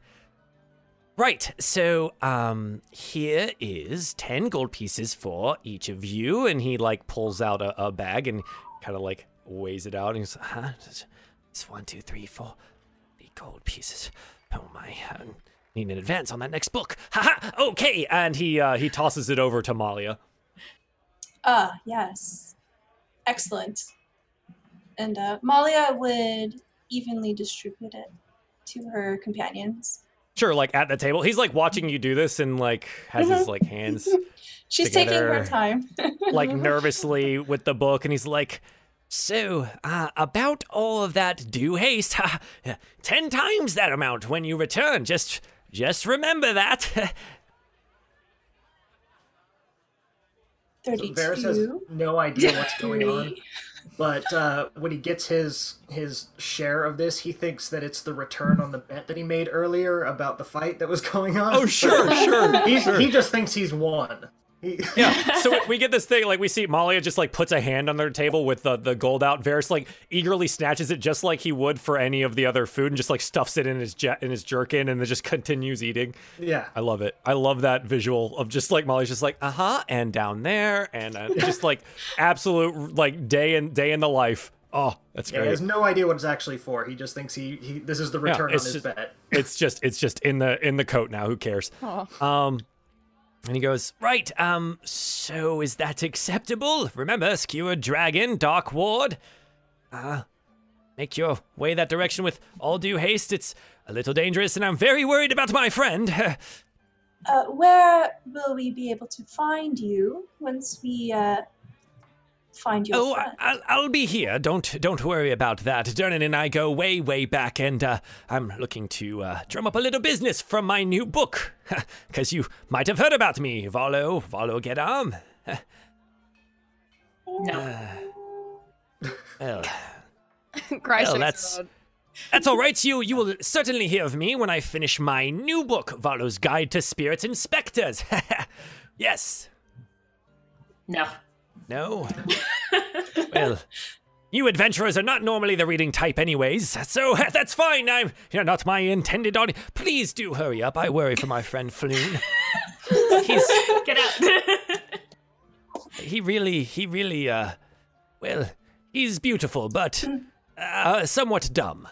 [SPEAKER 1] right. So, um, here is ten gold pieces for each of you, and he like pulls out a, a bag and kind of like weighs it out, and he's, huh? It's- one, two, three, four, eight gold pieces. Oh my. I need an advance on that next book. Okay, and he uh, he tosses it over to Malia.
[SPEAKER 4] Ah, yes. Excellent. And uh, Malia would evenly distribute it to her companions.
[SPEAKER 1] Sure, like at the table. He's like watching you do this and like has his like hands
[SPEAKER 4] She's taking her time.
[SPEAKER 1] like nervously with the book and he's like so uh, about all of that do haste ha, ten times that amount when you return just just remember that
[SPEAKER 2] So
[SPEAKER 4] 32.
[SPEAKER 2] Varus has no idea what's going on. But uh, when he gets his his share of this, he thinks that it's the return on the bet that he made earlier about the fight that was going on.
[SPEAKER 1] oh sure sure
[SPEAKER 2] He's, He just thinks he's won. He,
[SPEAKER 1] yeah so we- we get this thing like we see malia just like puts a hand on their table with the, the gold out Varus like eagerly snatches it just like he would for any of the other food and just like stuffs it in his jet in his jerkin and then just continues eating
[SPEAKER 2] yeah.
[SPEAKER 1] I love it. I love that visual of just like Molly's just like, uh huh, and down there, and uh, just like absolute like day in day in the life. Oh, that's
[SPEAKER 2] Yeah, he has no idea what it's actually for. He just thinks he, he this is the
[SPEAKER 1] Yeah,
[SPEAKER 2] return on his
[SPEAKER 1] just-
[SPEAKER 2] bet.
[SPEAKER 1] it's just it's just in the in the coat now. Who cares? Um, and he goes, right. Um, so is that acceptable? Remember, skewer dragon, dock ward. Uh, make your way that direction with all due haste. It's a little dangerous, and I'm very worried about my friend.
[SPEAKER 4] Uh, where will we be able to find you once we uh, find your
[SPEAKER 1] Oh,
[SPEAKER 4] friend?
[SPEAKER 1] I, I'll, I'll be here. Don't don't worry about that. Durnan and I go way way back, and uh, I'm looking to uh, drum up a little business from my new book, because you might have heard about me, Volo Volo Geddarm.
[SPEAKER 3] No.
[SPEAKER 1] Well,
[SPEAKER 5] Cry
[SPEAKER 1] Well, that's-
[SPEAKER 5] her head.
[SPEAKER 1] that's all right. You you will certainly hear of me when I finish my new book, Volo's Guide to Spirits and Specters. yes.
[SPEAKER 3] No.
[SPEAKER 1] No. well, you adventurers are not normally the reading type, anyways, so that's fine. I'm you're not my intended audience. Please do hurry up. I worry for my friend Floon. He's
[SPEAKER 3] Get out.
[SPEAKER 1] he really he really uh well he's beautiful, but uh, somewhat dumb.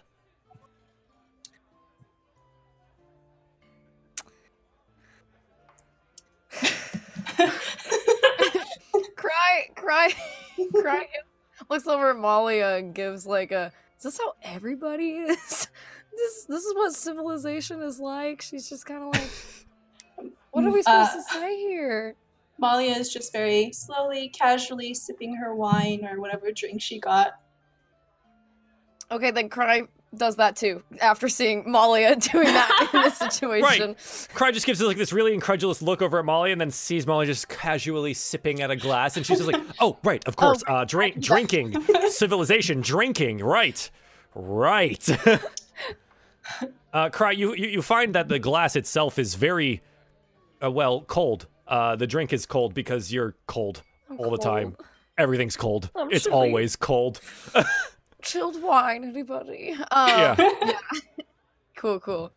[SPEAKER 5] Cry, cry, cry. Looks over at Malia and gives like a. Is this how everybody is? This this is what civilization is like. She's just kind of like, what are we supposed
[SPEAKER 4] Uh,
[SPEAKER 5] to say here?
[SPEAKER 4] Malia is just very slowly, casually sipping her wine or whatever drink she got.
[SPEAKER 5] Okay, then Cry does that too after seeing Malia doing that in this situation. Right.
[SPEAKER 1] Cry just gives like this really incredulous look over at Molly, and then sees Molly just casually sipping at a glass, and she's just like, "Oh, right, of course, uh, drink, drinking, civilization, drinking, right, right." uh, Cry, you, you you find that the glass itself is very, uh, well, cold. Uh, the drink is cold because you're cold all the time. Everything's cold.
[SPEAKER 5] I'm
[SPEAKER 1] it's always cold.
[SPEAKER 5] Chilled wine, anybody? Um,
[SPEAKER 1] Yeah.
[SPEAKER 5] Cool, cool.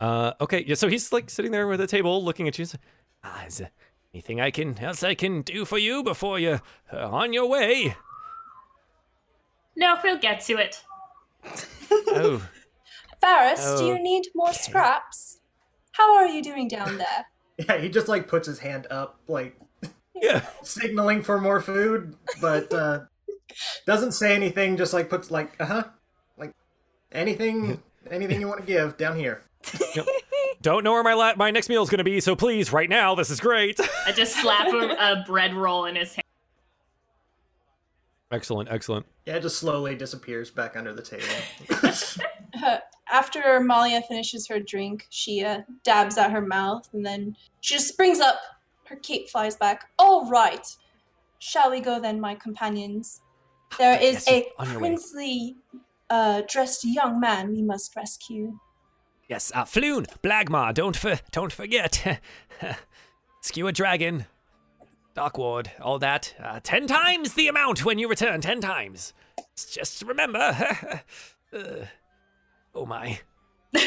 [SPEAKER 1] Uh, okay, yeah. So he's like sitting there with a table, looking at you. He's like, ah, is there anything I can else I can do for you before you're uh, on your way?
[SPEAKER 3] no, we'll get to it.
[SPEAKER 1] Oh,
[SPEAKER 4] Varus, do
[SPEAKER 1] Oh,
[SPEAKER 4] you need more scraps? How are you doing down there?
[SPEAKER 2] Yeah, he just like puts his hand up, like
[SPEAKER 1] yeah.
[SPEAKER 2] signaling for more food, but uh, doesn't say anything. Just like puts like, uh huh, like anything, anything you want to give down here.
[SPEAKER 1] don't know where my la- my next meal is going to be, so please, right now, this is great.
[SPEAKER 3] I just slap a, a bread roll in his hand.
[SPEAKER 1] excellent, excellent.
[SPEAKER 2] Yeah, it just slowly disappears back under the table.
[SPEAKER 4] After Malia finishes her drink, she uh, dabs at her mouth and then she just springs up. Her cape flies back. All right. Shall we go then, my companions? There is
[SPEAKER 1] Yes,
[SPEAKER 4] a
[SPEAKER 1] on your way.
[SPEAKER 4] princely uh, dressed young man we must rescue.
[SPEAKER 1] Yes, uh, Floon, Blagmar, don't for, don't forget. Skewer Dragon, Dockward, all that. Uh, ten times the amount when you return, ten times. Just remember. uh, oh my.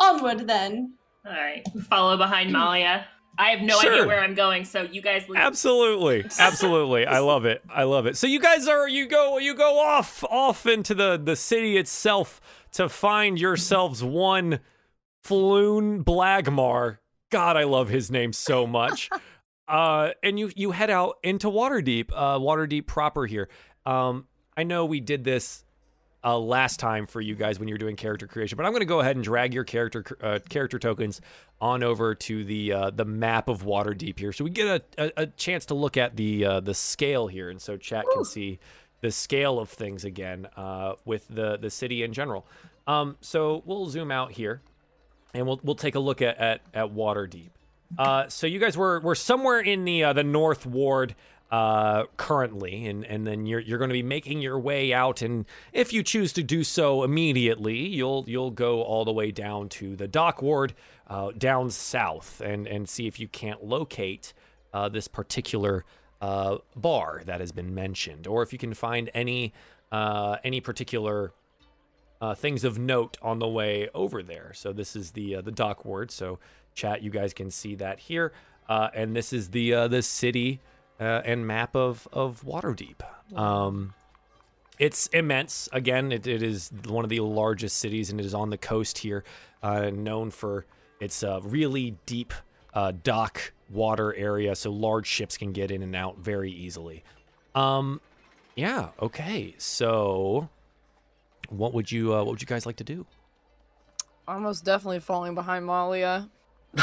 [SPEAKER 4] Onward then.
[SPEAKER 3] All right, follow behind Malia. I have no
[SPEAKER 1] Sure.
[SPEAKER 3] idea where I'm going, so you guys leave.
[SPEAKER 1] Absolutely, absolutely. I love it. I love it. So you guys are you go you go off off into the the city itself to find yourselves one Floon Blagmar. God, I love his name so much. uh, and you you head out into Waterdeep, uh, Waterdeep proper here. Um, I know we did this uh, last time for you guys when you were doing character creation, but I'm going to go ahead and drag your character uh, character tokens on over to the uh, the map of Waterdeep here, so we get a, a, a chance to look at the uh, the scale here, and so chat can see the scale of things again uh, with the the city in general. Um, so we'll zoom out here, and we'll we'll take a look at at, at Waterdeep. Uh, so you guys were were somewhere in the uh, the North Ward uh, currently, and and then you're you're going to be making your way out, and if you choose to do so immediately, you'll you'll go all the way down to the Dock Ward, uh, down south, and and see if you can't locate uh, this particular uh, bar that has been mentioned, or if you can find any uh, any particular uh, things of note on the way over there. So this is the uh, the dock ward. So chat, you guys can see that here, uh, and this is the uh, the city uh, and map of of Waterdeep. Um, it's immense. Again, it, it is one of the largest cities, and it is on the coast here, uh, known for its uh, really deep uh, dock water area, so large ships can get in and out very easily. Um, yeah. Okay. So what would you uh, what would you guys like to do?
[SPEAKER 5] I'm definitely falling behind Malia.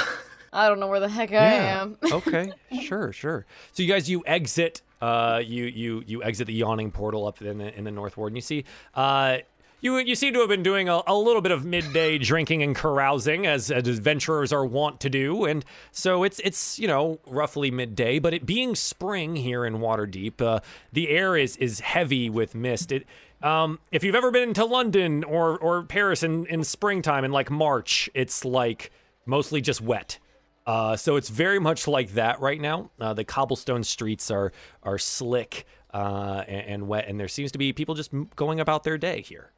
[SPEAKER 5] I don't know where the heck I
[SPEAKER 1] Yeah.
[SPEAKER 5] am.
[SPEAKER 1] okay, sure, sure. So you guys, you exit, uh, you you you exit the yawning portal up in the in the north ward, and you see, uh, you you seem to have been doing a, a little bit of midday drinking and carousing, as, as adventurers are wont to do, and so it's it's you know roughly midday, but it being spring here in Waterdeep, uh, the air is is heavy with mist. It. Um, if you've ever been to London or, or Paris in, in springtime in like March, it's like mostly just wet. Uh, so it's very much like that right now. Uh, the cobblestone streets are are slick uh, and, and wet, and there seems to be people just going about their day here.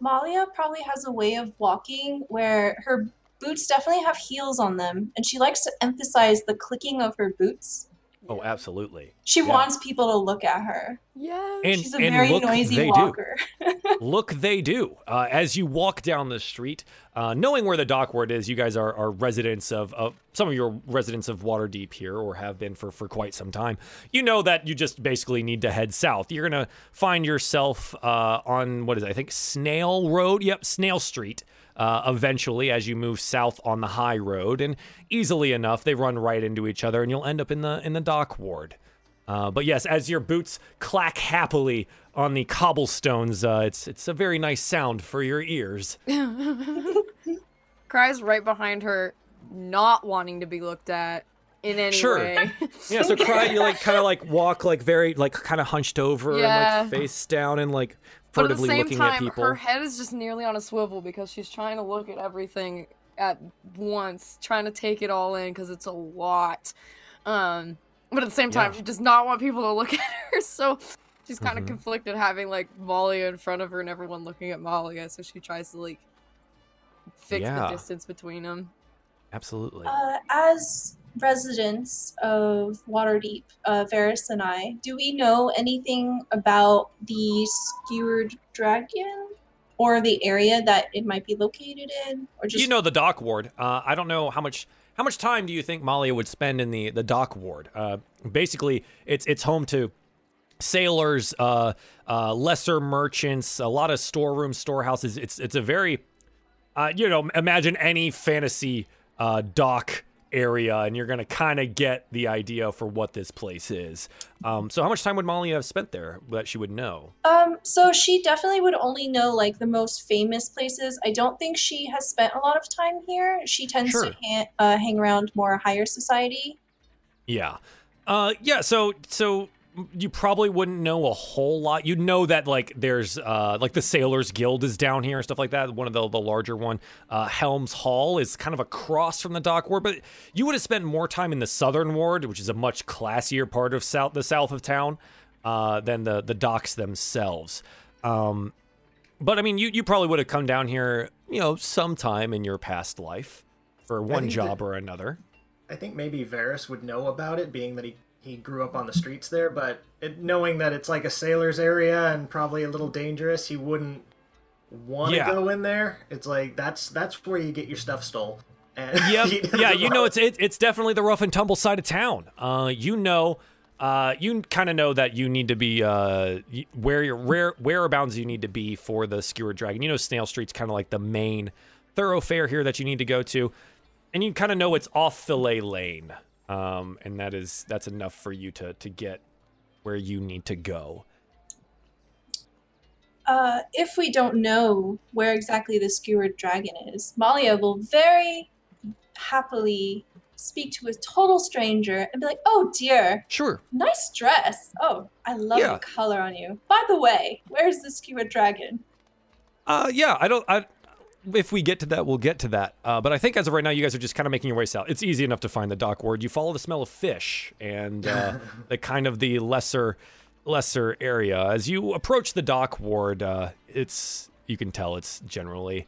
[SPEAKER 4] Malia probably has a way of walking where her boots definitely have heels on them, and she likes to emphasize the clicking of her boots.
[SPEAKER 1] Oh, absolutely.
[SPEAKER 4] She
[SPEAKER 1] Yeah.
[SPEAKER 4] wants people to look at her.
[SPEAKER 5] Yeah.
[SPEAKER 1] And,
[SPEAKER 4] She's a
[SPEAKER 1] and
[SPEAKER 4] very
[SPEAKER 1] look,
[SPEAKER 4] noisy
[SPEAKER 1] they
[SPEAKER 4] walker.
[SPEAKER 1] do. look, they do. Uh, as you walk down the street, uh, knowing where the dockward is, you guys are, are residents of, of some of your residents of Waterdeep here, or have been for, for quite some time. You know that you just basically need to head south. You're gonna find yourself uh, on what is it? I think Snail Road. Yep, Snail Street. Uh, eventually, as you move south on the high road, and easily enough, they run right into each other, and you'll end up in the in the dock ward. Uh, but yes, as your boots clack happily on the cobblestones, uh, it's it's a very nice sound for your ears.
[SPEAKER 5] Cries right behind her, not wanting to be looked at in any
[SPEAKER 1] Sure.
[SPEAKER 5] way.
[SPEAKER 1] Yeah, so cry, you like kind of like walk like very like kind of hunched over
[SPEAKER 5] Yeah.
[SPEAKER 1] and like face down and like
[SPEAKER 5] but at the
[SPEAKER 1] furtively
[SPEAKER 5] same
[SPEAKER 1] looking at
[SPEAKER 5] time,
[SPEAKER 1] people.
[SPEAKER 5] her head is just nearly on a swivel because she's trying to look at everything at once, trying to take it all in because it's a lot. Um, but at the same time,
[SPEAKER 1] Yeah.
[SPEAKER 5] she does not want people to look at her, so she's kind of
[SPEAKER 1] Mhm.
[SPEAKER 5] conflicted having like Malia in front of her and everyone looking at Malia, so she tries to like fix
[SPEAKER 1] Yeah.
[SPEAKER 5] the distance between them.
[SPEAKER 1] Absolutely.
[SPEAKER 4] Uh, as residents of Waterdeep, uh, Varus and I, do we know anything about the skewered dragon or the area that it might be located in, or just
[SPEAKER 1] you know the dock ward. Uh, I don't know how much how much time do you think Malia would spend in the the dock ward? Uh, basically, it's it's home to sailors, uh, uh, lesser merchants, a lot of storerooms, storehouses. It's it's a very uh, you know, imagine any fantasy uh, dock area, and you're gonna kind of get the idea for what this place is. Um, so, how much time would Molly have spent there that she would know?
[SPEAKER 4] Um, so she definitely would only know like the most famous places. I don't think she has spent a lot of time here. She tends
[SPEAKER 1] Sure.
[SPEAKER 4] to ha- uh, hang around more higher society.
[SPEAKER 1] Yeah. Uh yeah, so so you probably wouldn't know a whole lot. You'd know that like there's uh like the Sailors Guild is down here and stuff like that, one of the the larger one. Uh Helms Hall is kind of across from the dock ward, but you would have spent more time in the southern ward, which is a much classier part of south the south of town, uh than the the docks themselves. Um but I mean you you probably would have come down here, you know, sometime in your past life for one job
[SPEAKER 2] that-
[SPEAKER 1] or another.
[SPEAKER 2] I think maybe Varus would know about it, being that he, he grew up on the streets there, but it, knowing that it's like a sailor's area and probably a little dangerous, he wouldn't want to
[SPEAKER 1] Yeah.
[SPEAKER 2] go in there. It's like that's that's where you get your stuff stole. And
[SPEAKER 1] Yep. yeah, you know it's it, it's definitely the rough and tumble side of town. Uh, you know, uh, you kind of know that you need to be uh where your where whereabouts you need to be for the skewered dragon. You know, Snail Street's kind of like the main thoroughfare here that you need to go to, and you kind of know it's off Fillet Lane. Um, and that is that's enough for you to to get where you need to go.
[SPEAKER 4] Uh, if we don't know where exactly the skewered dragon is, Malia will very happily speak to a total stranger and be like, "Oh dear,
[SPEAKER 1] Sure.
[SPEAKER 4] nice dress. Oh, I love
[SPEAKER 1] Yeah.
[SPEAKER 4] the color on you. By the way, where's the skewered dragon?"
[SPEAKER 1] Uh, yeah, I don't. I, if we get to that, we'll get to that. Uh, but I think as of right now, you guys are just kind of making your way south. It's easy enough to find the dock ward. You follow the smell of fish and uh, the kind of the lesser, lesser area. As you approach the dock ward, uh, it's you can tell it's generally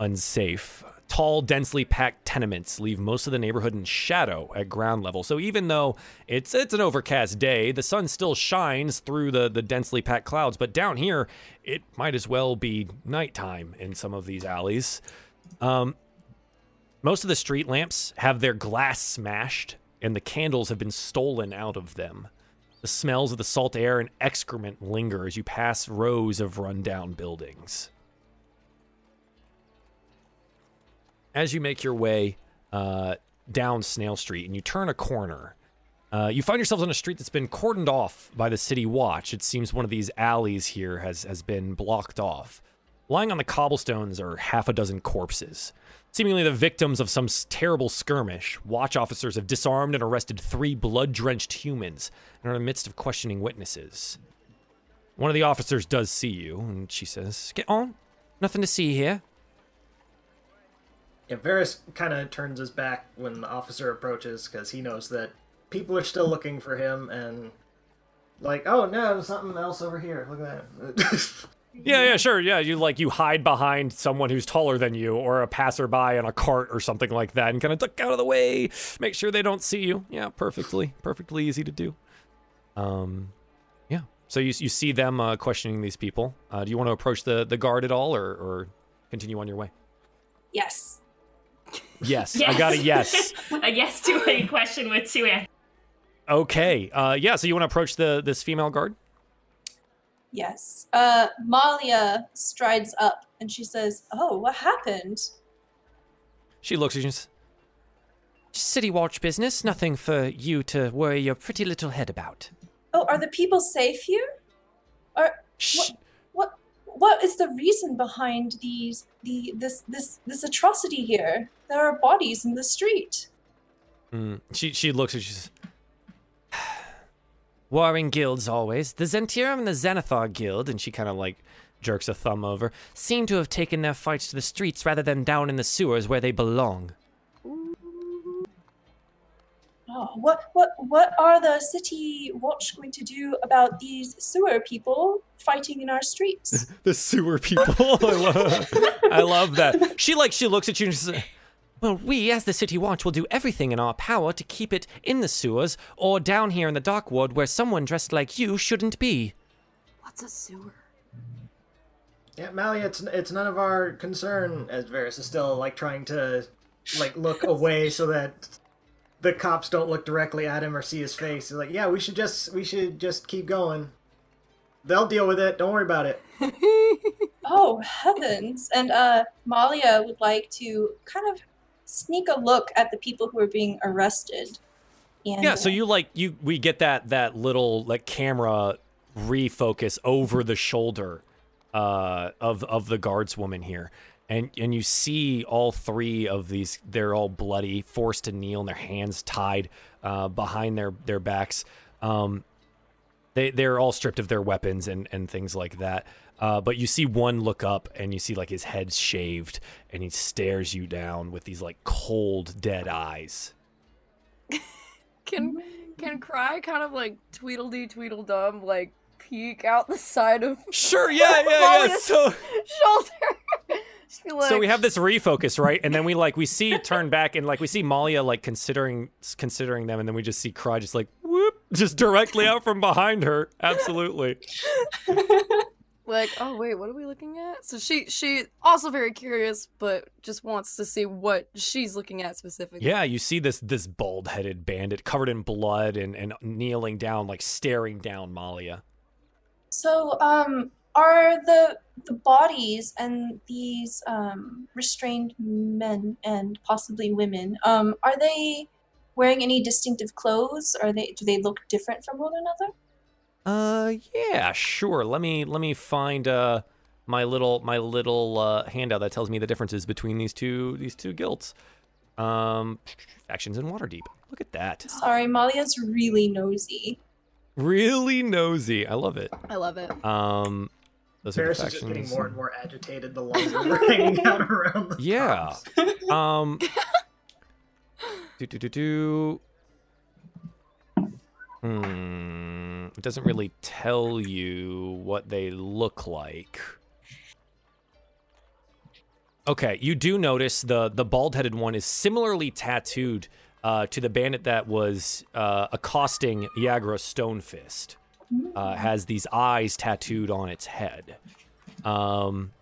[SPEAKER 1] unsafe. Tall, densely packed tenements leave most of the neighborhood in shadow at ground level. So even though it's it's an overcast day, the sun still shines through the the densely packed clouds. But down here, it might as well be nighttime in some of these alleys. Um, most of the street lamps have their glass smashed, and the candles have been stolen out of them. The smells of the salt air and excrement linger as you pass rows of rundown buildings. As you make your way uh, down Snail Street and you turn a corner, uh, you find yourselves on a street that's been cordoned off by the city watch. It seems one of these alleys here has, has been blocked off. Lying on the cobblestones are half a dozen corpses. Seemingly the victims of some terrible skirmish, watch officers have disarmed and arrested three blood drenched humans and are in the midst of questioning witnesses. One of the officers does see you, and she says, Get on. Nothing to see here.
[SPEAKER 2] Yeah, Varus kind of turns his back when the officer approaches because he knows that people are still looking for him and like, oh no, there's something else over here. Look at that.
[SPEAKER 1] Yeah, yeah, sure. Yeah, you like you hide behind someone who's taller than you or a passerby in a cart or something like that and kind of duck out of the way, make sure they don't see you. Yeah, perfectly, perfectly easy to do. Um, yeah. So you you see them uh, questioning these people. Uh, do you want to approach the the guard at all, or or continue on your way?
[SPEAKER 4] Yes.
[SPEAKER 1] Yes, I got a yes.
[SPEAKER 3] a yes to a question with two answers.
[SPEAKER 1] Okay. Uh, yeah. So you want to approach the this female guard?
[SPEAKER 4] Yes. Uh, Malia strides up and she says, "Oh, what happened?"
[SPEAKER 1] She looks at you. and says, City watch business. Nothing for you to worry your pretty little head about.
[SPEAKER 4] Oh, are the people safe here? Or
[SPEAKER 1] Shh.
[SPEAKER 4] what? What is the reason behind these the this this this atrocity here? There are bodies in the street.
[SPEAKER 1] Mm, she she looks at you. she says, Warring guilds always. The Zhentarim and the Xanathar guild, and she kind of like jerks a thumb over, seem to have taken their fights to the streets rather than down in the sewers where they belong.
[SPEAKER 4] Oh, what what what are the city watch going to do about these sewer people fighting in our streets?
[SPEAKER 1] The sewer people. I, love, I love that. She like she looks at you and she says, Well, we as the city watch will do everything in our power to keep it in the sewers or down here in the dock ward where someone dressed like you shouldn't be.
[SPEAKER 5] What's a sewer?
[SPEAKER 2] yeah, Mally, it's it's none of our concern. As Varus is still like trying to like look away so that the cops don't look directly at him or see his face. He's like, yeah, we should just we should just keep going. They'll deal with it. Don't worry about it.
[SPEAKER 4] Oh heavens! And uh, Malia would like to kind of sneak a look at the people who are being arrested. And,
[SPEAKER 1] Yeah, so
[SPEAKER 4] uh,
[SPEAKER 1] you like you we get that that little like camera refocus over the shoulder uh of of the guardswoman here. And and you see all three of these they're all bloody, forced to kneel and their hands tied uh behind their their backs. Um they they're all stripped of their weapons and and things like that. Uh, but you see one look up and you see like his head's shaved and he stares you down with these like cold dead eyes.
[SPEAKER 5] Can can Cry kind of like Tweedledee Tweedledum like peek out the side of
[SPEAKER 1] Sure, yeah, yeah, yeah. So
[SPEAKER 5] shoulder? Like,
[SPEAKER 1] so we have this refocus, right? And then we like we see turn back and like we see Malia like considering considering them, and then we just see Cry just like whoop, just directly out from behind her. Absolutely.
[SPEAKER 5] Like, oh wait, what are we looking at? So she she also very curious, but just wants to see what she's looking at specifically.
[SPEAKER 1] Yeah, you see this this bald headed bandit covered in blood and and kneeling down, like staring down Malia.
[SPEAKER 4] So, um, are the the bodies and these um, restrained men and possibly women um, are they wearing any distinctive clothes? Are they do they look different from one another?
[SPEAKER 1] Uh, yeah, sure. Let me let me find uh my little my little uh, handout that tells me the differences between these two these two guilds. Um, factions in Waterdeep. Look at that.
[SPEAKER 4] Sorry, Malia's really nosy.
[SPEAKER 1] Really nosy. I love it.
[SPEAKER 5] I love it.
[SPEAKER 1] Um, those are the
[SPEAKER 2] Ferris is just getting more and more agitated the longer we're hanging out around the
[SPEAKER 1] Yeah.
[SPEAKER 2] props.
[SPEAKER 1] Um. do do do do. Hmm. It doesn't really tell you what they look like. Okay, you do notice the the bald-headed one is similarly tattooed uh, to the bandit that was uh, accosting Yagra Stonefist. Uh, has these eyes tattooed on its head. Um.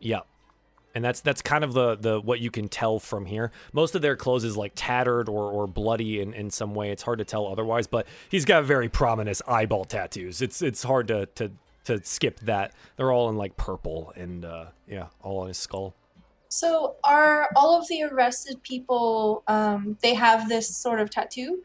[SPEAKER 1] Yeah, and that's that's kind of the the what you can tell from here. Most of their clothes is like tattered or or bloody in, in some way. It's hard to tell otherwise, but he's got very prominent eyeball tattoos. It's it's hard to to to skip that. They're all in like purple and uh yeah, all on his skull.
[SPEAKER 4] So, are all of the arrested people? Um, they have this sort of tattoo.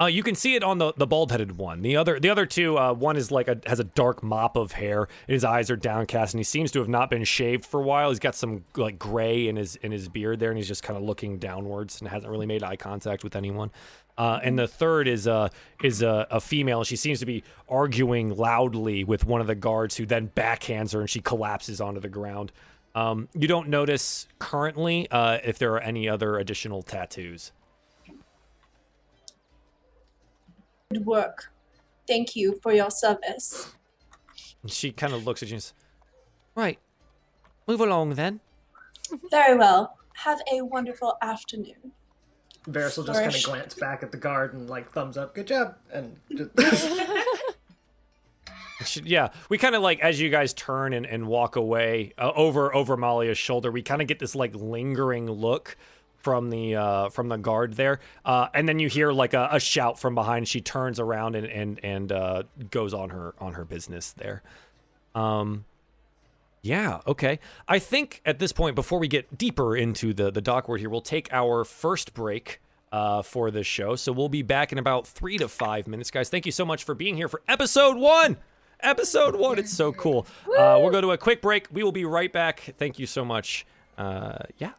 [SPEAKER 1] Uh, you can see it on the, the bald-headed one. The other the other two, uh, one is like a has a dark mop of hair. His eyes are downcast, and he seems to have not been shaved for a while. He's got some like gray in his in his beard there, and he's just kind of looking downwards and hasn't really made eye contact with anyone. Uh, and the third is uh is a, a female. And she seems to be arguing loudly with one of the guards, who then backhands her, and she collapses onto the ground. Um, you don't notice currently uh, if there are any other additional tattoos.
[SPEAKER 4] Work. Thank you for your service.
[SPEAKER 1] And she kind of looks at you and says, Right. Move along then.
[SPEAKER 4] Very well. Have a wonderful afternoon.
[SPEAKER 2] Varus will just kind of
[SPEAKER 4] Flourish.
[SPEAKER 2] glance back at the guard and like thumbs up, good job, and just
[SPEAKER 1] yeah, we kind of like as you guys turn and, and walk away uh, over over Malia's shoulder, we kind of get this like lingering look from the uh, from the guard there, uh, and then you hear like a, a shout from behind. She turns around and and and uh, goes on her on her business there. Um, yeah, okay. I think at this point, before we get deeper into the the dock ward here, we'll take our first break uh, for this show. So we'll be back in about three to five minutes, guys. Thank you so much for being here for episode one. Episode one. It's so cool. Uh, we'll go to a quick break. We will be right back. Thank you so much. Uh, yeah.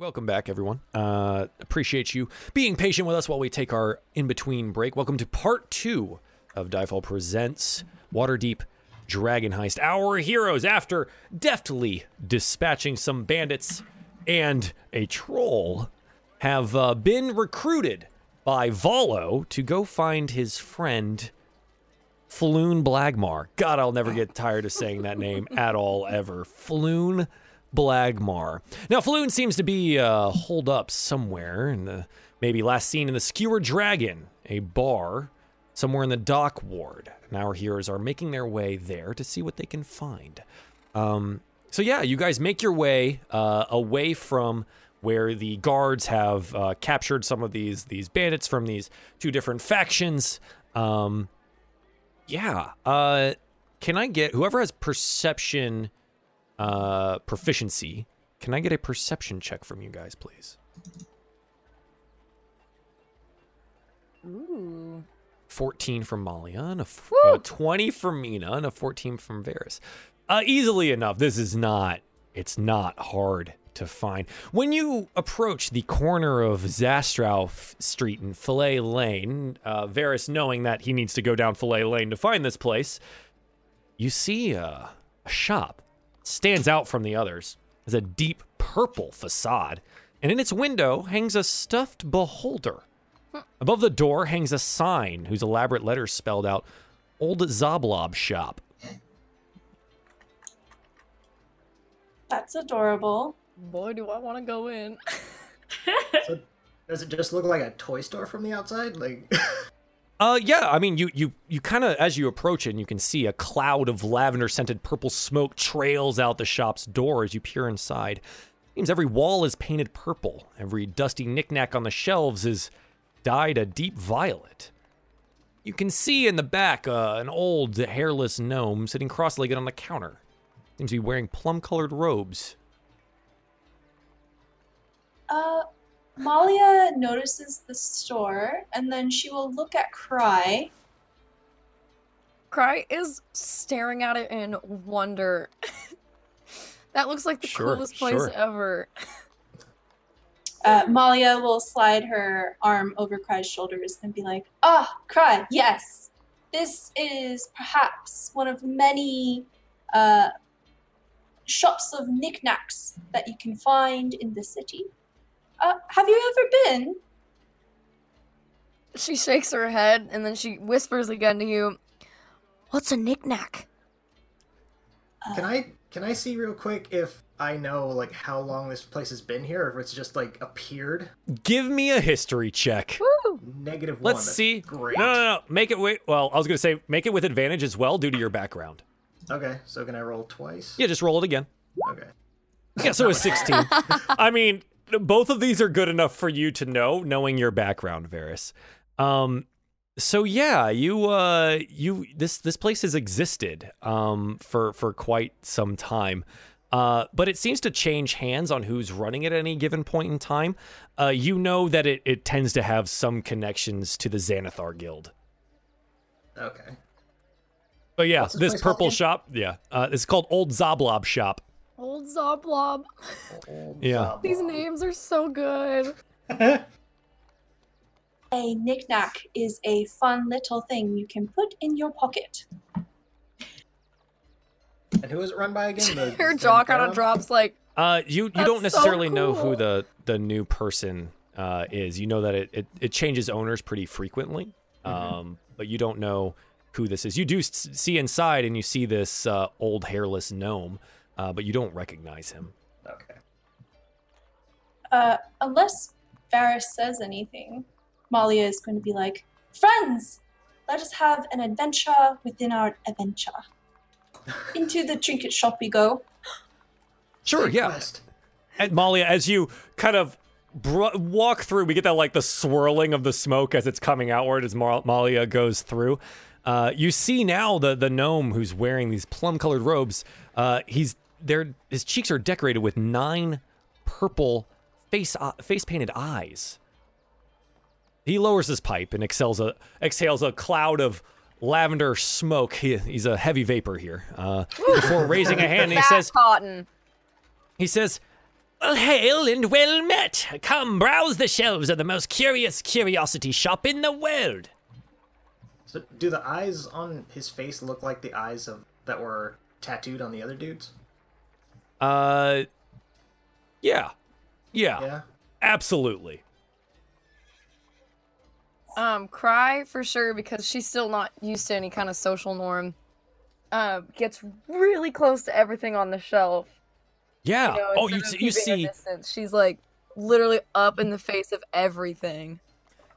[SPEAKER 1] Welcome back, everyone. Uh, appreciate you being patient with us while we take our in between break. Welcome to part two of Diefall Presents Waterdeep Dragon Heist. Our heroes, after deftly dispatching some bandits and a troll, have uh, been recruited by Volo to go find his friend Floon Blagmar. God, I'll never get tired of saying that name at all, ever. Floon Blagmar. Now, Floon seems to be uh, holed up somewhere, in the, maybe last seen in the Skewer Dragon, a bar somewhere in the dock ward. And our heroes are making their way there to see what they can find. Um, so yeah, you guys make your way uh, away from where the guards have uh, captured some of these these bandits from these two different factions. Um, Yeah. Uh, can I get whoever has perception uh, proficiency? Can I get a perception check from you guys, please?
[SPEAKER 5] Ooh.
[SPEAKER 1] 14 from Malia, and a f- uh, 20 from Mina, and a 14 from Varus. Uh, easily enough. This is not, it's not hard to find. When you approach the corner of Zastrow Street and Fillet Lane, uh, Varys knowing that he needs to go down Fillet Lane to find this place, you see a, a shop. Stands out from the others as a deep purple facade, and in its window hangs a stuffed beholder. Above the door hangs a sign whose elaborate letters spelled out Old Xoblob Shop.
[SPEAKER 4] That's adorable.
[SPEAKER 5] Boy, do I want to go in.
[SPEAKER 2] So, does it just look like a toy store from the outside? Like,
[SPEAKER 1] Uh yeah, I mean you you you kind of as you approach it, and you can see a cloud of lavender scented purple smoke trails out the shop's door as you peer inside. Seems every wall is painted purple. Every dusty knickknack on the shelves is dyed a deep violet. You can see in the back uh, an old hairless gnome sitting cross-legged on the counter. Seems to be wearing plum-colored robes.
[SPEAKER 4] Uh, Malia notices the store, and then she will look at Cry.
[SPEAKER 5] Cry is staring at it in wonder. that looks like the
[SPEAKER 1] Sure,
[SPEAKER 5] coolest place
[SPEAKER 1] sure.
[SPEAKER 5] ever.
[SPEAKER 4] Uh, Malia will slide her arm over Cry's shoulders and be like, "Ah, Cry, yes, this is perhaps one of many uh, shops of knickknacks that you can find in the city. Uh, have you ever been?
[SPEAKER 5] She shakes her head and then she whispers again to you, What's a knickknack?
[SPEAKER 2] can I can I see real quick if I know like how long this place has been here, or if it's just like appeared?
[SPEAKER 1] Give me a history check.
[SPEAKER 5] Woo!
[SPEAKER 2] Negative one.
[SPEAKER 1] Let's
[SPEAKER 2] that's
[SPEAKER 1] see.
[SPEAKER 2] Great.
[SPEAKER 1] No, no, no. Make it wait. Well, I was gonna say make it with advantage as well due to your background.
[SPEAKER 2] Okay, so can I roll twice?
[SPEAKER 1] Yeah, just roll it again.
[SPEAKER 2] Okay.
[SPEAKER 1] Yeah, so it's 16. I mean, both of these are good enough for you to know, knowing your background, Varus. Um, so yeah, you uh, you this this place has existed um for for quite some time. Uh, but it seems to change hands on who's running at any given point in time. Uh, you know that it, it tends to have some connections to the Xanathar Guild.
[SPEAKER 2] Okay.
[SPEAKER 1] But yeah,
[SPEAKER 2] this
[SPEAKER 1] this purple shop, yeah, uh, it's called Old Xoblob Shop.
[SPEAKER 5] Old Xoblob.
[SPEAKER 2] Old
[SPEAKER 1] Yeah.
[SPEAKER 2] Xoblob.
[SPEAKER 5] These names are so good.
[SPEAKER 4] A knickknack is a fun little thing you can put in your pocket.
[SPEAKER 2] And who is it run by again? The,
[SPEAKER 5] Her jaw kind of drops like,
[SPEAKER 1] Uh, you you don't
[SPEAKER 5] so
[SPEAKER 1] necessarily know who the the new person uh, is. You know that it, it it changes owners pretty frequently, um, but you don't know who this is. You do s- see inside, and you see this uh, old hairless gnome, uh, but you don't recognize him.
[SPEAKER 2] Okay.
[SPEAKER 4] Uh, unless Varus says anything, Malia is going to be like, Friends, let us have an adventure within our adventure. Into the trinket shop we go.
[SPEAKER 1] Sure, yeah.
[SPEAKER 2] quest.
[SPEAKER 1] And Malia, as you kind of br- walk through, we get that like the swirling of the smoke as it's coming outward as Mar- Malia goes through. Uh, you see now the the gnome who's wearing these plum colored robes. Uh, he's there. His cheeks are decorated with nine purple face uh, face painted eyes. He lowers his pipe and exhales a exhales a cloud of lavender smoke. He, he's a heavy vapor here. Uh, before raising a hand, he says,
[SPEAKER 5] cotton.
[SPEAKER 1] he says, Well, hail and well met. Come browse the shelves of the most curious curiosity shop in the world.
[SPEAKER 2] So, do the eyes on his face look like the eyes of that were tattooed on the other dudes?
[SPEAKER 1] Uh, yeah. Yeah,
[SPEAKER 2] Yeah.
[SPEAKER 1] absolutely.
[SPEAKER 5] Um, cry for sure because she's still not used to any kind of social norm. Uh, gets really close to everything on the shelf.
[SPEAKER 1] Yeah.
[SPEAKER 5] You know,
[SPEAKER 1] oh, you,
[SPEAKER 5] instead
[SPEAKER 1] you see
[SPEAKER 5] distance, she's like literally up in the face of everything.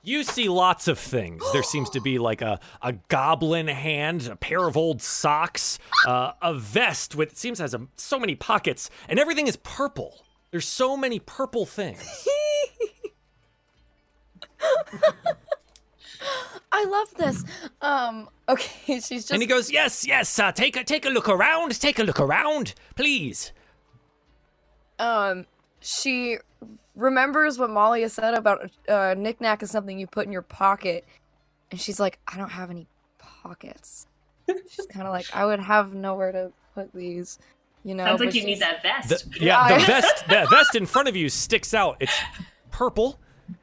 [SPEAKER 1] You see lots of things. There seems to be like a, a goblin hand, a pair of old socks, uh, a vest with it seems has a, so many pockets, and everything is purple. There's so many purple things.
[SPEAKER 5] I love this. Um, okay, she's just
[SPEAKER 1] and he goes, "Yes, yes. Uh, take a take a look around. Take a look around, please."
[SPEAKER 5] um she remembers what Molly has said about uh knickknack is something you put in your pocket, and she's like, I don't have any pockets. she's kind of like, I would have nowhere to put these, you know.
[SPEAKER 3] Sounds like
[SPEAKER 5] but
[SPEAKER 3] you need that vest.
[SPEAKER 1] The, yeah,
[SPEAKER 5] Yeah.
[SPEAKER 1] the vest the vest in front of you sticks out. It's purple,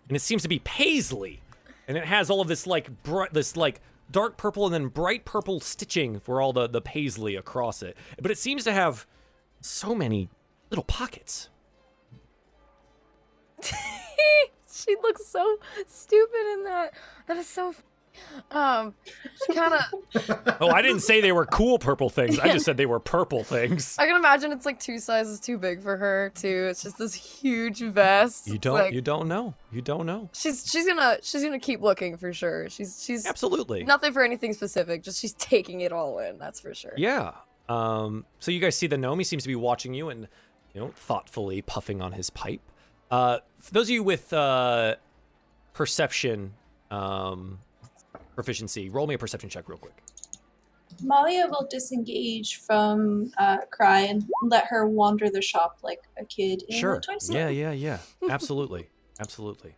[SPEAKER 1] and it seems to be paisley, and it has all of this like bright, this like dark purple and then bright purple stitching for all the the paisley across it. But it seems to have so many little pockets.
[SPEAKER 5] she looks so stupid in that. That is so. Um, she kind of.
[SPEAKER 1] Oh, I didn't say they were cool purple things. I just said they were purple things.
[SPEAKER 5] I can imagine it's like two sizes too big for her too. It's just this huge vest.
[SPEAKER 1] You don't
[SPEAKER 5] like-
[SPEAKER 1] you don't know. You don't know.
[SPEAKER 5] She's she's gonna she's gonna keep looking for sure. She's she's
[SPEAKER 1] Absolutely.
[SPEAKER 5] nothing for anything specific. Just she's taking it all in. That's for sure.
[SPEAKER 1] Yeah. Um, so you guys see the gnome. He seems to be watching you and, you know, thoughtfully puffing on his pipe. Uh, for those of you with uh, perception um, proficiency, roll me a perception check real quick.
[SPEAKER 4] Malia will disengage from uh, Cry and let her wander the shop like a kid in
[SPEAKER 1] sure.
[SPEAKER 4] a toy store.
[SPEAKER 1] Yeah, yeah, yeah. Absolutely, absolutely.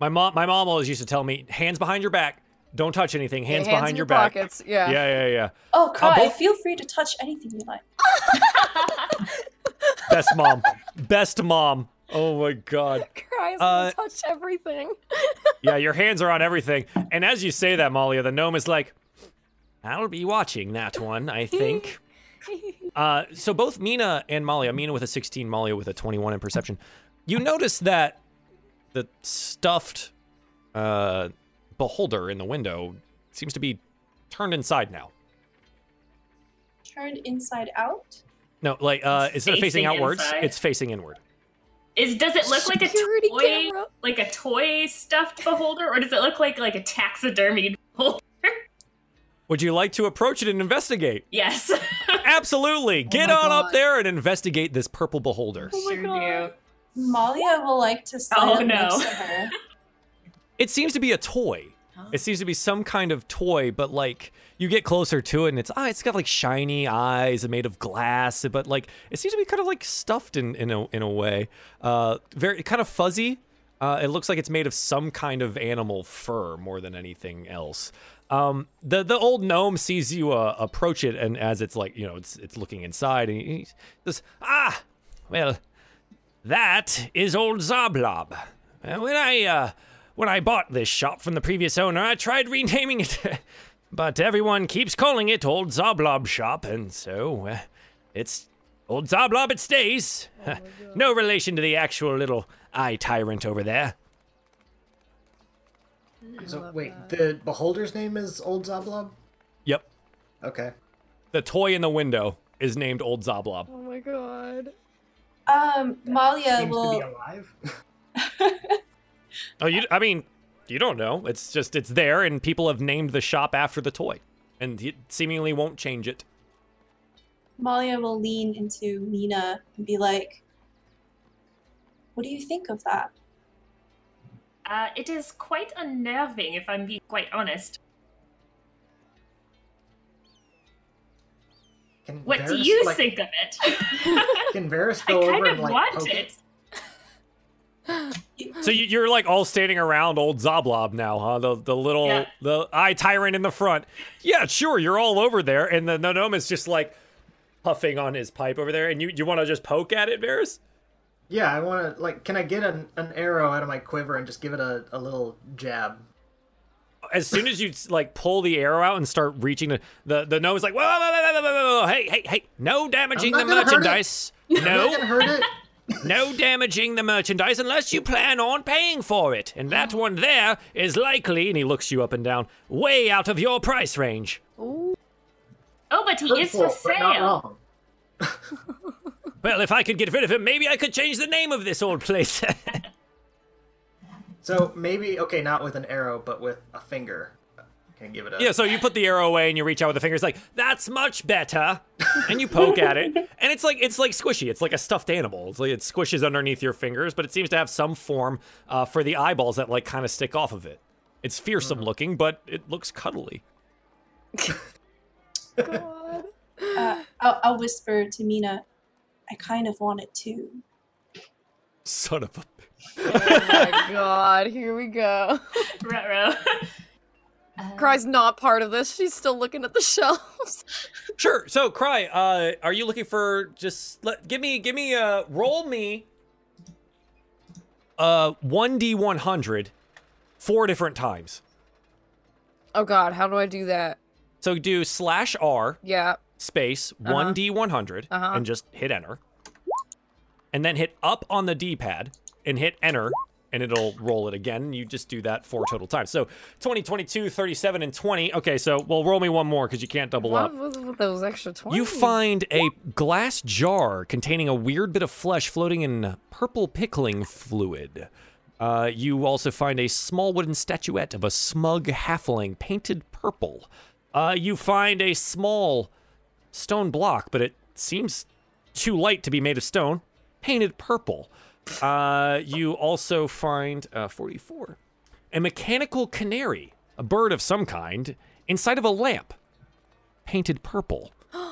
[SPEAKER 1] My mom, my mom always used to tell me, hands behind your back. Don't touch anything. Hands,
[SPEAKER 5] Hands
[SPEAKER 1] behind
[SPEAKER 5] in
[SPEAKER 1] your,
[SPEAKER 5] your
[SPEAKER 1] back.
[SPEAKER 5] pockets. Yeah.
[SPEAKER 1] Yeah, yeah, yeah.
[SPEAKER 4] Oh, Cry,
[SPEAKER 1] both-
[SPEAKER 4] feel free to touch anything you like.
[SPEAKER 1] Best mom. Best mom. Oh my god.
[SPEAKER 5] Cries
[SPEAKER 1] Uh,
[SPEAKER 5] and touch everything.
[SPEAKER 1] Yeah, your hands are on everything. And as you say that, Malia, the gnome is like, I'll be watching that one, I think. uh, so both Mina and Malia, Mina with a 16, Malia with a 21 in perception, you notice that the stuffed uh, beholder in the window seems to be turned inside now.
[SPEAKER 4] Turned inside out.
[SPEAKER 1] No, like, uh,
[SPEAKER 3] It's
[SPEAKER 1] instead of facing
[SPEAKER 3] facing
[SPEAKER 1] outwards,
[SPEAKER 3] inside.
[SPEAKER 1] it's facing inward.
[SPEAKER 3] Is does it look like a toy,
[SPEAKER 5] camera.
[SPEAKER 3] like a toy stuffed beholder, or does it look like like a taxidermied beholder?
[SPEAKER 1] Would you like to approach it and investigate?
[SPEAKER 3] Yes.
[SPEAKER 1] Absolutely. Oh Get
[SPEAKER 5] my
[SPEAKER 1] on up there and investigate this purple beholder.
[SPEAKER 3] Oh sure do.
[SPEAKER 4] Malia will like to slide
[SPEAKER 3] Oh, no.
[SPEAKER 4] next to her.
[SPEAKER 1] It seems to be a toy. It seems to be some kind of toy, but like you get closer to it and it's ah, it's got like shiny eyes and made of glass, but like it seems to be kind of like stuffed in in a in a way. Uh, very kind of fuzzy. Uh, it looks like it's made of some kind of animal fur more than anything else. Um, the the old gnome sees you uh, approach it, and as it's like you know it's it's looking inside, and he, says, "Ah, well, that is old Xoblob. Uh, when I uh, when I bought this shop from the previous owner, I tried renaming it, but everyone keeps calling it Old Xoblob Shop, and so uh, it's Old Xoblob. It stays. no relation to the actual little eye tyrant over there.
[SPEAKER 2] So wait, the beholder's name is Old Xoblob.
[SPEAKER 1] Yep,
[SPEAKER 2] Okay.
[SPEAKER 1] the toy in the window is named Old Xoblob.
[SPEAKER 5] Oh my god.
[SPEAKER 4] Um, Malia
[SPEAKER 2] Seems
[SPEAKER 4] will.
[SPEAKER 2] to be alive.
[SPEAKER 1] Oh, you? I mean, you don't know. It's just it's there, and people have named the shop after the toy, and it seemingly won't change it.
[SPEAKER 4] Malia will lean into Mina and be like, "What do you think of that?"
[SPEAKER 3] Uh, it is quite unnerving, if I'm being quite honest.
[SPEAKER 2] Can
[SPEAKER 3] What do you
[SPEAKER 2] like,
[SPEAKER 3] think of it?
[SPEAKER 2] Can Varus
[SPEAKER 3] I
[SPEAKER 2] go
[SPEAKER 3] kind
[SPEAKER 2] over
[SPEAKER 3] of
[SPEAKER 2] and like
[SPEAKER 3] want
[SPEAKER 2] poke
[SPEAKER 3] it.
[SPEAKER 1] So you- you're like all standing around old Xoblob now, huh? The the little
[SPEAKER 3] Yeah.
[SPEAKER 1] the eye tyrant in the front. Yeah, sure, you're all over there, and the, the gnome is just like puffing on his pipe over there, and you you want to just poke at it, Varus?
[SPEAKER 2] Yeah, I want to like. Can I get an, an arrow out of my quiver and just give it a, a little jab?
[SPEAKER 1] As soon as you like pull the arrow out and start reaching the the, the gnome is like, whoa, whoa, whoa, whoa, whoa, whoa, whoa, hey, hey, hey, no damaging the
[SPEAKER 2] I'm not gonna hurt it.
[SPEAKER 1] merchandise.
[SPEAKER 2] I'm not
[SPEAKER 1] No,
[SPEAKER 2] gonna hurt it.
[SPEAKER 1] No damaging the merchandise unless you plan on paying for it. And that one there is likely, and he looks you up and down, way out of your price range.
[SPEAKER 3] Oh, but he is for
[SPEAKER 2] Hurtful, but not
[SPEAKER 3] sale.
[SPEAKER 2] wrong.
[SPEAKER 1] Well, if I could get rid of him, maybe I could change the name of this old place.
[SPEAKER 2] So maybe okay, not with an arrow, but with a finger. Can I give it a?
[SPEAKER 1] yeah, so you put the arrow away and you reach out with the fingers like, that's much better. And you poke at it. And it's like it's like squishy. It's like a stuffed animal. It's like it squishes underneath your fingers, but it seems to have some form uh, for the eyeballs that like kind of stick off of it. It's fearsome looking, but it looks cuddly.
[SPEAKER 5] God.
[SPEAKER 4] Uh, I'll, I'll whisper to Mina, I kind of want it too.
[SPEAKER 1] Son of a.
[SPEAKER 5] oh my god, here we go.
[SPEAKER 3] Ruh-roh. Uh,
[SPEAKER 5] Cry's not part of this. She's still looking at the shelves.
[SPEAKER 1] Sure. So, Cry, uh, are you looking for just let give me give me uh roll me uh 1d100 four different times.
[SPEAKER 5] Oh god, how do I do that?
[SPEAKER 1] So do slash R
[SPEAKER 5] Yeah.
[SPEAKER 1] space
[SPEAKER 5] Uh-huh.
[SPEAKER 1] 1d100
[SPEAKER 5] Uh-huh.
[SPEAKER 1] and just hit enter. And then hit up on the D-pad and hit enter and it'll roll it again. You just do that four total times. So 20, 22, 37, and 20. Okay, so well roll me one more because you can't double up.
[SPEAKER 5] What was with those extra 20?
[SPEAKER 1] You find a glass jar containing a weird bit of flesh floating in purple pickling fluid. Uh, you also find a small wooden statuette of a smug halfling painted purple. Uh, you find a small stone block, but it seems too light to be made of stone, painted purple. Uh, you also find uh, 44 a mechanical canary, a bird of some kind, inside of a lamp, painted purple.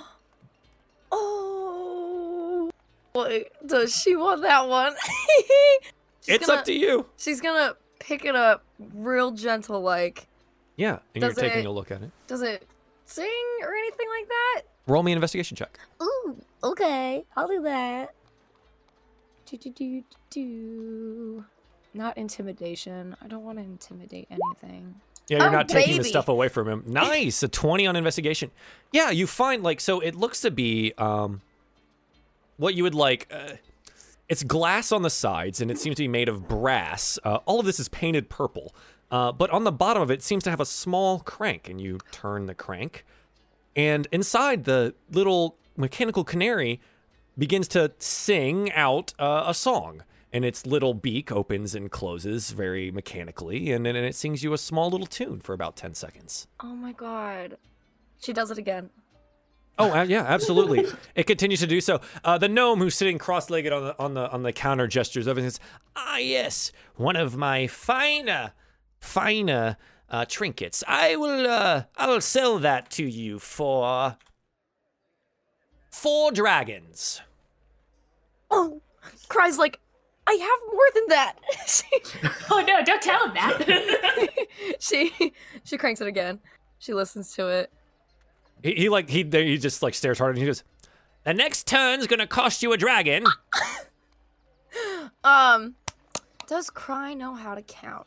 [SPEAKER 5] Oh. Wait, does she want that one?
[SPEAKER 1] It's
[SPEAKER 5] gonna,
[SPEAKER 1] up to you.
[SPEAKER 5] She's gonna pick it up real gentle like.
[SPEAKER 1] Yeah, and
[SPEAKER 5] Does
[SPEAKER 1] you're taking a look at it.
[SPEAKER 5] Does it sing or anything like that?
[SPEAKER 1] Roll me an investigation check.
[SPEAKER 5] Ooh, okay. I'll do that. Do, do, do, do. Not intimidation. I don't want to intimidate anything.
[SPEAKER 1] Yeah, you're
[SPEAKER 5] Oh,
[SPEAKER 1] not taking the stuff away from him. Nice, a 20 on investigation. Yeah, you find like so it looks to be um what you would like uh, it's glass on the sides and it seems to be made of brass. Uh, all of this is painted purple. Uh, but on the bottom of it seems to have a small crank and you turn the crank and inside the little mechanical canary begins to sing out uh, a song. And its little beak opens and closes very mechanically and then it sings you a small little tune for about 10 seconds.
[SPEAKER 5] Oh my god. She does it again.
[SPEAKER 1] oh uh, yeah absolutely. It continues to do so. Uh, the gnome who's sitting cross-legged on the on the on the counter gestures over and says ah yes one of my finer finer uh, trinkets. I will uh i'll sell that to you for four dragons
[SPEAKER 5] Oh, cries like, I have more than that. she,
[SPEAKER 3] oh no, don't tell him that.
[SPEAKER 5] she she cranks it again. She listens to it.
[SPEAKER 1] He, he like he he just like stares hard and he goes, "The next turn's gonna cost you a dragon."
[SPEAKER 5] Um, does Cry know how to count?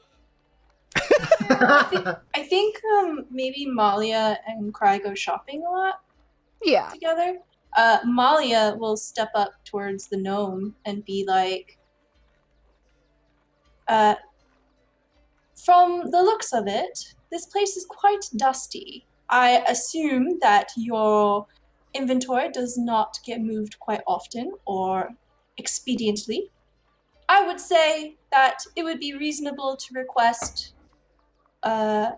[SPEAKER 4] I think um, maybe Malia and Cry go shopping a lot
[SPEAKER 5] Yeah.
[SPEAKER 4] together. Uh, Malia will step up towards the gnome and be like, uh, From the looks of it, this place is quite dusty. I assume that your inventory does not get moved quite often or expediently. I would say that it would be reasonable to request uh,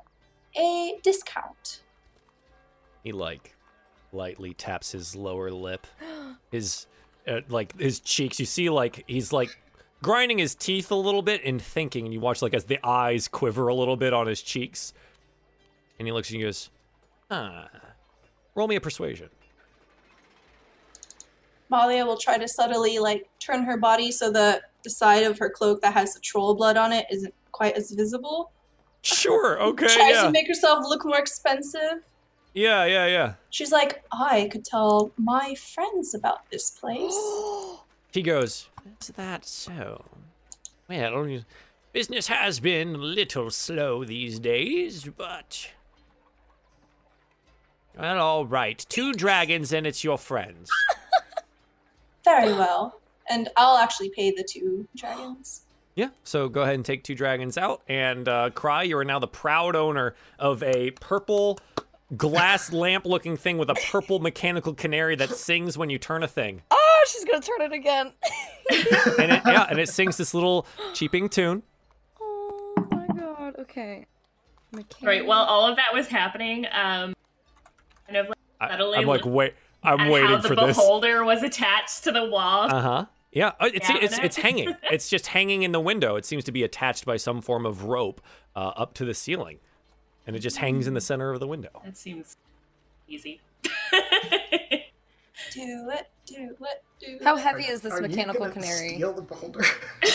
[SPEAKER 4] a discount.
[SPEAKER 1] He like lightly taps his lower lip, his uh, like his cheeks. You see like he's like grinding his teeth a little bit and thinking, and you watch like as the eyes quiver a little bit on his cheeks, and he looks and he goes, "Ah, roll me a persuasion."
[SPEAKER 4] Malia will try to subtly like turn her body so the the side of her cloak that has the troll blood on it isn't quite as visible.
[SPEAKER 1] Sure. Okay.
[SPEAKER 4] Tries
[SPEAKER 1] Yeah.
[SPEAKER 4] to make herself look more expensive.
[SPEAKER 1] Yeah. Yeah. Yeah.
[SPEAKER 4] She's like, I could tell my friends about this place.
[SPEAKER 1] He goes, Is that so? Well, business has been a little slow these days, but. Well, all right. Two dragons and it's your friends.
[SPEAKER 4] Very well. And I'll actually pay the two dragons.
[SPEAKER 1] Yeah, so go ahead and take two dragons out. And uh, Cry, you are now the proud owner of a purple glass lamp looking thing with a purple mechanical canary that sings when you turn a thing.
[SPEAKER 5] Oh, she's gonna turn it again.
[SPEAKER 1] And it, yeah, and it sings this little cheeping tune.
[SPEAKER 5] oh my god. Okay.
[SPEAKER 3] right. While all of that was happening, um, kind of like
[SPEAKER 1] I,
[SPEAKER 3] Subtly
[SPEAKER 1] I'm like, wait, I'm
[SPEAKER 3] at
[SPEAKER 1] waiting
[SPEAKER 3] how the
[SPEAKER 1] for this.
[SPEAKER 3] beholder was attached to the wall.
[SPEAKER 1] Uh huh. Yeah, it's
[SPEAKER 3] Yeah,
[SPEAKER 1] it's
[SPEAKER 3] no.
[SPEAKER 1] it's hanging. It's just hanging in the window. It seems to be attached by some form of rope uh, up to the ceiling, and it just hangs in the center of the window.
[SPEAKER 3] That seems easy.
[SPEAKER 4] Do it, do it, do it.
[SPEAKER 5] How
[SPEAKER 4] it.
[SPEAKER 5] heavy is this
[SPEAKER 2] Are you
[SPEAKER 5] mechanical
[SPEAKER 2] gonna
[SPEAKER 5] canary?
[SPEAKER 2] Steal the beholder.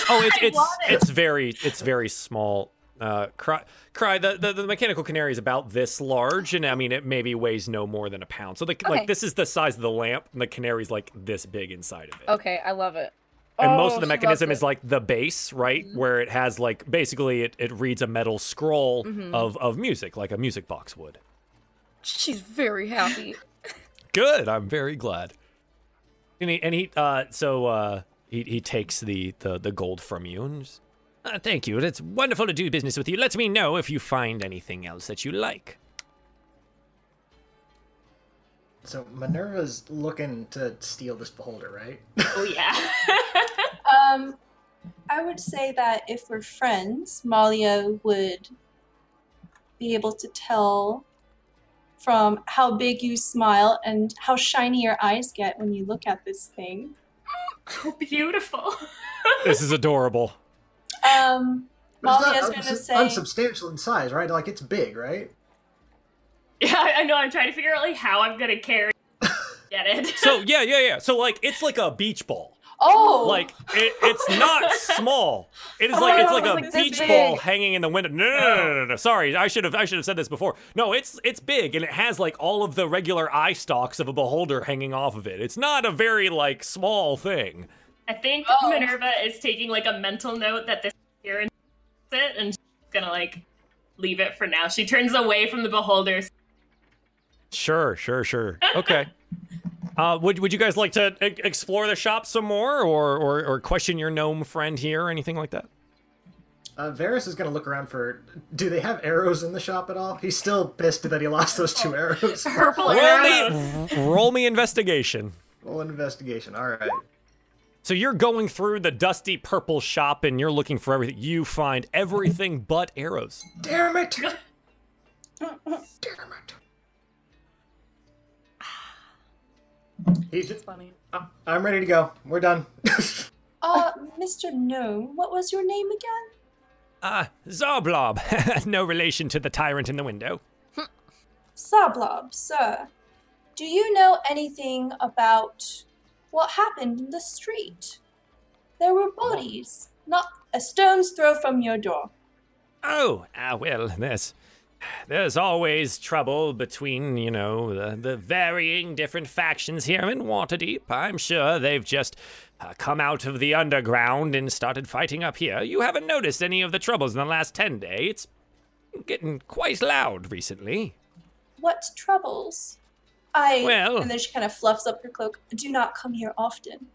[SPEAKER 1] Oh, it's it's
[SPEAKER 3] it.
[SPEAKER 1] it's very it's very small. Uh, cry, cry. The, the the mechanical canary is about this large, and I mean it maybe weighs no more than a pound. So the
[SPEAKER 5] Okay.
[SPEAKER 1] like this is the size of the lamp, and the canary's like this big inside of it.
[SPEAKER 5] Okay, I love it.
[SPEAKER 1] And
[SPEAKER 5] Oh,
[SPEAKER 1] most of the
[SPEAKER 5] she
[SPEAKER 1] mechanism is like the base, right, where it has like basically it, it reads a metal scroll
[SPEAKER 5] Mhm.
[SPEAKER 1] of of music, like a music box would.
[SPEAKER 5] She's very happy.
[SPEAKER 1] Good. I'm very glad. And he, and he uh, so uh, he, he takes the, the, the gold from you and just, uh, thank you. It's wonderful to do business with you. Let me know if you find anything else that you like.
[SPEAKER 2] so Minerva's looking to steal this beholder, right?
[SPEAKER 3] Oh yeah.
[SPEAKER 4] Um, I would say that if we're friends, Malia would be able to tell from how big you smile and how shiny your eyes get when you look at this thing.
[SPEAKER 3] oh, beautiful.
[SPEAKER 1] This is adorable.
[SPEAKER 4] Um,
[SPEAKER 2] But it's
[SPEAKER 4] Malia's
[SPEAKER 2] not
[SPEAKER 4] gonna
[SPEAKER 2] uns-
[SPEAKER 4] say,
[SPEAKER 2] unsubstantial in size, right? Like it's big, right?
[SPEAKER 3] Yeah, I I know. I'm trying to figure out like how I'm gonna carry. Get it?
[SPEAKER 1] So yeah, yeah, yeah. So like it's like a beach ball.
[SPEAKER 4] "Oh,
[SPEAKER 1] Like it, it's not small. It is
[SPEAKER 5] Oh
[SPEAKER 1] like it's like
[SPEAKER 5] it
[SPEAKER 1] a
[SPEAKER 5] was, like,
[SPEAKER 1] beach
[SPEAKER 5] big.
[SPEAKER 1] ball hanging in the window. No, no, no, no, no, no. Oh. Sorry, I should have I should have said this before. No, it's it's big and it has like all of the regular eye stalks of a beholder hanging off of it. It's not a very like small thing.
[SPEAKER 3] I think
[SPEAKER 4] Oh.
[SPEAKER 3] Minerva is taking like a mental note that this is here and it, and she's gonna like leave it for now. She turns away from the beholders.
[SPEAKER 1] Sure, sure, sure. Okay. Uh, would would you guys like to e- explore the shop some more, or, or or question your gnome friend here, or anything like that?
[SPEAKER 2] Uh, Varus is gonna look around for. Do they have arrows in the shop at all? He's still pissed that he lost those two arrows.
[SPEAKER 3] Purple
[SPEAKER 1] Roll
[SPEAKER 3] arrows.
[SPEAKER 1] me, roll me investigation.
[SPEAKER 2] Roll an investigation. All right.
[SPEAKER 1] So you're going through the dusty purple shop, and you're looking for everything. You find everything but arrows.
[SPEAKER 2] Damn it! Damn it! He's just,
[SPEAKER 5] funny.
[SPEAKER 2] Uh, I'm ready to go. We're done.
[SPEAKER 4] uh, Mr. Gnome, what was your name again?"
[SPEAKER 1] Ah, Xoblob. no relation to the tyrant in the window.
[SPEAKER 4] Sablob, sir, do you know anything about what happened in the street? There were bodies, not a stone's throw from your door.
[SPEAKER 1] Oh, ah, well, there's there's always trouble between, you know, the, the varying different factions here in Waterdeep. I'm sure they've just uh, come out of the underground and started fighting up here. You haven't noticed any of the troubles in the last 10 days. It's getting quite loud recently.
[SPEAKER 4] What troubles? I.
[SPEAKER 1] Well-
[SPEAKER 4] And then she kind of fluffs up her cloak. Do not come here often.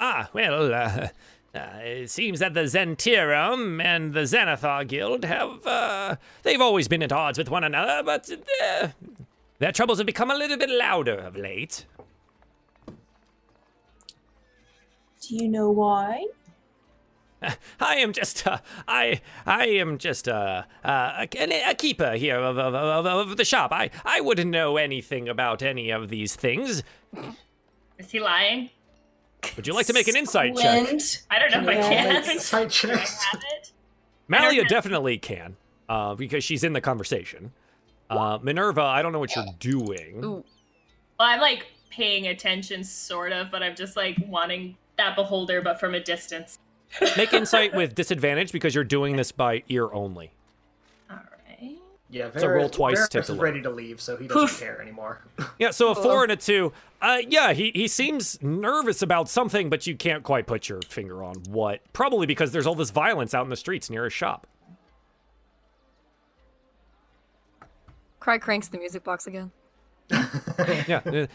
[SPEAKER 1] Ah, well, uh, uh, it seems that the Zhentarim and the Xanathar Guild have, uh, they've always been at odds with one another, but uh, their troubles have become a little bit louder of late.
[SPEAKER 4] Do you know why?
[SPEAKER 1] I am just, uh, I, I am just uh, uh, a, a keeper here of, of, of, of the shop. I, I wouldn't know anything about any of these things.
[SPEAKER 3] Is he lying?
[SPEAKER 1] Would you like to make an insight check?
[SPEAKER 3] I don't know if I
[SPEAKER 2] Yeah,
[SPEAKER 3] can.
[SPEAKER 2] make insight
[SPEAKER 3] Do I have it?
[SPEAKER 1] Malia definitely can, uh, because she's in the conversation. Uh, Minerva, I don't know what you're doing.
[SPEAKER 5] Ooh.
[SPEAKER 3] Well, I'm like paying attention, sort of, but I'm just like wanting that beholder, but from a distance.
[SPEAKER 1] Make insight with disadvantage because you're doing this by ear only.
[SPEAKER 2] Yeah, Varus,
[SPEAKER 1] so roll twice. Varus
[SPEAKER 2] is ready to leave, so he doesn't care anymore.
[SPEAKER 1] yeah, so a four and a two. Uh, yeah, he he seems nervous about something, but you can't quite put your finger on what. Probably because there's all this violence out in the streets near his shop.
[SPEAKER 5] Cry cranks the music box again.
[SPEAKER 1] yeah.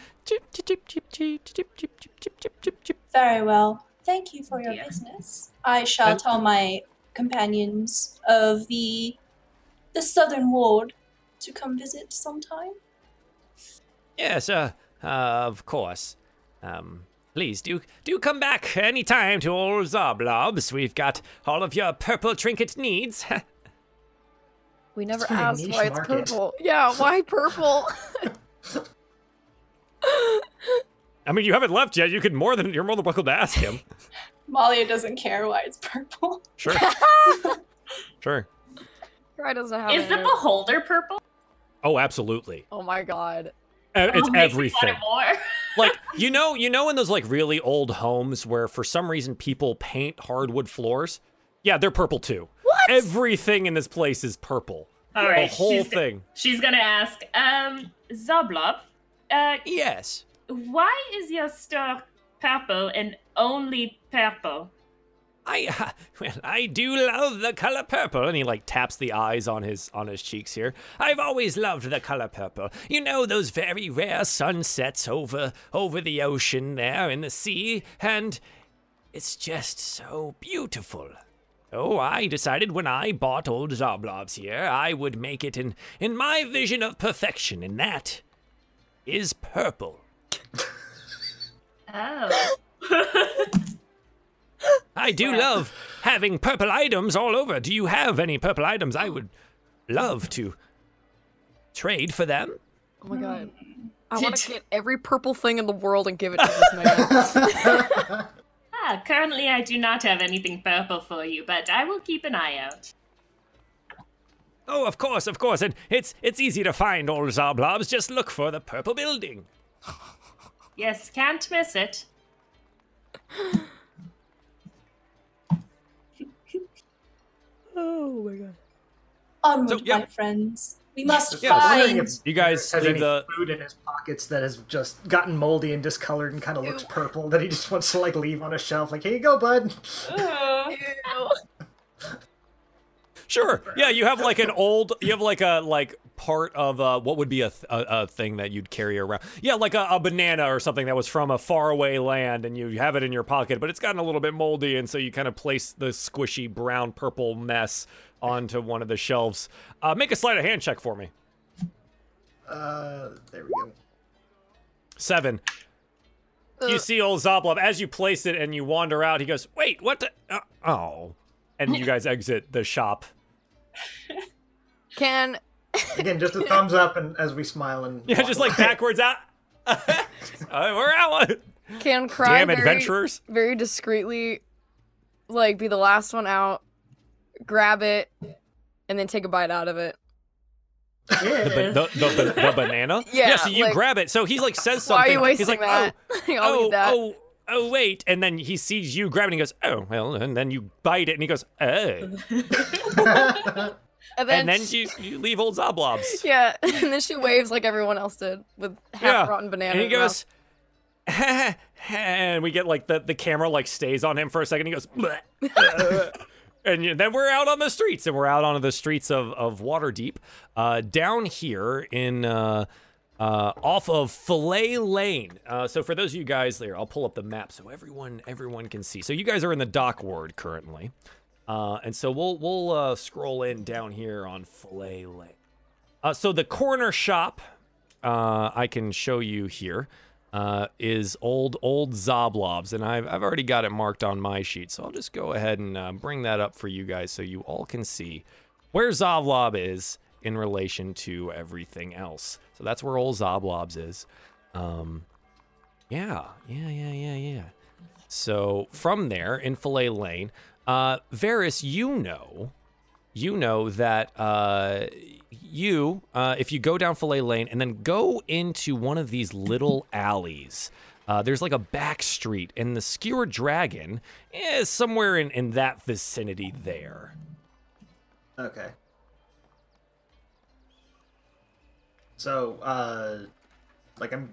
[SPEAKER 4] Very well. Thank you for your
[SPEAKER 3] yeah.
[SPEAKER 4] business. I shall tell my companions of the the southern ward to come visit sometime.
[SPEAKER 1] Yes, uh, uh, of course. Um, please do do come back anytime to old Xoblobs. We've got all of your purple trinket needs.
[SPEAKER 5] We never asked why it's
[SPEAKER 2] market.
[SPEAKER 5] purple. Yeah, why purple?
[SPEAKER 1] I mean, you haven't left yet. You could more than you're more than welcome to ask him.
[SPEAKER 4] Malia doesn't care why it's purple.
[SPEAKER 1] Sure. sure.
[SPEAKER 5] Cry doesn't have
[SPEAKER 3] Is
[SPEAKER 5] it.
[SPEAKER 3] the beholder purple?
[SPEAKER 1] Oh, absolutely.
[SPEAKER 5] Oh my god.
[SPEAKER 1] Uh, It's
[SPEAKER 3] Oh, makes me want
[SPEAKER 1] everything.
[SPEAKER 3] it more.
[SPEAKER 1] like you know, you know, in those like really old homes where for some reason people paint hardwood floors. Yeah, they're purple too.
[SPEAKER 5] What?
[SPEAKER 1] Everything in this place is purple.
[SPEAKER 3] All right,
[SPEAKER 1] the whole
[SPEAKER 3] she's,
[SPEAKER 1] thing.
[SPEAKER 3] She's gonna ask, um, Xoblob, uh,
[SPEAKER 1] Yes.
[SPEAKER 3] why is your store purple and only purple?
[SPEAKER 1] I well, I do love the color purple, and he like taps the eyes on his on his cheeks here. I've always loved the color purple. You know those very rare sunsets over over the ocean there in the sea, and it's just so beautiful. Oh, I decided when I bought old Xoblobs here, I would make it in in my vision of perfection, and that is purple.
[SPEAKER 3] Oh.
[SPEAKER 1] I do love having purple items all over. Do you have any purple items? I would love to trade for them.
[SPEAKER 5] Oh my god. I want to get every purple thing in the world and give it to this man.
[SPEAKER 3] ah, currently I do not have anything purple for you, but I will keep an eye out.
[SPEAKER 1] Oh, of course, of course. And it's it's easy to find old Xoblobs. Just look for the purple building.
[SPEAKER 3] Yes, can't miss it.
[SPEAKER 5] oh my god.
[SPEAKER 4] Onward,
[SPEAKER 1] So, yeah.
[SPEAKER 4] my friends. We must
[SPEAKER 1] Yeah,
[SPEAKER 4] find.
[SPEAKER 1] You guys
[SPEAKER 2] has
[SPEAKER 1] leave
[SPEAKER 2] any
[SPEAKER 1] the
[SPEAKER 2] food in his pockets that has just gotten moldy and discolored and kind of looks purple that he just wants to like leave on a shelf. Like, here you go, bud.
[SPEAKER 1] Sure. Yeah, you have like an old. You have like a like part of uh, what would be a, th- a a thing that you'd carry around. Yeah, like a, a banana or something that was from a faraway land, and you have it in your pocket, but it's gotten a little bit moldy, and so you kind of place the squishy brown purple mess onto one of the shelves. Uh, make a sleight of hand check for me.
[SPEAKER 2] Uh, there we go.
[SPEAKER 1] Seven. You see old Xoblob as you place it and you wander out. He goes, "Wait, what? The? Uh, oh!" And you guys exit the shop.
[SPEAKER 5] Can
[SPEAKER 2] Again, just a thumbs up, and as we smile and
[SPEAKER 1] Yeah, just like
[SPEAKER 2] away.
[SPEAKER 1] backwards out. uh, we're out.
[SPEAKER 5] can cry
[SPEAKER 1] Damn
[SPEAKER 5] very,
[SPEAKER 1] adventurers.
[SPEAKER 5] very discreetly like be the last one out, grab it, and then take a bite out of it.
[SPEAKER 1] The, the, the, the, the banana?
[SPEAKER 5] Yeah, yeah
[SPEAKER 1] so you
[SPEAKER 5] like-
[SPEAKER 1] grab it. So he's like says something.
[SPEAKER 5] Why are
[SPEAKER 1] something.
[SPEAKER 5] you wasting
[SPEAKER 1] he's like,
[SPEAKER 5] that?
[SPEAKER 1] oh,
[SPEAKER 5] I'll
[SPEAKER 1] oh,
[SPEAKER 5] eat that.
[SPEAKER 1] oh, oh, wait. And then he sees you grab it and he goes, oh, well, and then you bite it and he goes, oh.
[SPEAKER 5] and then,
[SPEAKER 1] And then you, you leave old Xoblobs.
[SPEAKER 5] yeah, and then she waves like everyone else did with half
[SPEAKER 1] Yeah.
[SPEAKER 5] rotten banana.
[SPEAKER 1] And he goes, and we get like the, the camera like stays on him for a second. He goes. Uh, and then we're out on the streets, and we're out onto the streets of of Waterdeep, uh, down here in. Uh, uh, off of Fillet Lane. Uh, so for those of you guys there, I'll pull up the map so everyone everyone can see. So you guys are in the dock ward currently, uh, and so we'll we'll uh, scroll in down here on Fillet Lane. Uh, so the corner shop uh, I can show you here is old old Xoblobs, and I've I've already got it marked on my sheet, so I'll just go ahead and bring that up for you guys so you all can see where Xoblob is in relation to everything else. So that's where old Xoblobs is. Um, yeah, yeah, yeah, yeah, yeah. So from there in Fillet Lane, uh, Varus, you know you know that uh, you, uh, if you go down Fillet Lane and then go into one of these little alleys, uh, there's like a back street, and the Skewer Dragon is somewhere in, in that vicinity there.
[SPEAKER 2] Okay. So, uh, like I'm,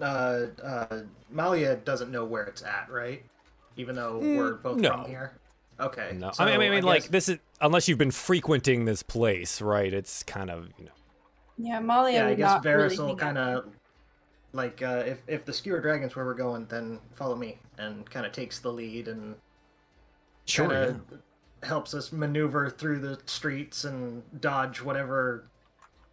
[SPEAKER 2] uh, uh, Malia doesn't know where it's at, right? Even though we're both
[SPEAKER 1] no.
[SPEAKER 2] from here. Okay.
[SPEAKER 1] No,
[SPEAKER 2] so
[SPEAKER 1] I mean, I mean, like
[SPEAKER 2] guess-
[SPEAKER 1] this is unless you've been frequenting this place, right? It's kind of you know.
[SPEAKER 4] Yeah, Malia
[SPEAKER 2] Yeah, I
[SPEAKER 4] would
[SPEAKER 2] guess
[SPEAKER 4] not
[SPEAKER 2] Varus
[SPEAKER 4] really
[SPEAKER 2] will
[SPEAKER 4] hang out
[SPEAKER 2] kind of like uh, if if the skewer dragon's where we're going, then follow me and kind of takes the lead and
[SPEAKER 1] Sure. yeah.
[SPEAKER 2] kinda helps us maneuver through the streets and dodge whatever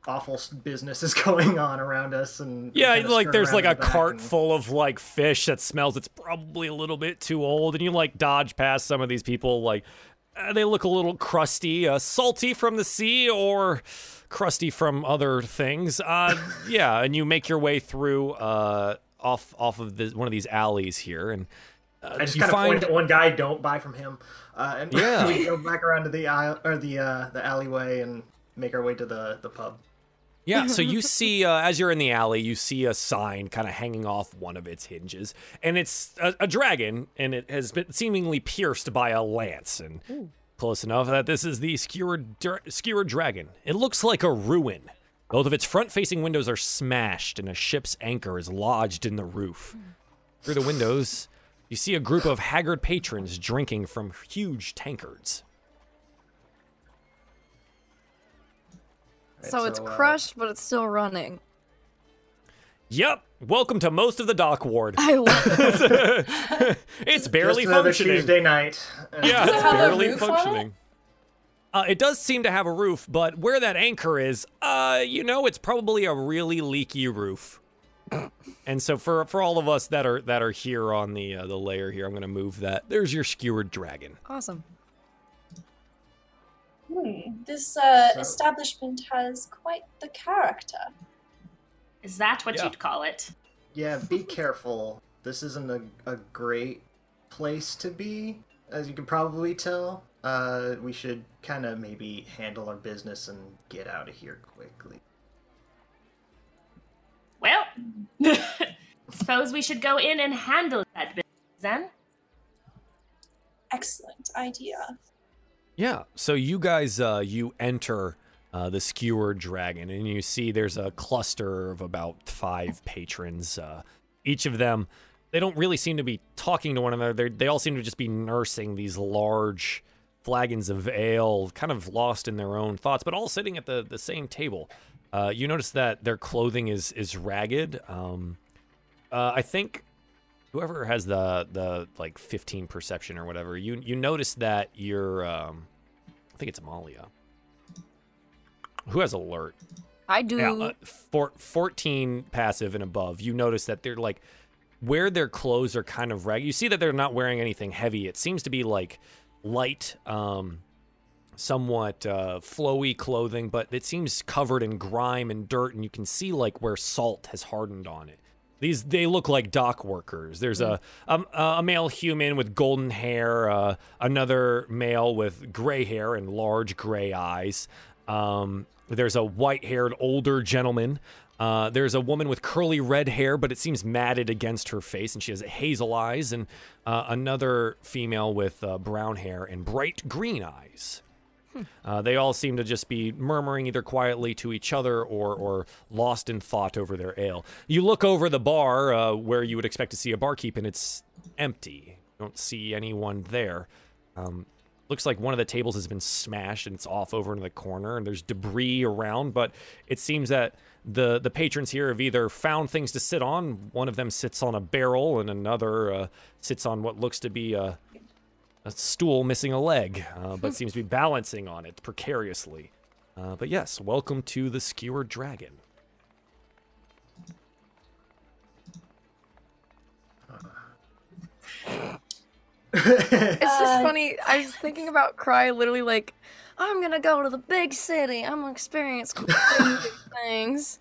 [SPEAKER 2] awful business is going on around us and
[SPEAKER 1] Yeah, like there's like a cart
[SPEAKER 2] and-
[SPEAKER 1] full of like fish that smells. It's probably a little bit too old, and you like dodge past some of these people. Like uh, they look a little crusty, uh, salty from the sea, or crusty from other things. Uh, yeah, and you make your way through uh, off off of the, one of these alleys here, and uh,
[SPEAKER 2] I just
[SPEAKER 1] you
[SPEAKER 2] kind of
[SPEAKER 1] find
[SPEAKER 2] at one guy. Don't buy from him. Uh, and
[SPEAKER 1] Yeah.
[SPEAKER 2] we go back around to the aisle or the uh, the alleyway and make our way to the the pub.
[SPEAKER 1] Yeah, so you see, uh, as you're in the alley, you see a sign kind of hanging off one of its hinges, and it's a, a dragon, and it has been seemingly pierced by a lance, and close enough that this is the skewered, dra- skewered dragon. It looks like a ruin. Both of its front-facing windows are smashed, and a ship's anchor is lodged in the roof. Through the windows, you see a group of haggard patrons drinking from huge tankards.
[SPEAKER 2] Right,
[SPEAKER 5] so it's
[SPEAKER 2] uh,
[SPEAKER 5] crushed, but it's still running.
[SPEAKER 1] Yep, welcome to most of the dock ward.
[SPEAKER 5] I love it.
[SPEAKER 1] it's barely
[SPEAKER 2] just another
[SPEAKER 1] functioning.
[SPEAKER 2] Tuesday night.
[SPEAKER 1] Yeah,
[SPEAKER 4] Does it
[SPEAKER 1] it's barely
[SPEAKER 4] roof it?
[SPEAKER 1] functioning. Uh, it does seem to have a roof, but where that anchor is, uh, you know, it's probably a really leaky roof. and so for for all of us that are that are here on the uh, the layer here, I'm gonna move that. There's your skewered dragon.
[SPEAKER 5] awesome.
[SPEAKER 4] Hmm, this uh,
[SPEAKER 2] So-
[SPEAKER 4] establishment has quite the character.
[SPEAKER 3] Is that what
[SPEAKER 1] Yeah.
[SPEAKER 3] you'd call it?
[SPEAKER 2] Yeah, be careful. This isn't a, a great place to be, as you can probably tell. Uh, we should kind of maybe handle our business and get out of here quickly.
[SPEAKER 3] Well, suppose we should go in and handle that business then.
[SPEAKER 4] Excellent idea.
[SPEAKER 1] Yeah. So you guys, uh, you enter uh, the skewer dragon, and you see there's a cluster of about five patrons. Uh, each of them, they don't really seem to be talking to one another. They're, they all seem to just be nursing these large flagons of ale, kind of lost in their own thoughts, but all sitting at the, the same table. Uh, you notice that their clothing is is ragged. Um, uh, I think whoever has the the like 15 perception or whatever, you you notice that you're um, I think it's Amalia. Who has alert?
[SPEAKER 5] I do.
[SPEAKER 1] Yeah, uh, four, 14 passive and above. You notice that they're like where their clothes are kind of ragged. You see that they're not wearing anything heavy. It seems to be like light, um, somewhat uh, flowy clothing, but it seems covered in grime and dirt, and you can see like where salt has hardened on it. These they look like dock workers. There's a a, a male human with golden hair, uh, another male with gray hair and large gray eyes. Um, there's a white-haired older gentleman. Uh, there's a woman with curly red hair, but it seems matted against her face, and she has hazel eyes. And uh, another female with uh, brown hair and bright green eyes. Uh, they all seem to just be murmuring either quietly to each other or, or lost in thought over their ale. You look over the bar uh, where you would expect to see a barkeep, and it's empty. You don't see anyone there. Um, looks like one of the tables has been smashed and it's off over in the corner, and there's debris around. But it seems that the the patrons here have either found things to sit on. One of them sits on a barrel, and another uh, sits on what looks to be a a stool missing a leg, uh, but seems to be balancing on it precariously. Uh, but yes, welcome to the Skewered Dragon.
[SPEAKER 5] It's just
[SPEAKER 4] Uh,
[SPEAKER 5] funny. I was thinking about Cry literally like, I'm gonna go to the big city. I'm gonna experience cool big things.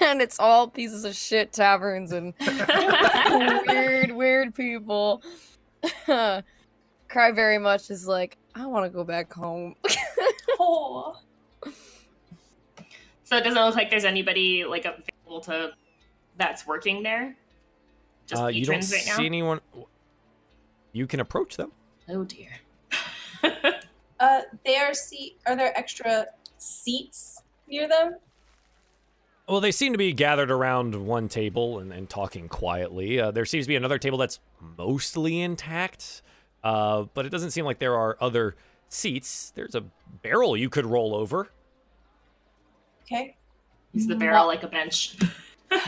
[SPEAKER 5] And it's all pieces of shit taverns and weird, weird people. Cry very much is like, I want to go back home.
[SPEAKER 4] Oh,
[SPEAKER 3] So it doesn't look like there's anybody like available to that's working there. Just
[SPEAKER 1] Uh, you don't
[SPEAKER 3] right
[SPEAKER 1] see
[SPEAKER 3] now.
[SPEAKER 1] anyone. You can approach them.
[SPEAKER 3] Oh dear.
[SPEAKER 4] uh, there seat. Are there extra seats near them?
[SPEAKER 1] Well, they seem to be gathered around one table and, and talking quietly. Uh, there seems to be another table that's mostly intact, uh, but it doesn't seem like there are other seats. There's a barrel you could roll over.
[SPEAKER 4] Okay.
[SPEAKER 3] Use the barrel like a bench.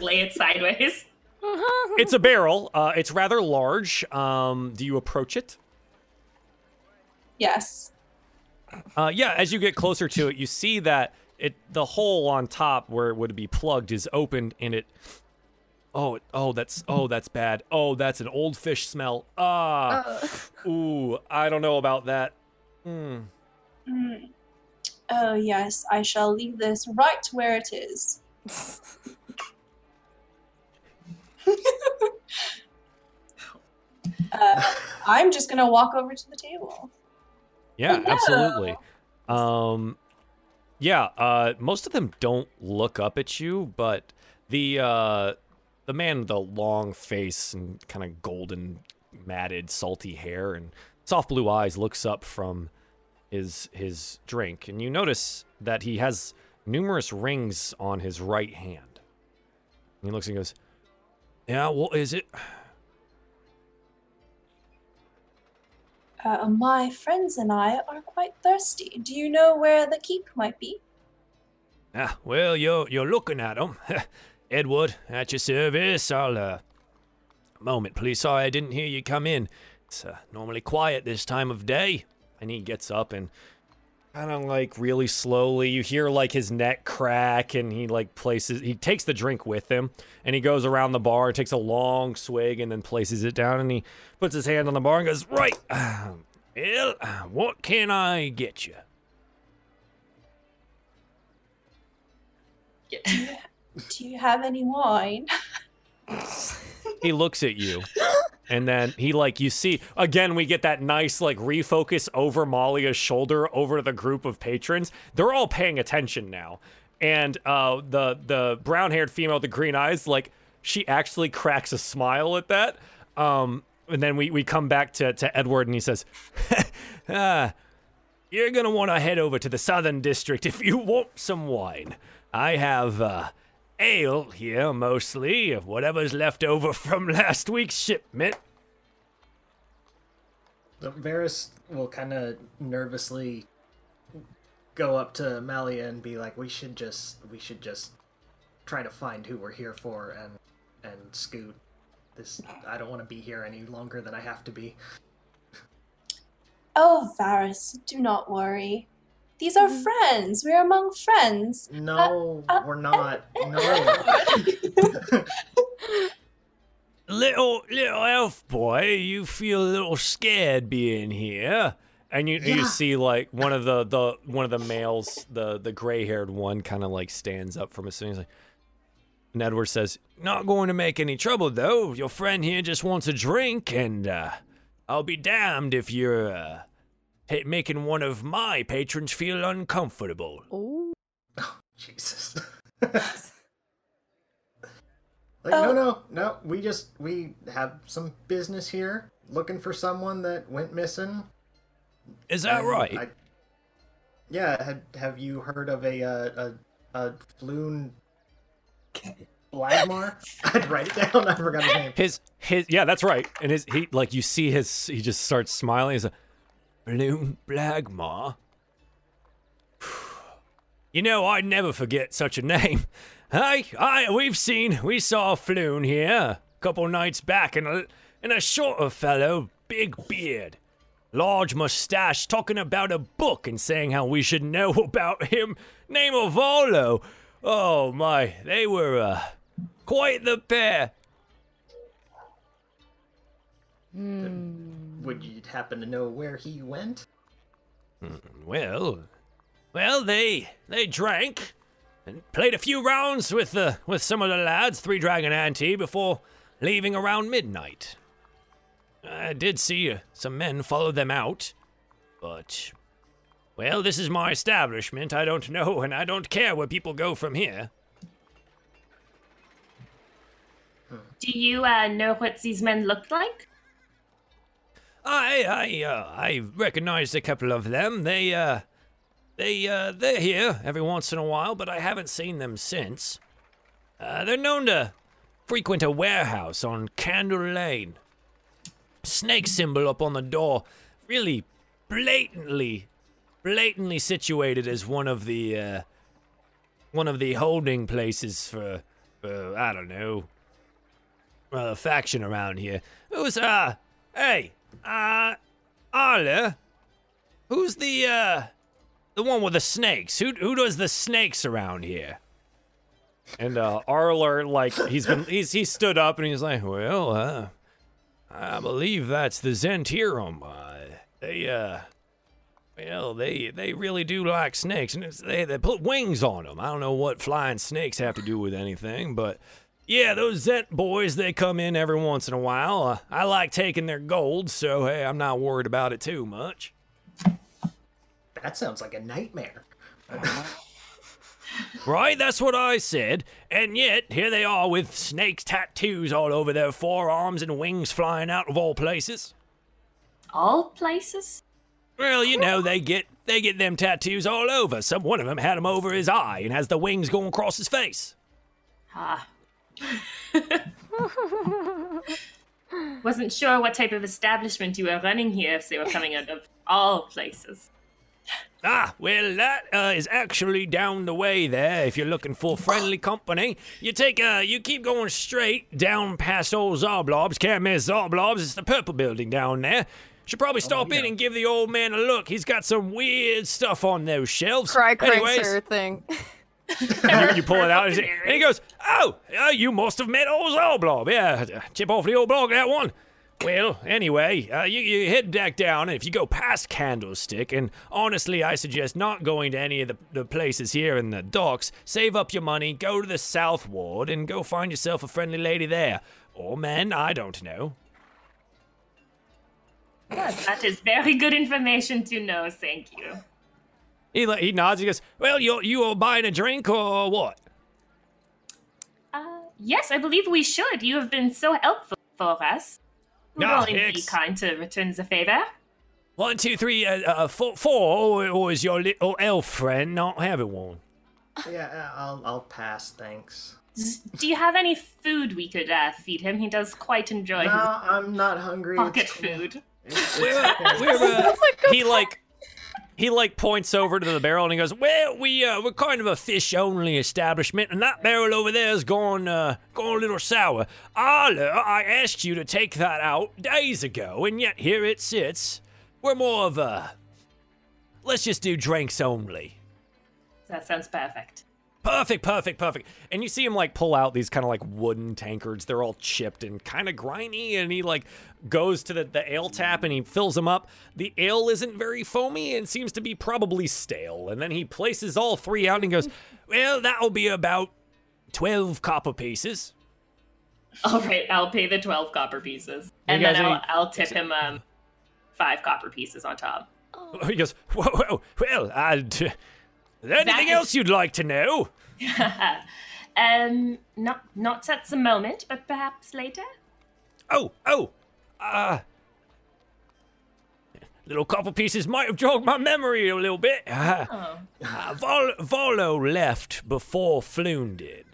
[SPEAKER 3] Lay it sideways.
[SPEAKER 1] It's a barrel. Uh, it's rather large. Um, do you approach it?
[SPEAKER 4] Yes.
[SPEAKER 1] Uh, yeah, as you get closer to it, you see that it the hole on top where it would be plugged is opened, and it. Oh, oh, that's oh, that's bad. Oh, that's an old fish smell. Ah,
[SPEAKER 5] Uh,
[SPEAKER 1] ooh, I don't know about that. Hmm.
[SPEAKER 4] Mm. Oh yes, I shall leave this right where it is. uh, I'm just gonna walk over to the table.
[SPEAKER 1] Yeah,
[SPEAKER 4] Hello.
[SPEAKER 1] absolutely. Um, yeah, uh, most of them don't look up at you, but the uh, the man with the long face and kind of golden, matted, salty hair and soft blue eyes looks up from his his drink, and you notice that he has numerous rings on his right hand. And he looks and goes, "Yeah, what is it?"
[SPEAKER 4] Uh, my friends and I are quite thirsty. Do you know where the keep might be?
[SPEAKER 1] Ah, well, you're you're looking at him. Edward, at your service. I'll uh moment, please. Sorry I didn't hear you come in. It's uh, normally quiet this time of day. And he gets up and kind of like really slowly you hear like his neck crack and he like places he takes the drink with him and he goes around the bar takes a long swig and then places it down and he puts his hand on the bar and goes right well what can i get you
[SPEAKER 4] Do you have any wine?
[SPEAKER 1] he looks at you and then he like you see again we get that nice like refocus over malia's shoulder over the group of patrons. They're all paying attention now. And uh the the brown haired female with the green eyes like she actually cracks a smile at that. Um and then we we come back to to edward and he says ah you're gonna want to head over to the southern district if you want some wine. I have uh ale here mostly of whatever's left over from last week's shipment.
[SPEAKER 2] So Varys will kind of nervously go up to Malia and be like, "We should just, we should just try to find who we're here for and and scoot. This, I don't want to be here any longer than I have to be."
[SPEAKER 4] Oh, Varys, do not worry. These are friends. We're among friends.
[SPEAKER 2] No,
[SPEAKER 4] uh,
[SPEAKER 2] we're not. No.
[SPEAKER 1] Little little elf boy, you feel a little scared being here. And you you see like one of the, the one of the males, the the gray haired one, kind of like stands up from his seat. He's like, and Edward says, "Not going to make any trouble though. Your friend here just wants a drink, and uh, I'll be damned if you're uh, ha- making one of my patrons feel uncomfortable."
[SPEAKER 5] Oh.
[SPEAKER 2] Jesus. like no, no, no. We just we have some business here, looking for someone that went missing.
[SPEAKER 1] Is that
[SPEAKER 2] And
[SPEAKER 1] right?
[SPEAKER 2] I- yeah. Had have you heard of a uh, a a Floon Blagmar? I'd write it down. I forgot his name.
[SPEAKER 1] His his yeah, that's right. And his he like you see his he just starts smiling. He's a Bloom Blagmar. You know, I'd never forget such a name. Hey, I we've seen we saw Floon here a couple nights back, and a and a shorter fellow, big beard, large mustache, talking about a book and saying how we should know about him. Name of Volo. Oh my, they were uh, quite the pair.
[SPEAKER 2] Would you happen to know where he went?
[SPEAKER 1] Well, well, they they drank and played a few rounds with the with some of the lads, Three Dragon Ante, before leaving around midnight. I did see uh, some men follow them out, but well, this is my establishment. I don't know, and I don't care where people go from here.
[SPEAKER 3] Do you uh, know what these men looked like?
[SPEAKER 1] I I uh, I recognized a couple of them. They uh they uh they're here every once in a while, but I haven't seen them since. Uh, they're known to frequent a warehouse on Candle Lane. Snake symbol up on the door, really blatantly blatantly situated as one of the uh one of the holding places for I don't know a faction around here. Who's uh hey uh Arla? Who's the uh the one with the snakes? Who who does the snakes around here? And uh Arler like he's been he's he stood up and he's like, well, uh I believe that's the Zhentarim. Uh, they uh well, they they really do like snakes, and they they put wings on them. I don't know what flying snakes have to do with anything, but Yeah, those Zhent boys, they come in every once in a while. Uh, I like taking their gold, so hey, I'm not worried about it too much.
[SPEAKER 2] That sounds like a nightmare.
[SPEAKER 1] Right, that's what I said. And yet, here they are with snakes tattoos all over their forearms and wings flying out of all places.
[SPEAKER 3] All places?
[SPEAKER 1] Well, you know, they get they get them tattoos all over. Some one of them had 'em over his eye and has the wings going across his face.
[SPEAKER 3] Ah. Wasn't sure what type of establishment you were running here if they were coming out of all places.
[SPEAKER 1] Ah, well, that uh, is actually down the way there. If you're looking for friendly company, you take uh, you keep going straight down past old Xoblobs. Can't miss Xoblobs. It's the purple building down there. Should probably stop in
[SPEAKER 2] yeah.
[SPEAKER 1] and give the old man a look. He's got some weird stuff on those shelves.
[SPEAKER 5] Cry cranks
[SPEAKER 1] Anyways,
[SPEAKER 5] her thing.
[SPEAKER 1] you, you pull it out, and he goes, "Oh, uh, you must have met old Xoblob. Yeah, chip off the old blog that one." Well, anyway, uh, you, you head back down, and if you go past Candlestick, and honestly, I suggest not going to any of the, the places here in the docks, save up your money, go to the South Ward, and go find yourself a friendly lady there. Or men, I don't know.
[SPEAKER 3] That is very good information to know, thank you.
[SPEAKER 1] He, he nods, he goes, Well, you you are buying a drink or what?
[SPEAKER 3] Uh, yes, I believe we should. You have been so helpful for us. We will be kind to return the favor.
[SPEAKER 1] One, two, three, uh, uh, four, four, or, or is your little elf friend not having one?
[SPEAKER 2] Yeah, uh, I'll I'll pass. Thanks.
[SPEAKER 3] Do you have any food we could uh, feed him? He does quite enjoy
[SPEAKER 2] No,
[SPEAKER 3] his
[SPEAKER 2] I'm not hungry.
[SPEAKER 3] pocket
[SPEAKER 2] It's-
[SPEAKER 3] food.
[SPEAKER 2] it's-
[SPEAKER 1] We're, we're, uh, he like he like points over to the barrel and he goes, "Well, we uh, we're kind of a fish only establishment, and that barrel over there is going uh, gone a little sour. Arla, I asked you to take that out days ago, and yet here it sits. We're more of a let's just do drinks only."
[SPEAKER 3] That sounds perfect.
[SPEAKER 1] Perfect, perfect, perfect. And you see him like pull out these kind of like wooden tankards. They're all chipped and kind of grimy. And he like goes to the, the ale tap and he fills them up. The ale isn't very foamy and seems to be probably stale. And then he places all three out and goes, Well, that'll be about 12 copper pieces.
[SPEAKER 3] All right, I'll pay the twelve copper pieces, and then I'll, I'll tip him um five copper pieces on top.
[SPEAKER 1] He goes, Whoa, whoa, well, I'd. Is there anything
[SPEAKER 3] is-
[SPEAKER 1] else you'd like to know?
[SPEAKER 3] um, not not at the moment, but perhaps later.
[SPEAKER 1] Oh, oh, uh, little copper pieces might have jogged my memory a little bit. Uh,
[SPEAKER 3] Oh.
[SPEAKER 1] uh, Vol- Volo left before Floon did.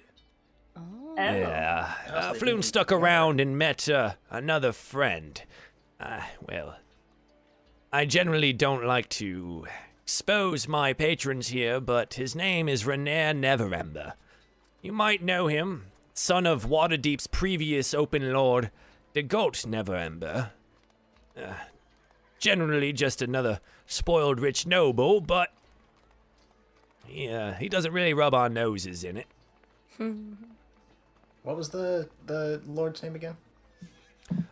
[SPEAKER 3] Oh.
[SPEAKER 1] Yeah, uh, Floon stuck around and met uh, another friend. Uh, well, I generally don't like to expose my patrons here, but his name is Renaer Neverember. You might know him, son of Waterdeep's previous open lord, Dagult Neverember. Uh, generally just another spoiled rich noble, but yeah, he doesn't really rub our noses in it.
[SPEAKER 2] What was the the lord's name again?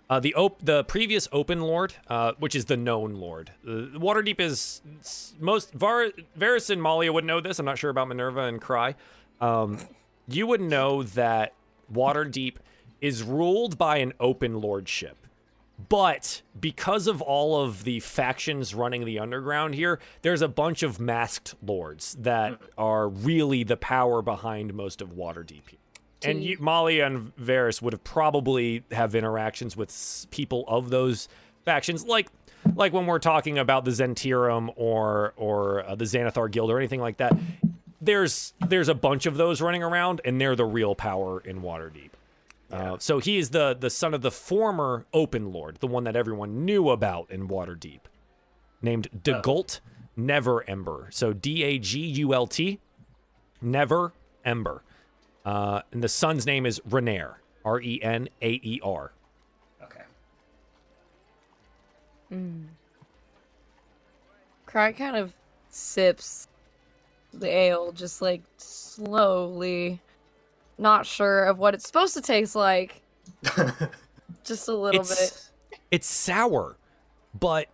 [SPEAKER 1] Uh, the op- the previous open lord, uh, which is the known lord. Uh, Waterdeep is most Var- Varys and Malia would know this. I'm not sure about Minerva and Cry. Um, you would know that Waterdeep is ruled by an open lordship. But because of all of the factions running the underground here, there's a bunch of masked lords that are really the power behind most of Waterdeep. And you, Molly and Varys would have probably have interactions with people of those factions, like like when we're talking about the Zhentarim or or uh, the Xanathar Guild or anything like that. There's there's a bunch of those running around, and they're the real power in Waterdeep. Uh, so he is the the son of the former Open Lord, the one that everyone knew about in Waterdeep, named Dagult Neverember. So D A G U L T, Never Ember. Uh, and the son's name is Renaer, R E N A E R.
[SPEAKER 2] Okay.
[SPEAKER 5] Cry kind of sips the ale, just like slowly, not sure of what it's supposed to taste like. just a little bit.
[SPEAKER 1] It's it's sour, but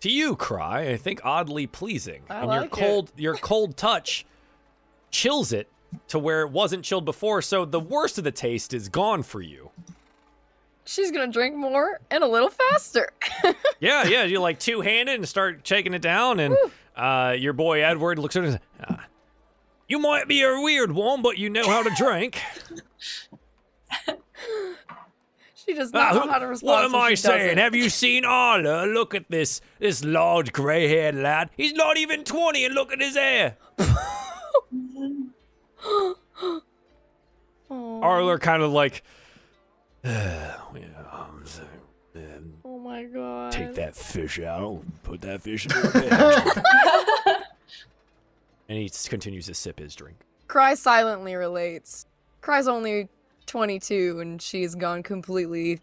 [SPEAKER 1] to you, Cry, I think oddly pleasing.
[SPEAKER 5] I
[SPEAKER 1] and your
[SPEAKER 5] like it.
[SPEAKER 1] cold your cold touch chills it to where it wasn't chilled before, so the worst of the taste is gone for you.
[SPEAKER 5] She's gonna drink more and a little faster.
[SPEAKER 1] Yeah, yeah, you like two handed and start shaking it down, and uh, your boy Edward looks at her and says, ah, You might be a weird one, but you know how to drink.
[SPEAKER 5] she does
[SPEAKER 1] Ah,
[SPEAKER 5] not know
[SPEAKER 1] who-
[SPEAKER 5] how to respond.
[SPEAKER 1] what am I saying?
[SPEAKER 5] doesn't.
[SPEAKER 1] Have you seen Arla? Look at this this large gray haired lad. He's not even 20, and look at his hair.
[SPEAKER 5] Aw.
[SPEAKER 1] Arla kind of like, "Uh, yeah, um, so, um,
[SPEAKER 5] Oh my god.
[SPEAKER 1] take that fish out, put that fish in the bag. and he continues to sip his drink.
[SPEAKER 5] Cry silently relates. Cry's only 22 and she's gone completely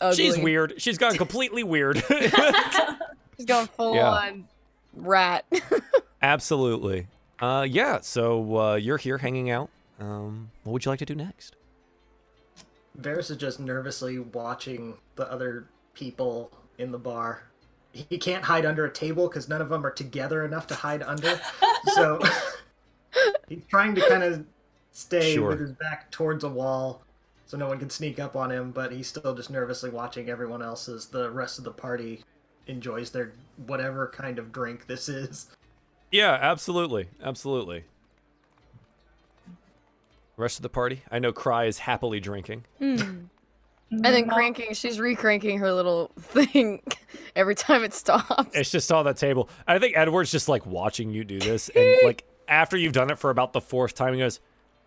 [SPEAKER 5] ugly.
[SPEAKER 1] She's weird. She's gone completely weird.
[SPEAKER 5] She's gone full
[SPEAKER 1] Yeah.
[SPEAKER 5] on rat.
[SPEAKER 1] Absolutely. Uh, yeah. So uh, you're here hanging out. Um, what would you like to do next?
[SPEAKER 2] Varys is just nervously watching the other people in the bar. He can't hide under a table because none of them are together enough to hide under. so he's trying to kind of stay
[SPEAKER 1] Sure.
[SPEAKER 2] with his back towards a wall so no one can sneak up on him, but he's still just nervously watching everyone else as the rest of the party enjoys their whatever kind of drink this is.
[SPEAKER 1] Yeah, absolutely, absolutely. Rest of the party. I know Cry is happily drinking.
[SPEAKER 5] Hmm. And then cranking, she's recranking her little thing every time it stops.
[SPEAKER 1] It's just on the table. I think Edward's just like watching you do this, and like after you've done it for about the fourth time, he goes,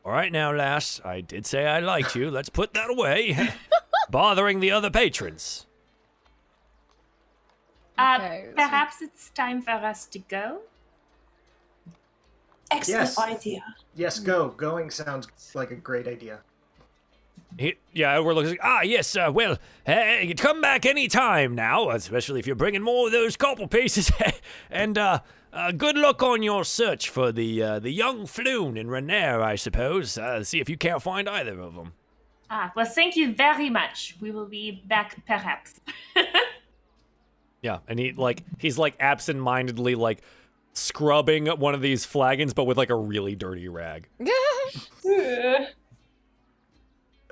[SPEAKER 1] "All right, now, lass, I did say I liked you. Let's put that away, bothering the other patrons."
[SPEAKER 3] Uh,
[SPEAKER 5] Okay, so-
[SPEAKER 3] perhaps it's time for us to go.
[SPEAKER 4] Excellent
[SPEAKER 2] Yes.
[SPEAKER 4] idea.
[SPEAKER 2] Yes, go. Going sounds like a great idea.
[SPEAKER 1] He, yeah, Edward looks like, ah, yes, uh, well, hey, come back any time now, especially if you're bringing more of those copper pieces. and uh, uh, good luck on your search for the uh, the young Floon and Renaer, I suppose. Uh, see if you can't find either of them.
[SPEAKER 3] Ah, well, thank you very much. We will be back perhaps.
[SPEAKER 1] Yeah, and he like he's like absent-mindedly like scrubbing one of these flagons, but with like a really dirty rag.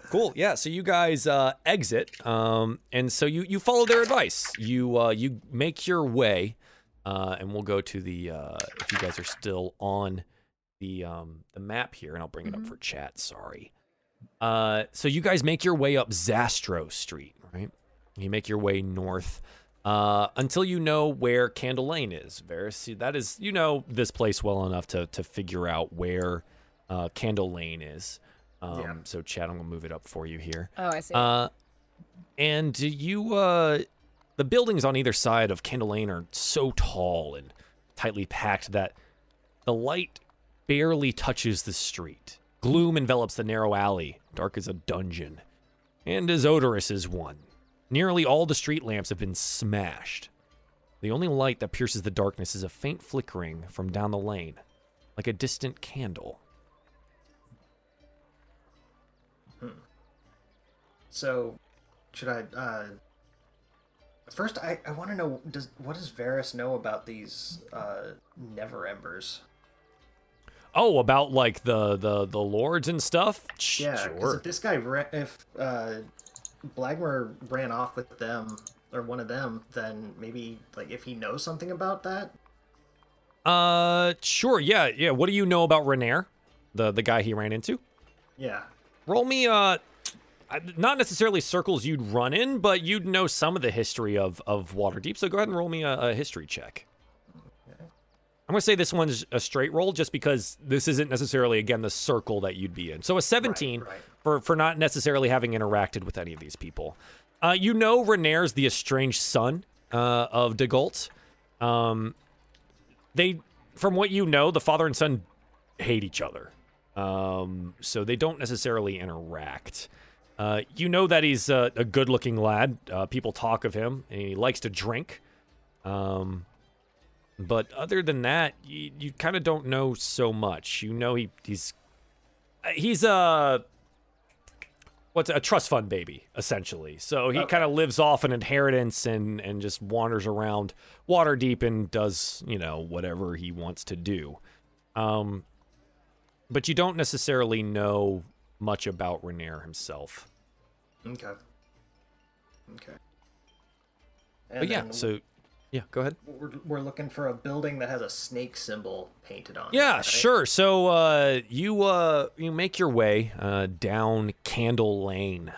[SPEAKER 1] Cool. Yeah. So you guys uh, exit, um, and so you you follow their advice. You uh, you make your way, uh, and we'll go to the uh, if you guys are still on the um, the map here, and I'll bring it up for chat. Sorry. Uh, so you guys make your way up Zastro Street, right? You make your way north uh, until you know where Candle Lane is. Varys, that is you know this place well enough to to figure out where uh, Candle Lane is. Um,
[SPEAKER 2] Yeah.
[SPEAKER 1] So, Chad, I'm gonna move it up for you here.
[SPEAKER 5] oh, I see.
[SPEAKER 1] Uh, and you, uh, the buildings on either side of Candle Lane are so tall and tightly packed that the light barely touches the street. Gloom envelops the narrow alley, dark as a dungeon, and as odorous as one. Nearly all the street lamps have been smashed. The only light that pierces the darkness is a faint flickering from down the lane, like a distant candle.
[SPEAKER 2] So, should I? uh First, I, I want to know does what does Varys know about these uh Neverembers?
[SPEAKER 1] Oh, about like the the the lords and stuff.
[SPEAKER 2] Yeah,
[SPEAKER 1] sure.
[SPEAKER 2] if this guy if uh Blagmar ran off with them or one of them, then maybe like if he knows something about that.
[SPEAKER 1] Uh, sure. Yeah, yeah. What do you know about Renaer, the the guy he ran into?
[SPEAKER 2] Yeah.
[SPEAKER 1] Roll me uh, not necessarily circles you'd run in, but you'd know some of the history of of Waterdeep. So go ahead and roll me a, a history check. I'm gonna say this one's a straight roll, just because this isn't necessarily again the circle that you'd be in. So a 17
[SPEAKER 2] right.
[SPEAKER 1] For for not necessarily having interacted with any of these people. Uh, you know Renaer's the estranged son uh, of Dagult. Um, they, from what you know, the father and son hate each other. Um, so they don't necessarily interact. Uh, you know that he's a, a good-looking lad. Uh, people talk of him, and he likes to drink. Um, but other than that, you, you kind of don't know so much. You know he he's uh, he's a what's a trust fund baby essentially. So he
[SPEAKER 2] Okay.
[SPEAKER 1] kind of lives off an inheritance and and just wanders around Waterdeep and does you know whatever he wants to do. Um, but you don't necessarily know much about Renaer himself.
[SPEAKER 2] Okay. Okay. And
[SPEAKER 1] But yeah, so yeah, go ahead.
[SPEAKER 2] we're, we're looking for a building that has a snake symbol painted on it.
[SPEAKER 1] Yeah,
[SPEAKER 2] right?
[SPEAKER 1] sure. So uh, you uh, you make your way uh, down Candle Lane,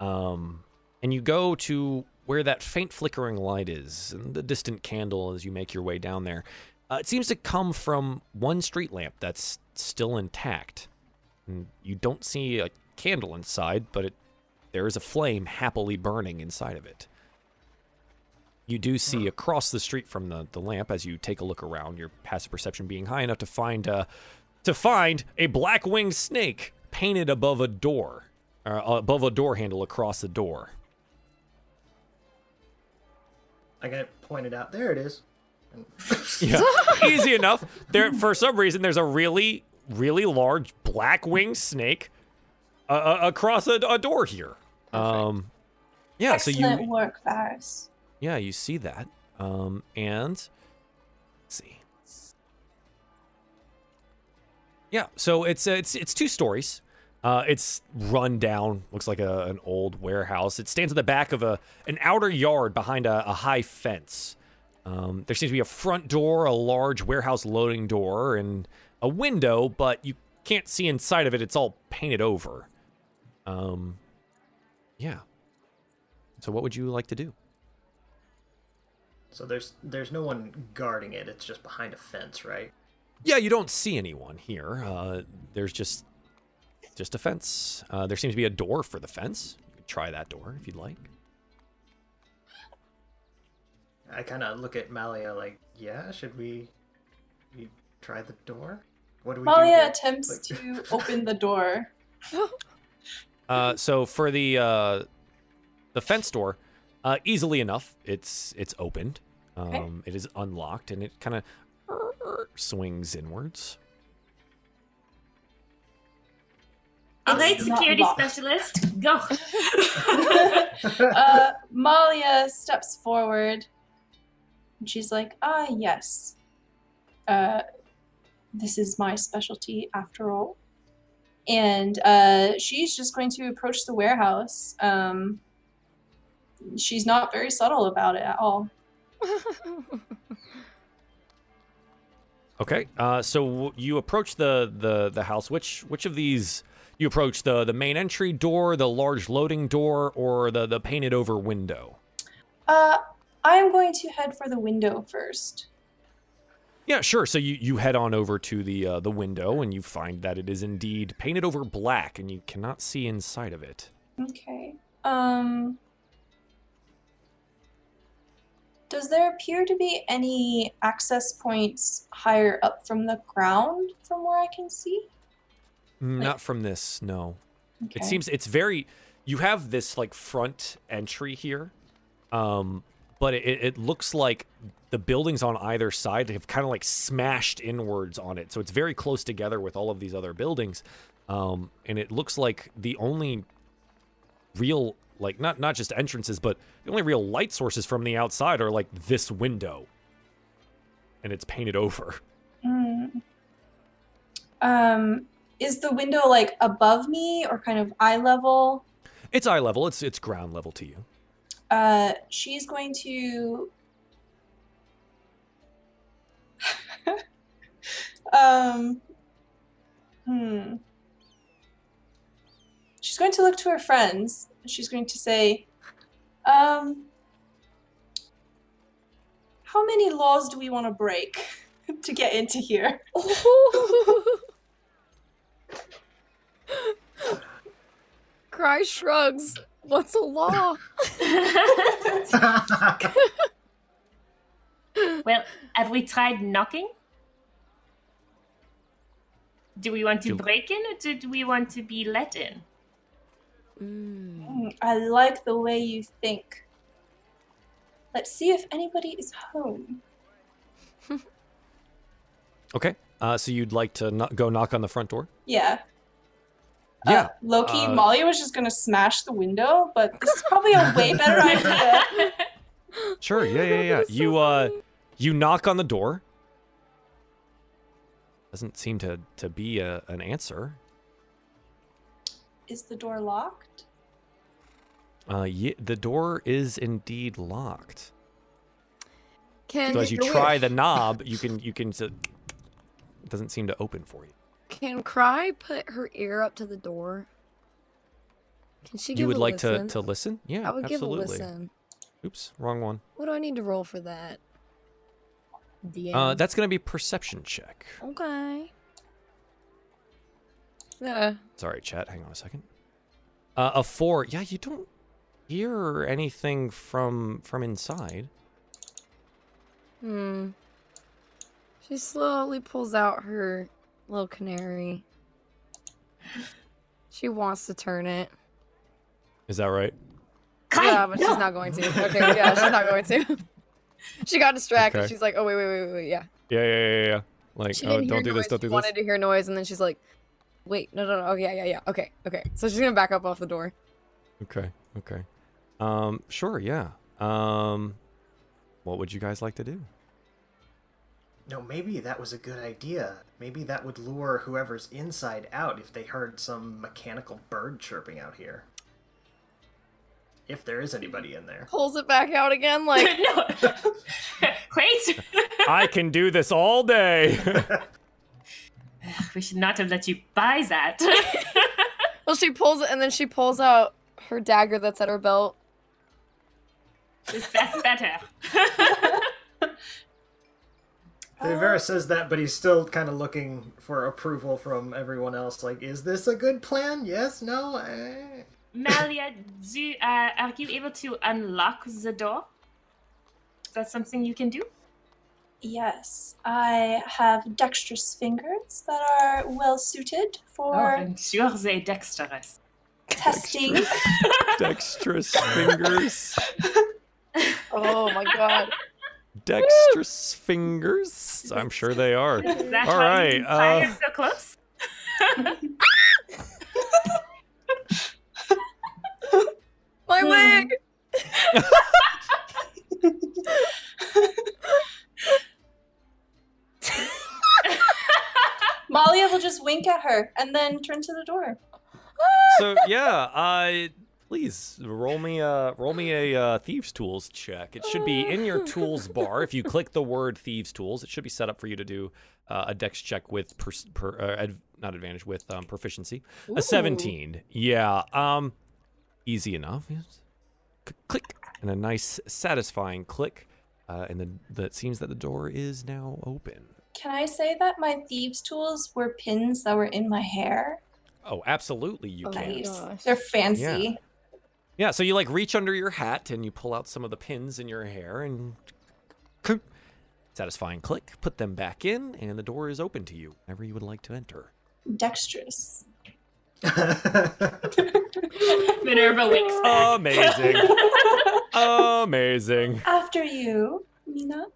[SPEAKER 1] um, and you go to where that faint flickering light is, and the distant candle as you make your way down there. Uh, it seems to come from one street lamp that's still intact. And you don't see a candle inside, but it, there is a flame happily burning inside of it. You do see across the street from the, the lamp as you take a look around, your passive perception being high enough to find uh, to find a black winged snake painted above a door, uh, above a door handle across the door.
[SPEAKER 2] I got it pointed out. There it is.
[SPEAKER 1] Yeah, easy enough. There, for some reason, there's a really, really large black winged snake uh, uh, across a, a door here. Um, yeah, so
[SPEAKER 4] Excellent
[SPEAKER 1] you,
[SPEAKER 4] work, Varus.
[SPEAKER 1] Yeah, you see that, um, and let's see. Yeah, so it's uh, it's it's two stories. Uh, it's run down, looks like a, an old warehouse. It stands at the back of a an outer yard behind a, a high fence. Um, there seems to be a front door, a large warehouse loading door, and a window, but you can't see inside of it. It's all painted over. Um, yeah. So, what would you like to do?
[SPEAKER 2] So there's there's no one guarding it. It's just behind a fence, right?
[SPEAKER 1] Yeah, you don't see anyone here. Uh, there's just just a fence. Uh, there seems to be a door for the fence. You could try that door if you'd like.
[SPEAKER 2] I kind of look at Malia like, yeah, should we, we try the door? What do we?
[SPEAKER 4] Malia
[SPEAKER 2] here?
[SPEAKER 4] attempts
[SPEAKER 2] Like-
[SPEAKER 4] to open the door.
[SPEAKER 1] Uh, so for the uh, the fence door, uh, easily enough, it's it's opened. Um, It is unlocked, and it kind of swings inwards.
[SPEAKER 3] All right,
[SPEAKER 4] It's
[SPEAKER 3] security
[SPEAKER 4] locked.
[SPEAKER 3] specialist, go.
[SPEAKER 4] uh, Malia steps forward and she's like, ah, yes. Uh, this is my specialty after all. And uh, she's just going to approach the warehouse. Um, she's not very subtle about it at all.
[SPEAKER 1] Okay. Uh, so you approach the, the the house. Which which of these you approach the the main entry door, the large loading door, or the the painted over window?
[SPEAKER 4] Uh, I'm going to head for the window first.
[SPEAKER 1] Yeah, sure. So you, you head on over to the uh, the window and you find that it is indeed painted over black, and you cannot see inside of it.
[SPEAKER 4] Okay. Um. Does there appear to be any access points higher up from the ground from where I can see?
[SPEAKER 1] Not from this, no.
[SPEAKER 4] Okay.
[SPEAKER 1] It seems it's very. You have this like front entry here, um, but it, it looks like the buildings on either side have kind of like smashed inwards on it, so it's very close together with all of these other buildings, um, and it looks like the only real like not not just entrances, but the only real light sources from the outside are like this window, and it's painted over.
[SPEAKER 4] Hmm. Um, is the window like above me or kind of eye level?
[SPEAKER 1] It's eye level. It's it's ground level to you.
[SPEAKER 4] Uh, she's going to. um. Hmm. She's going to look to her friends. And She's going to say, um. How many laws do we want to break to get into here?
[SPEAKER 5] Cry shrugs. What's a law?
[SPEAKER 3] well, have we tried knocking? Do we want to
[SPEAKER 1] Do-
[SPEAKER 3] break in or do we want to be let in?
[SPEAKER 5] Mm.
[SPEAKER 4] Mm, I like the way you think. Let's see if anybody is home.
[SPEAKER 1] Okay. Uh, so you'd like to no- go knock on the front door?
[SPEAKER 4] Yeah.
[SPEAKER 1] Yeah.
[SPEAKER 4] Uh, Loki,
[SPEAKER 1] uh,
[SPEAKER 4] Molly was just gonna smash the window, but this is probably a way better idea.
[SPEAKER 1] Sure. Yeah, yeah, yeah.
[SPEAKER 5] So
[SPEAKER 1] you uh
[SPEAKER 5] funny.
[SPEAKER 1] you knock on the door. doesn't seem to to be a, an answer.
[SPEAKER 4] Is the door locked?
[SPEAKER 1] Uh, ye the door is indeed locked.
[SPEAKER 5] Can
[SPEAKER 1] So as you try the knob, you can you can. s- It doesn't seem to open for you.
[SPEAKER 5] can Cry put her ear up to the door? Can she give
[SPEAKER 1] you would
[SPEAKER 5] a
[SPEAKER 1] like
[SPEAKER 5] listen?
[SPEAKER 1] to to listen? Yeah,
[SPEAKER 5] I would
[SPEAKER 1] absolutely.
[SPEAKER 5] give a listen.
[SPEAKER 1] Oops, wrong one.
[SPEAKER 5] What do I need to roll for that? DM.
[SPEAKER 1] Uh, that's gonna be perception check.
[SPEAKER 5] okay. Yeah.
[SPEAKER 1] Sorry, chat. Hang on a second. Uh, a four. Yeah, you don't hear anything from from inside.
[SPEAKER 5] Hmm. She slowly pulls out her little canary. She wants to turn it.
[SPEAKER 1] Is that right?
[SPEAKER 3] Kai,
[SPEAKER 5] yeah, but
[SPEAKER 3] no.
[SPEAKER 5] she's not going to. Okay, yeah, she's not going to. she got distracted.
[SPEAKER 1] Okay.
[SPEAKER 5] She's like, oh wait, wait, wait, wait, wait, yeah.
[SPEAKER 1] Yeah, yeah, yeah, yeah, yeah. Like,
[SPEAKER 5] She
[SPEAKER 1] oh, don't do
[SPEAKER 5] noise.
[SPEAKER 1] this. Don't
[SPEAKER 5] she
[SPEAKER 1] do this.
[SPEAKER 5] wanted to hear noise, and then she's like, wait, no, no, no. Okay, yeah, yeah, yeah. Okay, okay. So she's gonna back up off the door.
[SPEAKER 1] Okay, okay. Um, sure, yeah. Um, what would you guys like to do?
[SPEAKER 2] No, maybe that was a good idea. Maybe that would lure whoever's inside out if they heard some mechanical bird chirping out here. If there is anybody in there.
[SPEAKER 5] Pulls it back out again, like.
[SPEAKER 3] Wait.
[SPEAKER 1] I can do this all day.
[SPEAKER 3] we should not have let you buy that.
[SPEAKER 5] well, she pulls it, and then she pulls out her dagger that's at her belt.
[SPEAKER 3] That's better.
[SPEAKER 2] Rivera says that, but he's still kind of looking for approval from everyone else. Like, is this a good plan? Yes? No? Eh.
[SPEAKER 3] Malia, do, uh, are you able to unlock the door? Is that something you can do?
[SPEAKER 4] Yes, I have dexterous fingers that are well suited
[SPEAKER 3] Oh,
[SPEAKER 4] for
[SPEAKER 3] I'm sure they dexterous.
[SPEAKER 4] testing.
[SPEAKER 1] Dexterous fingers.
[SPEAKER 5] Oh my god.
[SPEAKER 1] Dexterous fingers. I'm sure they are.
[SPEAKER 3] Is that
[SPEAKER 1] All
[SPEAKER 3] why
[SPEAKER 1] right,
[SPEAKER 3] you fired
[SPEAKER 1] uh,
[SPEAKER 3] so close?
[SPEAKER 5] My wig!
[SPEAKER 4] Malia will just wink at her and then turn to the door.
[SPEAKER 1] So yeah, uh, please roll me a roll me a uh, thieves tools check. It should be in your tools bar. If you click the word thieves tools, it should be set up for you to do uh, a dex check with per, per, uh, ad, not advantage with um, proficiency. A 17. Yeah. Um, easy enough. Yes. Click and a nice satisfying click. Uh, and then the, it seems that the door is now open.
[SPEAKER 4] Can I say that my thieves' tools were pins that were in my hair?
[SPEAKER 1] Oh, absolutely, you
[SPEAKER 5] Oh,
[SPEAKER 1] can.
[SPEAKER 5] nice.
[SPEAKER 4] Nice.
[SPEAKER 5] gosh.
[SPEAKER 4] They're fancy.
[SPEAKER 1] Yeah, yeah, so you like reach under your hat and you pull out some of the pins in your hair and clunk. satisfying click, put them back in, and the door is open to you whenever you would like to enter.
[SPEAKER 4] Dexterous.
[SPEAKER 3] Minerva winks back.
[SPEAKER 1] Amazing. Amazing.
[SPEAKER 4] After you, Mina.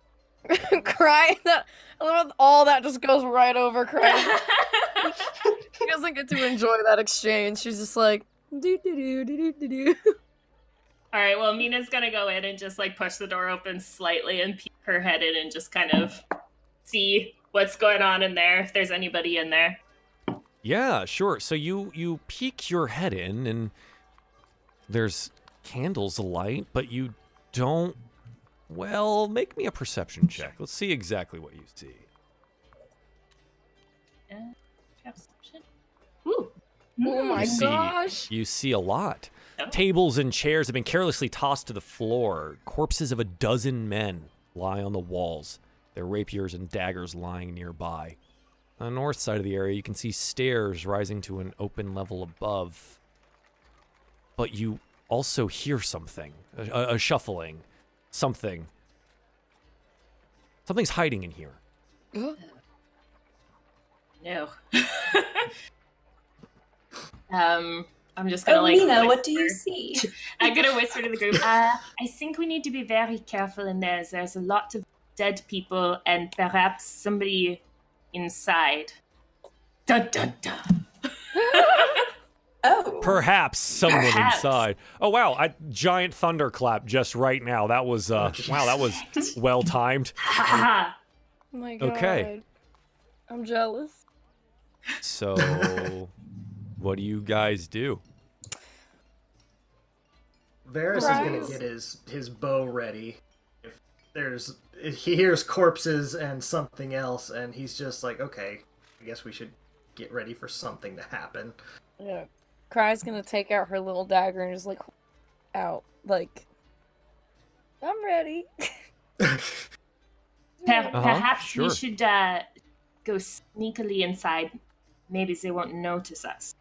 [SPEAKER 5] cry that I love all that just goes right over cry. she doesn't get to enjoy that exchange. She's just like do do do do do do.
[SPEAKER 3] All right, well, Mina's gonna go in and just like push the door open slightly and peek her head in and just kind of see what's going on in there, if there's anybody in there.
[SPEAKER 1] Yeah, sure. So you you peek your head in and there's candles alight, but you don't well, make me a perception check. Let's see exactly what you see.
[SPEAKER 3] Uh, perception. Ooh.
[SPEAKER 5] Oh my
[SPEAKER 1] You see-
[SPEAKER 5] gosh.
[SPEAKER 1] You see a lot.
[SPEAKER 3] Oh.
[SPEAKER 1] Tables and chairs have been carelessly tossed to the floor. Corpses of a dozen men lie on the walls, their rapiers and daggers lying nearby. On the north side of the area, you can see stairs rising to an open level above. But you also hear something a, a- a shuffling. Something. Something's hiding in here.
[SPEAKER 3] No. um, I'm just gonna
[SPEAKER 4] Oh,
[SPEAKER 3] like.
[SPEAKER 4] Mina, what do you see?
[SPEAKER 3] I'm gonna whisper to the group. Uh, I think we need to be very careful in there. There's a lot of dead people and perhaps somebody inside. Dun dun dun.
[SPEAKER 4] Oh.
[SPEAKER 1] Perhaps someone
[SPEAKER 3] Perhaps.
[SPEAKER 1] inside. Oh wow! a giant thunderclap just right now. That was uh wow. That was well timed.
[SPEAKER 5] Oh my god.
[SPEAKER 1] Okay.
[SPEAKER 5] I'm jealous.
[SPEAKER 1] So, what do you guys do?
[SPEAKER 2] Varys is gonna get his his bow ready. If there's if he hears corpses and something else, and he's just like, okay, I guess we should get ready for something to happen.
[SPEAKER 5] Yeah. Cry's gonna take out her little dagger and just like out like I'm ready.
[SPEAKER 3] Per-
[SPEAKER 1] Uh-huh,
[SPEAKER 3] Perhaps
[SPEAKER 1] sure.
[SPEAKER 3] we should uh, go sneakily inside. Maybe they won't notice us.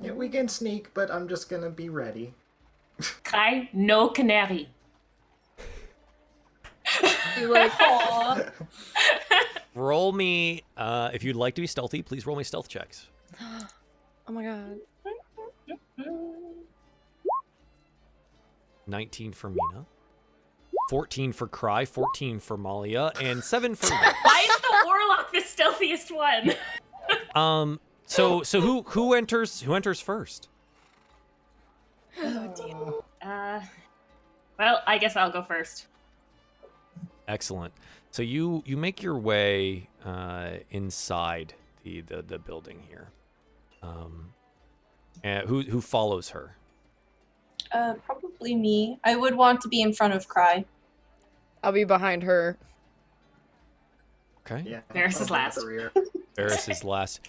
[SPEAKER 2] yeah, we can sneak, but I'm just gonna be ready.
[SPEAKER 3] Cry, no canary.
[SPEAKER 5] Like,
[SPEAKER 4] Aw.
[SPEAKER 1] Roll me, uh, if you'd like to be stealthy, please roll me stealth checks.
[SPEAKER 5] oh my god.
[SPEAKER 1] 19 for Mina, 14 for Cry, 14 for Malia, and 7 for
[SPEAKER 3] Why is the warlock the stealthiest one?
[SPEAKER 1] Um so so who who enters who enters first?
[SPEAKER 3] Oh, Uh, well, I guess I'll go first.
[SPEAKER 1] Excellent. So you you make your way uh, inside the, the the building here. Um, and who who follows her?
[SPEAKER 4] Uh, probably me. I would want to be in front of Cry.
[SPEAKER 5] I'll be behind her.
[SPEAKER 1] Okay.
[SPEAKER 2] Yeah,
[SPEAKER 3] Varys is last.
[SPEAKER 2] the rear.
[SPEAKER 1] Varys is last.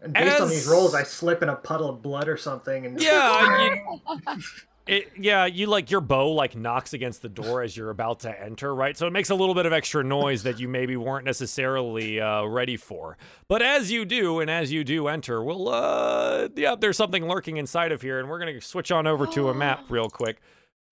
[SPEAKER 2] And based on these rolls, I slip in a puddle of blood or something, and
[SPEAKER 1] Yeah, you, it, yeah, you like your bow like knocks against the door as you're about to enter, right? So it makes a little bit of extra noise that you maybe weren't necessarily uh, ready for. But as you do, and as you do enter, well, uh, yeah, there's something lurking inside of here, and we're gonna switch on over to a map real quick.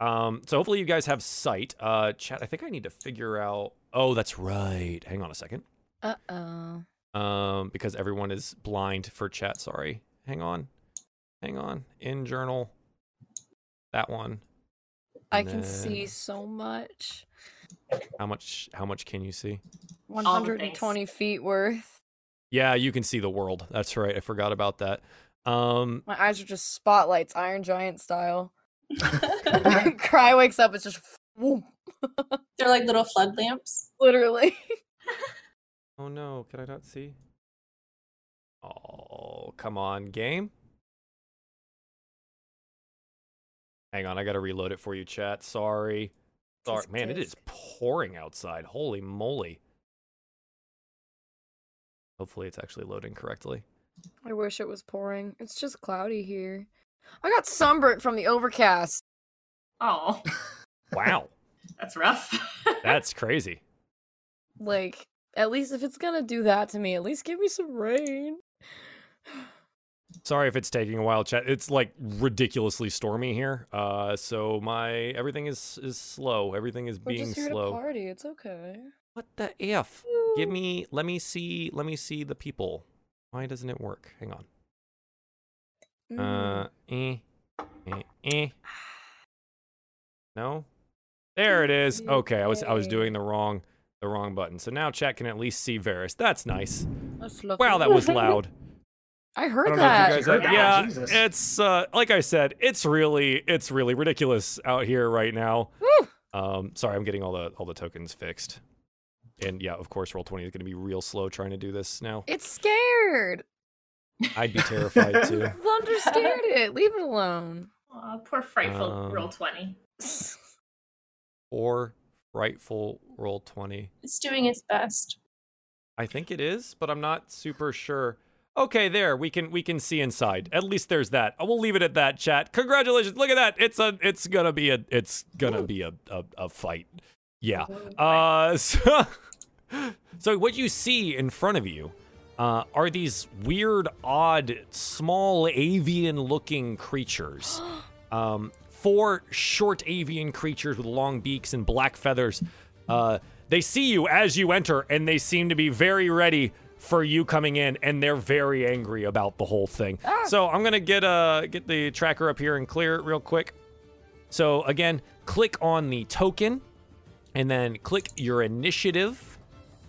[SPEAKER 1] Um, so hopefully you guys have sight. Uh, chat. I think I need to figure out. Oh, that's right. Hang on a second.
[SPEAKER 5] Uh oh.
[SPEAKER 1] Um, because everyone is blind for chat. Sorry. Hang on. Hang on. In journal. That one.
[SPEAKER 5] I
[SPEAKER 1] And
[SPEAKER 5] can see so much.
[SPEAKER 1] How much? How much can you see?
[SPEAKER 5] 120 feet worth.
[SPEAKER 1] Yeah, you can see the world. That's right. I forgot about that. Um,
[SPEAKER 5] My eyes are just spotlights, Iron Giant style. Cry wakes up, it's just whoop,
[SPEAKER 4] They're like little flood lamps.
[SPEAKER 5] literally.
[SPEAKER 1] oh no, can I not see? Oh, come on, game. Hang on, I gotta reload it for you, chat. Sorry. Sorry, man, it is pouring outside. Holy moly. Hopefully, it's actually loading correctly.
[SPEAKER 5] I wish it was pouring. It's just cloudy here. I got sunburnt from the overcast.
[SPEAKER 3] Oh,
[SPEAKER 1] Wow,
[SPEAKER 3] that's rough.
[SPEAKER 1] that's crazy.
[SPEAKER 5] Like, at least if it's gonna do that to me, at least give me some rain.
[SPEAKER 1] Sorry if it's taking a while, chat. It's like ridiculously stormy here. Uh, so my everything is is slow. Everything is
[SPEAKER 5] We're
[SPEAKER 1] being
[SPEAKER 5] just here to
[SPEAKER 1] slow.
[SPEAKER 5] party. It's okay.
[SPEAKER 1] What the f? Give me. Let me see. Let me see the people. Why doesn't it work? Hang on. Uh,
[SPEAKER 5] Mm.
[SPEAKER 1] eh, eh, eh. No. There it is. Okay, I was I was doing the wrong the wrong button. So now chat can at least see Varys. That's nice.
[SPEAKER 5] That's.
[SPEAKER 1] Wow, that was loud.
[SPEAKER 5] I
[SPEAKER 1] I
[SPEAKER 5] heard
[SPEAKER 1] don't
[SPEAKER 5] that.
[SPEAKER 1] if you guys.
[SPEAKER 2] Heard that,
[SPEAKER 1] yeah,
[SPEAKER 2] Jesus.
[SPEAKER 1] it's uh, like I said, it's really, it's really ridiculous out here right now.
[SPEAKER 5] Woo!
[SPEAKER 1] Um, sorry, I'm getting all the all the tokens fixed, and yeah, of course, Roll20 is going to be real slow trying to do this now.
[SPEAKER 5] It's scared.
[SPEAKER 1] I'd be terrified too.
[SPEAKER 5] Thunder scared it. Leave it alone.
[SPEAKER 3] Aw, poor frightful
[SPEAKER 1] Um,
[SPEAKER 3] Roll20.
[SPEAKER 1] Or frightful Roll20.
[SPEAKER 4] It's doing its best.
[SPEAKER 1] I think it is, but I'm not super sure. Okay, there we can we can see inside. At least there's that. We'll leave it at that. Chat. Congratulations! Look at that. It's a it's gonna be a it's gonna be a a, a fight. Yeah. Uh, so, so what you see in front of you uh, are these weird, odd, small avian-looking creatures. Um, four short avian creatures with long beaks and black feathers. Uh, they see you as you enter, and they seem to be very ready for you coming in, and they're very angry about the whole thing. So I'm gonna get uh get the tracker up here and clear it real quick. So again, click on the token, and then click your initiative,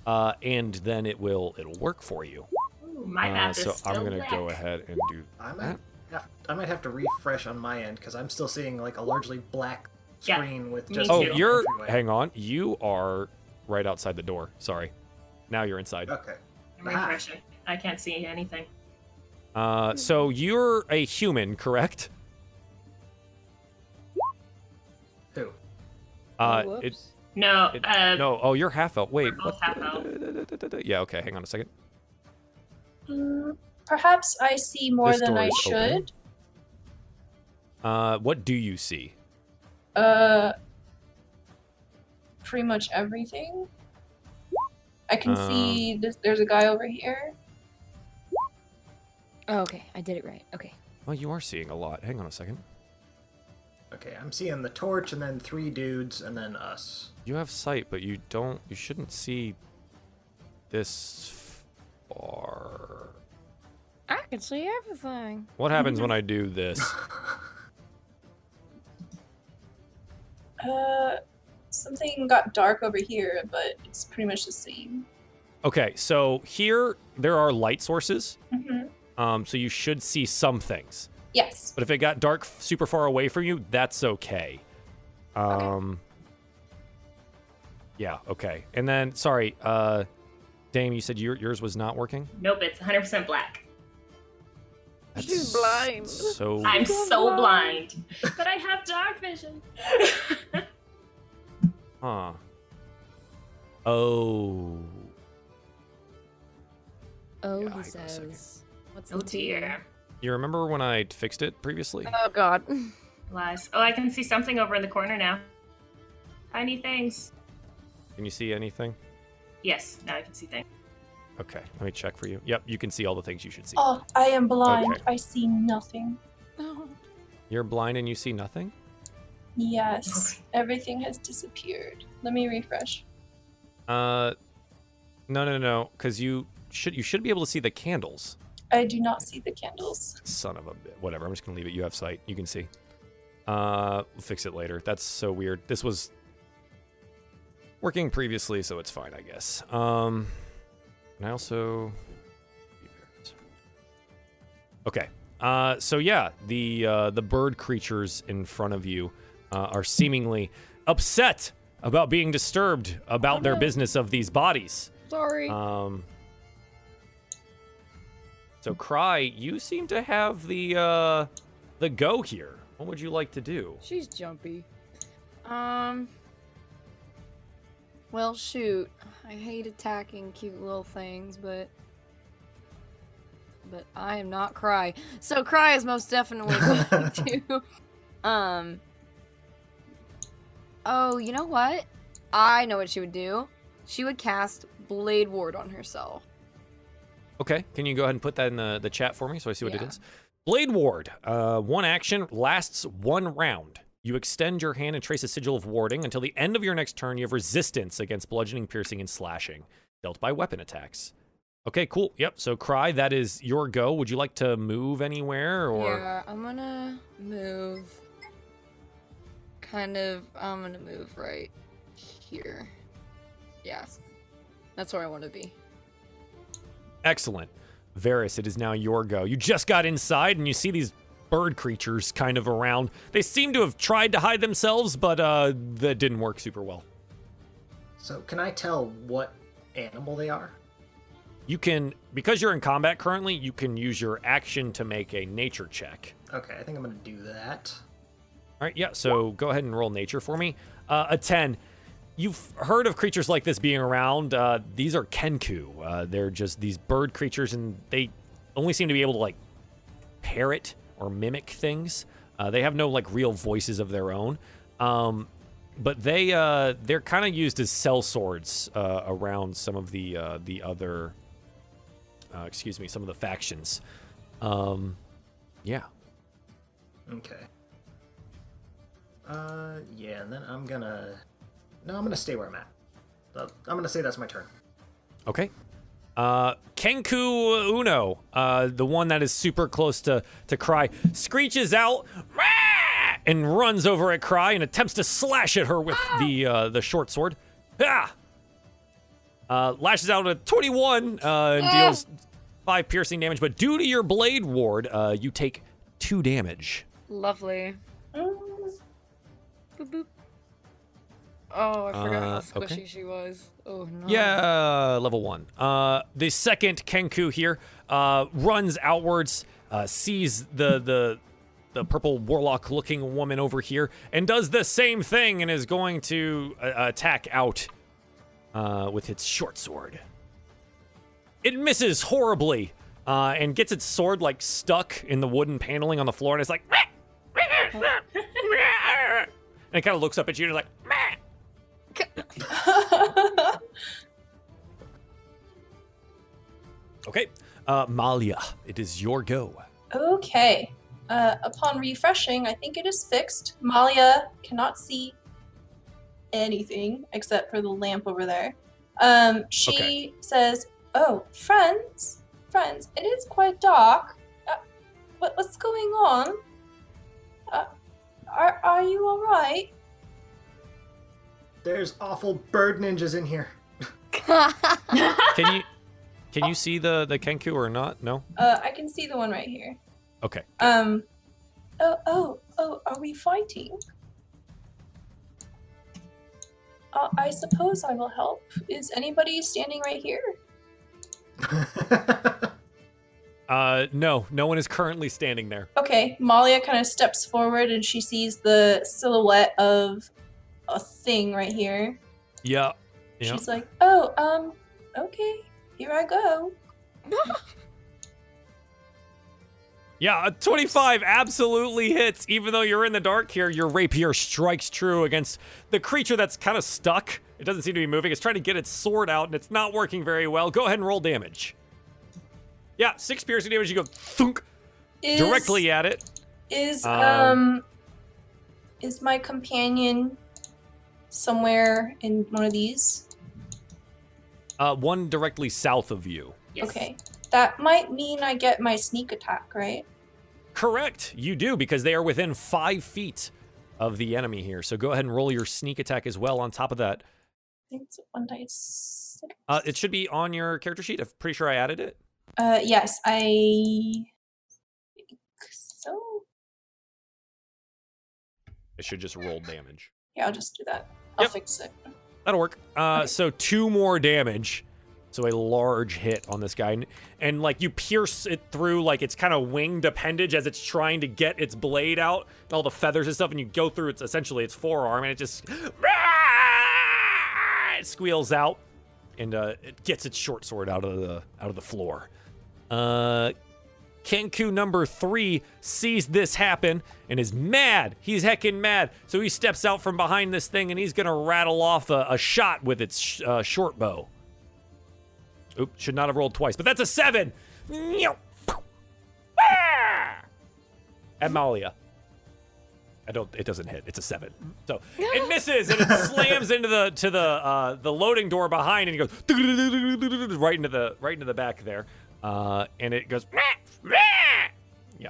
[SPEAKER 1] uh, and then it will it'll work for you.
[SPEAKER 3] Ooh, my
[SPEAKER 1] Uh,
[SPEAKER 3] map is
[SPEAKER 1] so
[SPEAKER 3] still
[SPEAKER 1] I'm gonna
[SPEAKER 3] black.
[SPEAKER 1] go ahead and do
[SPEAKER 2] I might have, I might have to refresh on my end because I'm still seeing like a largely black
[SPEAKER 3] Yeah,
[SPEAKER 2] screen with just
[SPEAKER 1] Oh, you're
[SPEAKER 2] entryway.
[SPEAKER 1] hang on. You are right outside the door. Sorry. now you're inside.
[SPEAKER 2] Okay.
[SPEAKER 3] I'm refreshing. I can't see anything.
[SPEAKER 1] Uh, so you're a human, correct?
[SPEAKER 2] Who?
[SPEAKER 1] Uh,
[SPEAKER 5] Oh,
[SPEAKER 1] it.
[SPEAKER 3] No,
[SPEAKER 1] it-
[SPEAKER 3] uh,
[SPEAKER 1] no. Oh, you're half elf. Wait.
[SPEAKER 3] both half
[SPEAKER 1] the- Yeah. Okay. Hang on a second.
[SPEAKER 4] Mm, perhaps I see more
[SPEAKER 1] This
[SPEAKER 4] than I
[SPEAKER 1] is open.
[SPEAKER 4] should.
[SPEAKER 1] Uh, what do you see?
[SPEAKER 4] Uh, pretty much everything. I can
[SPEAKER 1] Um,
[SPEAKER 4] see this. There's a guy over here.
[SPEAKER 5] Oh, okay, I did it right. Okay.
[SPEAKER 1] Well, you are seeing a lot. Hang on a second.
[SPEAKER 2] Okay, I'm seeing the torch and then three dudes and then us.
[SPEAKER 1] You have sight, but you don't. You shouldn't see this far.
[SPEAKER 5] I can see everything.
[SPEAKER 1] What happens when I do this?
[SPEAKER 4] Uh, something got dark over here, but it's pretty much the same.
[SPEAKER 1] Okay, so here there are light sources.
[SPEAKER 4] hmm
[SPEAKER 1] Um, so you should see some things.
[SPEAKER 4] Yes.
[SPEAKER 1] But if it got dark super far away from you, that's okay. Um Yeah, okay. And then sorry, uh Dame, you said your, yours was not working?
[SPEAKER 3] nope, it's 100% black.
[SPEAKER 5] She's blind.
[SPEAKER 1] So
[SPEAKER 3] I'm
[SPEAKER 5] so
[SPEAKER 3] so
[SPEAKER 5] blind.
[SPEAKER 3] blind. but I have dark vision.
[SPEAKER 1] huh. Oh.
[SPEAKER 5] Oh,
[SPEAKER 1] Yeah,
[SPEAKER 5] he
[SPEAKER 1] hang on a second.
[SPEAKER 5] says. What's
[SPEAKER 3] oh
[SPEAKER 5] the tea?
[SPEAKER 3] dear.
[SPEAKER 1] You remember when I fixed it previously?
[SPEAKER 5] Oh God.
[SPEAKER 3] Lies. Oh, I can see something over in the corner now. Tiny things.
[SPEAKER 1] Can you see anything?
[SPEAKER 3] Yes, now I can see things.
[SPEAKER 1] Okay, let me check for you. Yep, you can see all the things you should see.
[SPEAKER 4] Oh, I am blind.
[SPEAKER 1] Okay.
[SPEAKER 4] I see nothing.
[SPEAKER 5] No.
[SPEAKER 1] You're blind and you see nothing?
[SPEAKER 4] Yes, everything has disappeared. Let me refresh.
[SPEAKER 1] Uh no no no, because you should you should be able to see the candles.
[SPEAKER 4] I do not see the candles.
[SPEAKER 1] Son of a bit. Whatever. I'm just gonna leave it. You have sight. You can see. Uh, we'll fix it later. That's so weird. This was working previously, so it's fine, I guess. Um, and I also. Okay. Uh, so yeah, the uh, the bird creatures in front of you uh, are seemingly upset about being disturbed about
[SPEAKER 5] Oh,
[SPEAKER 1] their
[SPEAKER 5] no.
[SPEAKER 1] business of these bodies.
[SPEAKER 5] Sorry.
[SPEAKER 1] Um. So, Cry, you seem to have the uh, the go here. What would you like to do?
[SPEAKER 5] She's jumpy. Um. Well, shoot. I hate attacking cute little things, but. But I am not Cry. So Cry is most definitely going to. Um. Oh, you know what? I know what she would do. She would cast Blade Ward on herself.
[SPEAKER 1] Okay, can you go ahead and put that in the, the chat for me so I see what it
[SPEAKER 5] Yeah.
[SPEAKER 1] is? Blade Ward. Uh, one action lasts one round. You extend your hand and trace a sigil of warding. Until the end of your next turn, you have resistance against bludgeoning, piercing, and slashing, dealt by weapon attacks. Okay, cool. Yep. So, Cry, that is your go. Would you like to move anywhere, or
[SPEAKER 5] Yeah, I'm gonna move. Kind of, I'm gonna move right here. Yes. That's where I want to be.
[SPEAKER 1] Excellent. Varus, it is now your go. You just got inside and you see these bird creatures kind of around. They seem to have tried to hide themselves, but uh, that didn't work super well.
[SPEAKER 2] So, can I tell what animal they are?
[SPEAKER 1] You can, because you're in combat currently, you can use your action to make a nature check.
[SPEAKER 2] Okay, I think I'm gonna do that.
[SPEAKER 1] All right, yeah, so go ahead and roll nature for me. Uh, a 10. You've heard of creatures like this being around. Uh, these are Kenku. Uh, they're just these bird creatures, and they only seem to be able to, like, parrot or mimic things. Uh, they have no, like, real voices of their own. Um, but they, uh, they're kind of used as sellswords uh, around some of the, the other, excuse me, some of the factions. Um, yeah.
[SPEAKER 2] Okay. Uh, yeah, and then I'm gonna. No, I'm gonna stay where I'm at. Uh, I'm gonna say that's my turn.
[SPEAKER 1] Okay. Uh, Kenku Uno, uh, the one that is super close to, to Cry, screeches out "Rah!" and runs over at Cry and attempts to slash at her with the uh, the short sword. Ah! Uh, lashes out at 21 uh, and
[SPEAKER 5] Ah!
[SPEAKER 1] deals five piercing damage, but due to your blade ward, uh, you take two damage.
[SPEAKER 5] Lovely.
[SPEAKER 4] Mm,
[SPEAKER 5] Boop, boop. Oh, I forgot how
[SPEAKER 1] Uh,
[SPEAKER 5] squishy
[SPEAKER 1] okay.
[SPEAKER 5] she was. Oh no.
[SPEAKER 1] Yeah, level one. Uh, the second Kenku here uh, runs outwards, uh, sees the the the purple warlock-looking woman over here, and does the same thing, and is going to uh, attack out uh, with its short sword. It misses horribly, uh, and gets its sword like stuck in the wooden paneling on the floor, and it's like. And it kind of looks up at you and is like, okay, uh, Malia, it is your go.
[SPEAKER 4] Okay. Uh, upon refreshing, I think it is fixed. Malia cannot see anything except for the lamp over there. Um, she
[SPEAKER 1] Okay.
[SPEAKER 4] says, "Oh, friends, friends, it is quite dark. Uh, what, what's going on? Uh, are are you all right?"
[SPEAKER 2] There's awful bird ninjas in here.
[SPEAKER 1] Can you can you see the the Kenku or not? No.
[SPEAKER 4] Uh, I can see the one right here.
[SPEAKER 1] Okay.
[SPEAKER 4] Um, oh, oh, oh, are we fighting? Uh, I suppose I will help. Is anybody standing right here?
[SPEAKER 1] Uh, no, no one is currently standing there.
[SPEAKER 4] Okay, Malia kind of steps forward and she sees the silhouette of a thing right here.
[SPEAKER 1] Yeah. Yeah.
[SPEAKER 4] She's like, oh, um, okay, here I go.
[SPEAKER 1] Yeah, a 25 absolutely hits. Even though you're in the dark here, your rapier strikes true against the creature that's kind of stuck. It doesn't seem to be moving. It's trying to get its sword out, and it's not working very well. Go ahead and roll damage. Yeah, six piercing damage. You go thunk
[SPEAKER 4] Is,
[SPEAKER 1] directly at it.
[SPEAKER 4] Is,
[SPEAKER 1] Um,
[SPEAKER 4] um, is my companion somewhere in one of these?
[SPEAKER 1] Uh, one directly south of you.
[SPEAKER 3] Yes.
[SPEAKER 4] Okay. That might mean I get my sneak attack, right?
[SPEAKER 1] Correct. You do because they are within five feet of the enemy here. So go ahead and roll your sneak attack as well. On top of that,
[SPEAKER 4] I think it's one dice.
[SPEAKER 1] uh, it should be on your character sheet. I'm pretty sure I added it.
[SPEAKER 4] Uh, yes, I think so.
[SPEAKER 1] It should just roll damage.
[SPEAKER 4] Yeah, I'll just do that. I'll
[SPEAKER 1] Yep.
[SPEAKER 4] fix it.
[SPEAKER 1] That'll work. Uh,
[SPEAKER 4] Okay.
[SPEAKER 1] So two more damage. So a large hit on this guy, and, and like you pierce it through like it's kind of winged appendage as it's trying to get its blade out, and all the feathers and stuff, and you go through its essentially its forearm, and it just it squeals out, and uh, it gets its short sword out of the out of the floor. Uh, Kenku number three sees this happen and is mad. He's heckin' mad. So he steps out from behind this thing and he's gonna rattle off a, a shot with its sh- uh, short bow. Oop, should not have rolled twice, but that's a seven. At Malia. I don't. It doesn't hit. It's a seven. So it misses and it slams into the to the uh, the loading door behind and he goes right into the right into the back there, uh, and it goes. Yeah.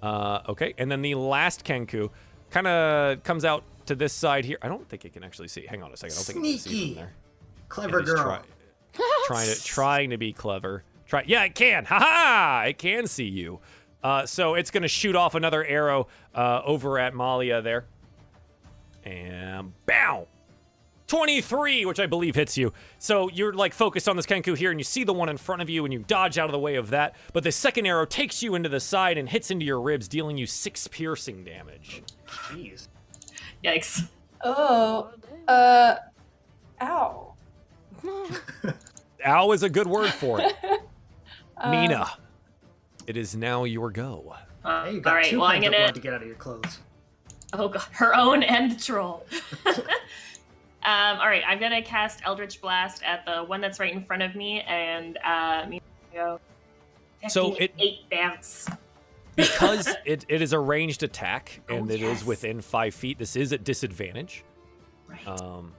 [SPEAKER 1] Uh, okay, and then the last Kenku kind of comes out to this side here. I don't think it can actually see. Hang on a second. I don't think it can see
[SPEAKER 2] Sneaky.
[SPEAKER 1] from there.
[SPEAKER 2] Clever girl.
[SPEAKER 1] try- trying to trying to be clever. Try. Yeah, it can. Ha ha! It can see you. Uh, so it's gonna shoot off another arrow uh, over at Malia there, and bow. 23, which I believe hits you. So you're like focused on this Kenku here, and you see the one in front of you, and you dodge out of the way of that. But the second arrow takes you into the side and hits into your ribs, dealing you six piercing damage.
[SPEAKER 2] Jeez.
[SPEAKER 3] Yikes.
[SPEAKER 4] Oh, uh, ow.
[SPEAKER 1] Ow is a good word for it.
[SPEAKER 4] Um,
[SPEAKER 1] Mina, it is now your go.
[SPEAKER 3] Uh,
[SPEAKER 2] Hey, you got
[SPEAKER 3] right.
[SPEAKER 2] two
[SPEAKER 3] Well, I'm gonna.
[SPEAKER 2] blood to get out of your clothes.
[SPEAKER 3] Oh god, her own and the troll. um, all right, I'm gonna cast Eldritch Blast at the one that's right in front of me, and uh, me go.
[SPEAKER 1] So it-
[SPEAKER 3] eight bounce.
[SPEAKER 1] because it, it is a ranged attack and
[SPEAKER 3] Oh,
[SPEAKER 1] it is
[SPEAKER 3] yes.
[SPEAKER 1] within five feet, this is at disadvantage.
[SPEAKER 3] Right.
[SPEAKER 1] Um,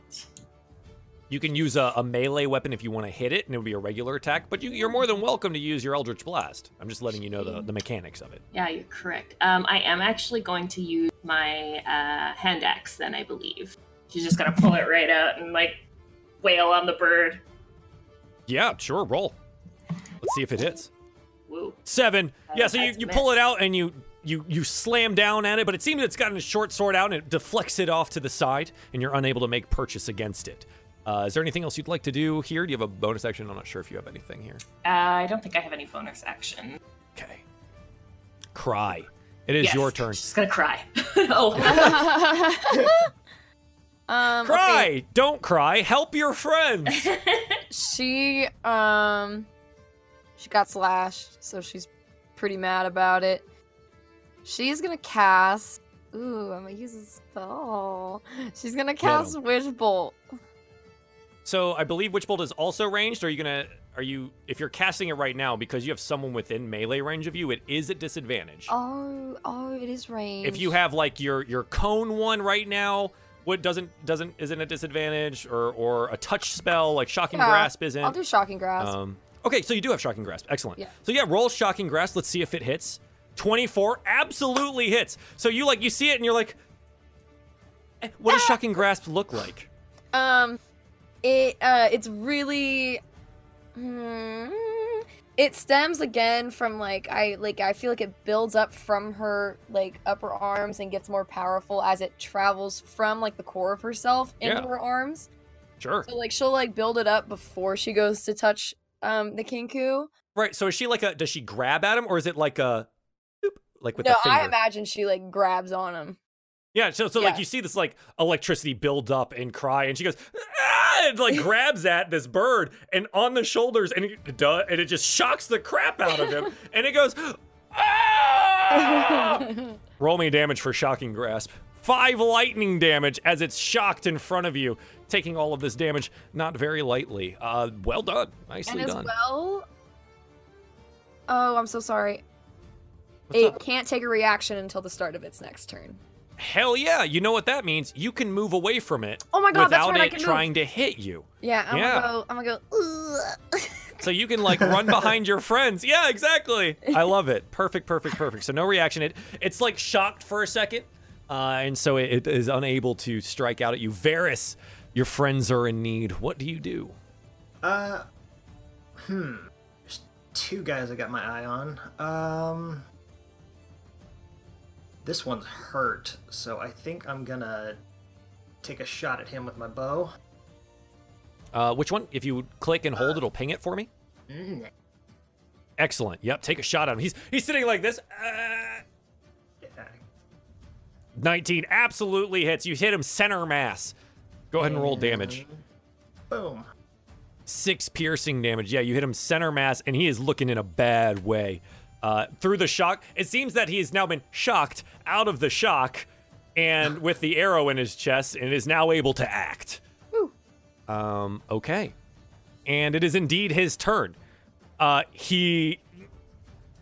[SPEAKER 1] you can use a, a melee weapon if you want to hit it, and it would be a regular attack. But you, you're more than welcome to use your Eldritch Blast. I'm just letting you know the, the mechanics of it.
[SPEAKER 3] yeah, you're correct. Um, I am actually going to use my uh, hand axe. Then I believe she's just gonna pull it right out and like wail on the bird.
[SPEAKER 1] Yeah, sure, roll. Let's see if it hits.
[SPEAKER 3] Woo.
[SPEAKER 1] Seven.
[SPEAKER 3] Uh,
[SPEAKER 1] Yeah, so you, you pull it out and you you you slam down at it, but it seems it's gotten a short sword out and it deflects it off to the side, and you're unable to make purchase against it. Uh, is there anything else you'd like to do here? Do you have a bonus action? I'm not sure if you have anything here.
[SPEAKER 3] Uh, I don't think I have any bonus action.
[SPEAKER 1] Okay. Cry. It is
[SPEAKER 3] Yes,
[SPEAKER 1] your turn.
[SPEAKER 3] She's just gonna cry. oh,
[SPEAKER 5] um, okay.
[SPEAKER 1] Cry! Don't cry. Help your friends.
[SPEAKER 5] She um she got slashed, so she's pretty mad about it. She's gonna cast Ooh, I'm gonna use a spell. She's gonna cast Witch Bolt.
[SPEAKER 1] So I believe Witch Bolt is also ranged. Are you gonna? Are you? If you're casting it right now, because you have someone within melee range of you, it is at disadvantage.
[SPEAKER 5] Oh, oh, it is range.
[SPEAKER 1] if you have like your your cone one right now what doesn't doesn't isn't a disadvantage or or a touch spell like shocking
[SPEAKER 5] Yeah,
[SPEAKER 1] grasp isn't
[SPEAKER 5] I'll do shocking grasp.
[SPEAKER 1] um okay so you do have shocking grasp excellent
[SPEAKER 5] Yeah.
[SPEAKER 1] so yeah roll shocking grasp let's see if it hits 24 absolutely hits so you like you see it and you're like eh, what does shocking grasp look like
[SPEAKER 5] Um, it uh, it's really, hmm, it stems again from like I like I feel like it builds up from her like upper arms and gets more powerful as it travels from like the core of herself into
[SPEAKER 1] Yeah.
[SPEAKER 5] her arms.
[SPEAKER 1] sure
[SPEAKER 5] So like she'll like build it up before she goes to touch um the Kenku.
[SPEAKER 1] right so is she like a does she grab at him or is it like a like with
[SPEAKER 5] no, I imagine she like grabs on him.
[SPEAKER 1] Yeah, so so like you see this like electricity build up and cry, and she goes ah! and like grabs at this bird and on the shoulders, and it, duh, and it just shocks the crap out of him, and it goes. "Ah!" Roll me damage for shocking grasp. Five lightning damage as it's shocked in front of you, taking all of this damage not very lightly. Uh, well done, nicely
[SPEAKER 5] and as
[SPEAKER 1] done.
[SPEAKER 5] well. Oh, I'm so sorry.
[SPEAKER 1] What's
[SPEAKER 5] it
[SPEAKER 1] up?
[SPEAKER 5] can't take a reaction until the start of its next turn.
[SPEAKER 1] Hell yeah! You know what that means? You can move away from it
[SPEAKER 5] Oh my god, that's
[SPEAKER 1] without
[SPEAKER 5] right, I
[SPEAKER 1] it
[SPEAKER 5] can move.
[SPEAKER 1] trying to hit you.
[SPEAKER 5] Yeah, I'm
[SPEAKER 1] Yeah.
[SPEAKER 5] gonna go. I'm gonna go. "Ugh."
[SPEAKER 1] So you can like run behind your friends. Yeah, exactly. I love it. Perfect, perfect, perfect. So no reaction. It it's like shocked for a second, uh, and so it, it is unable to strike out at you. Varus, your friends are in need. What do you do?
[SPEAKER 2] Uh, hmm. There's two guys I got my eye on. Um, this one's hurt, so I think I'm gonna take a shot at him with my bow.
[SPEAKER 1] Uh, which one? If you click and hold, it'll ping it for me.
[SPEAKER 2] Mm,
[SPEAKER 1] Excellent. Yep. Take a shot at him. He's he's sitting like this. Uh,
[SPEAKER 2] yeah.
[SPEAKER 1] 19 absolutely hits. You hit him center mass. Go ahead and roll damage.
[SPEAKER 2] Boom.
[SPEAKER 1] six piercing damage. Yeah, you hit him center mass, and he is looking in a bad way. Uh, through the shock, it seems that he has now been shocked out of the shock, and with the arrow in his chest, and is now able to act. Um. Okay, and it is indeed his turn. Uh, he.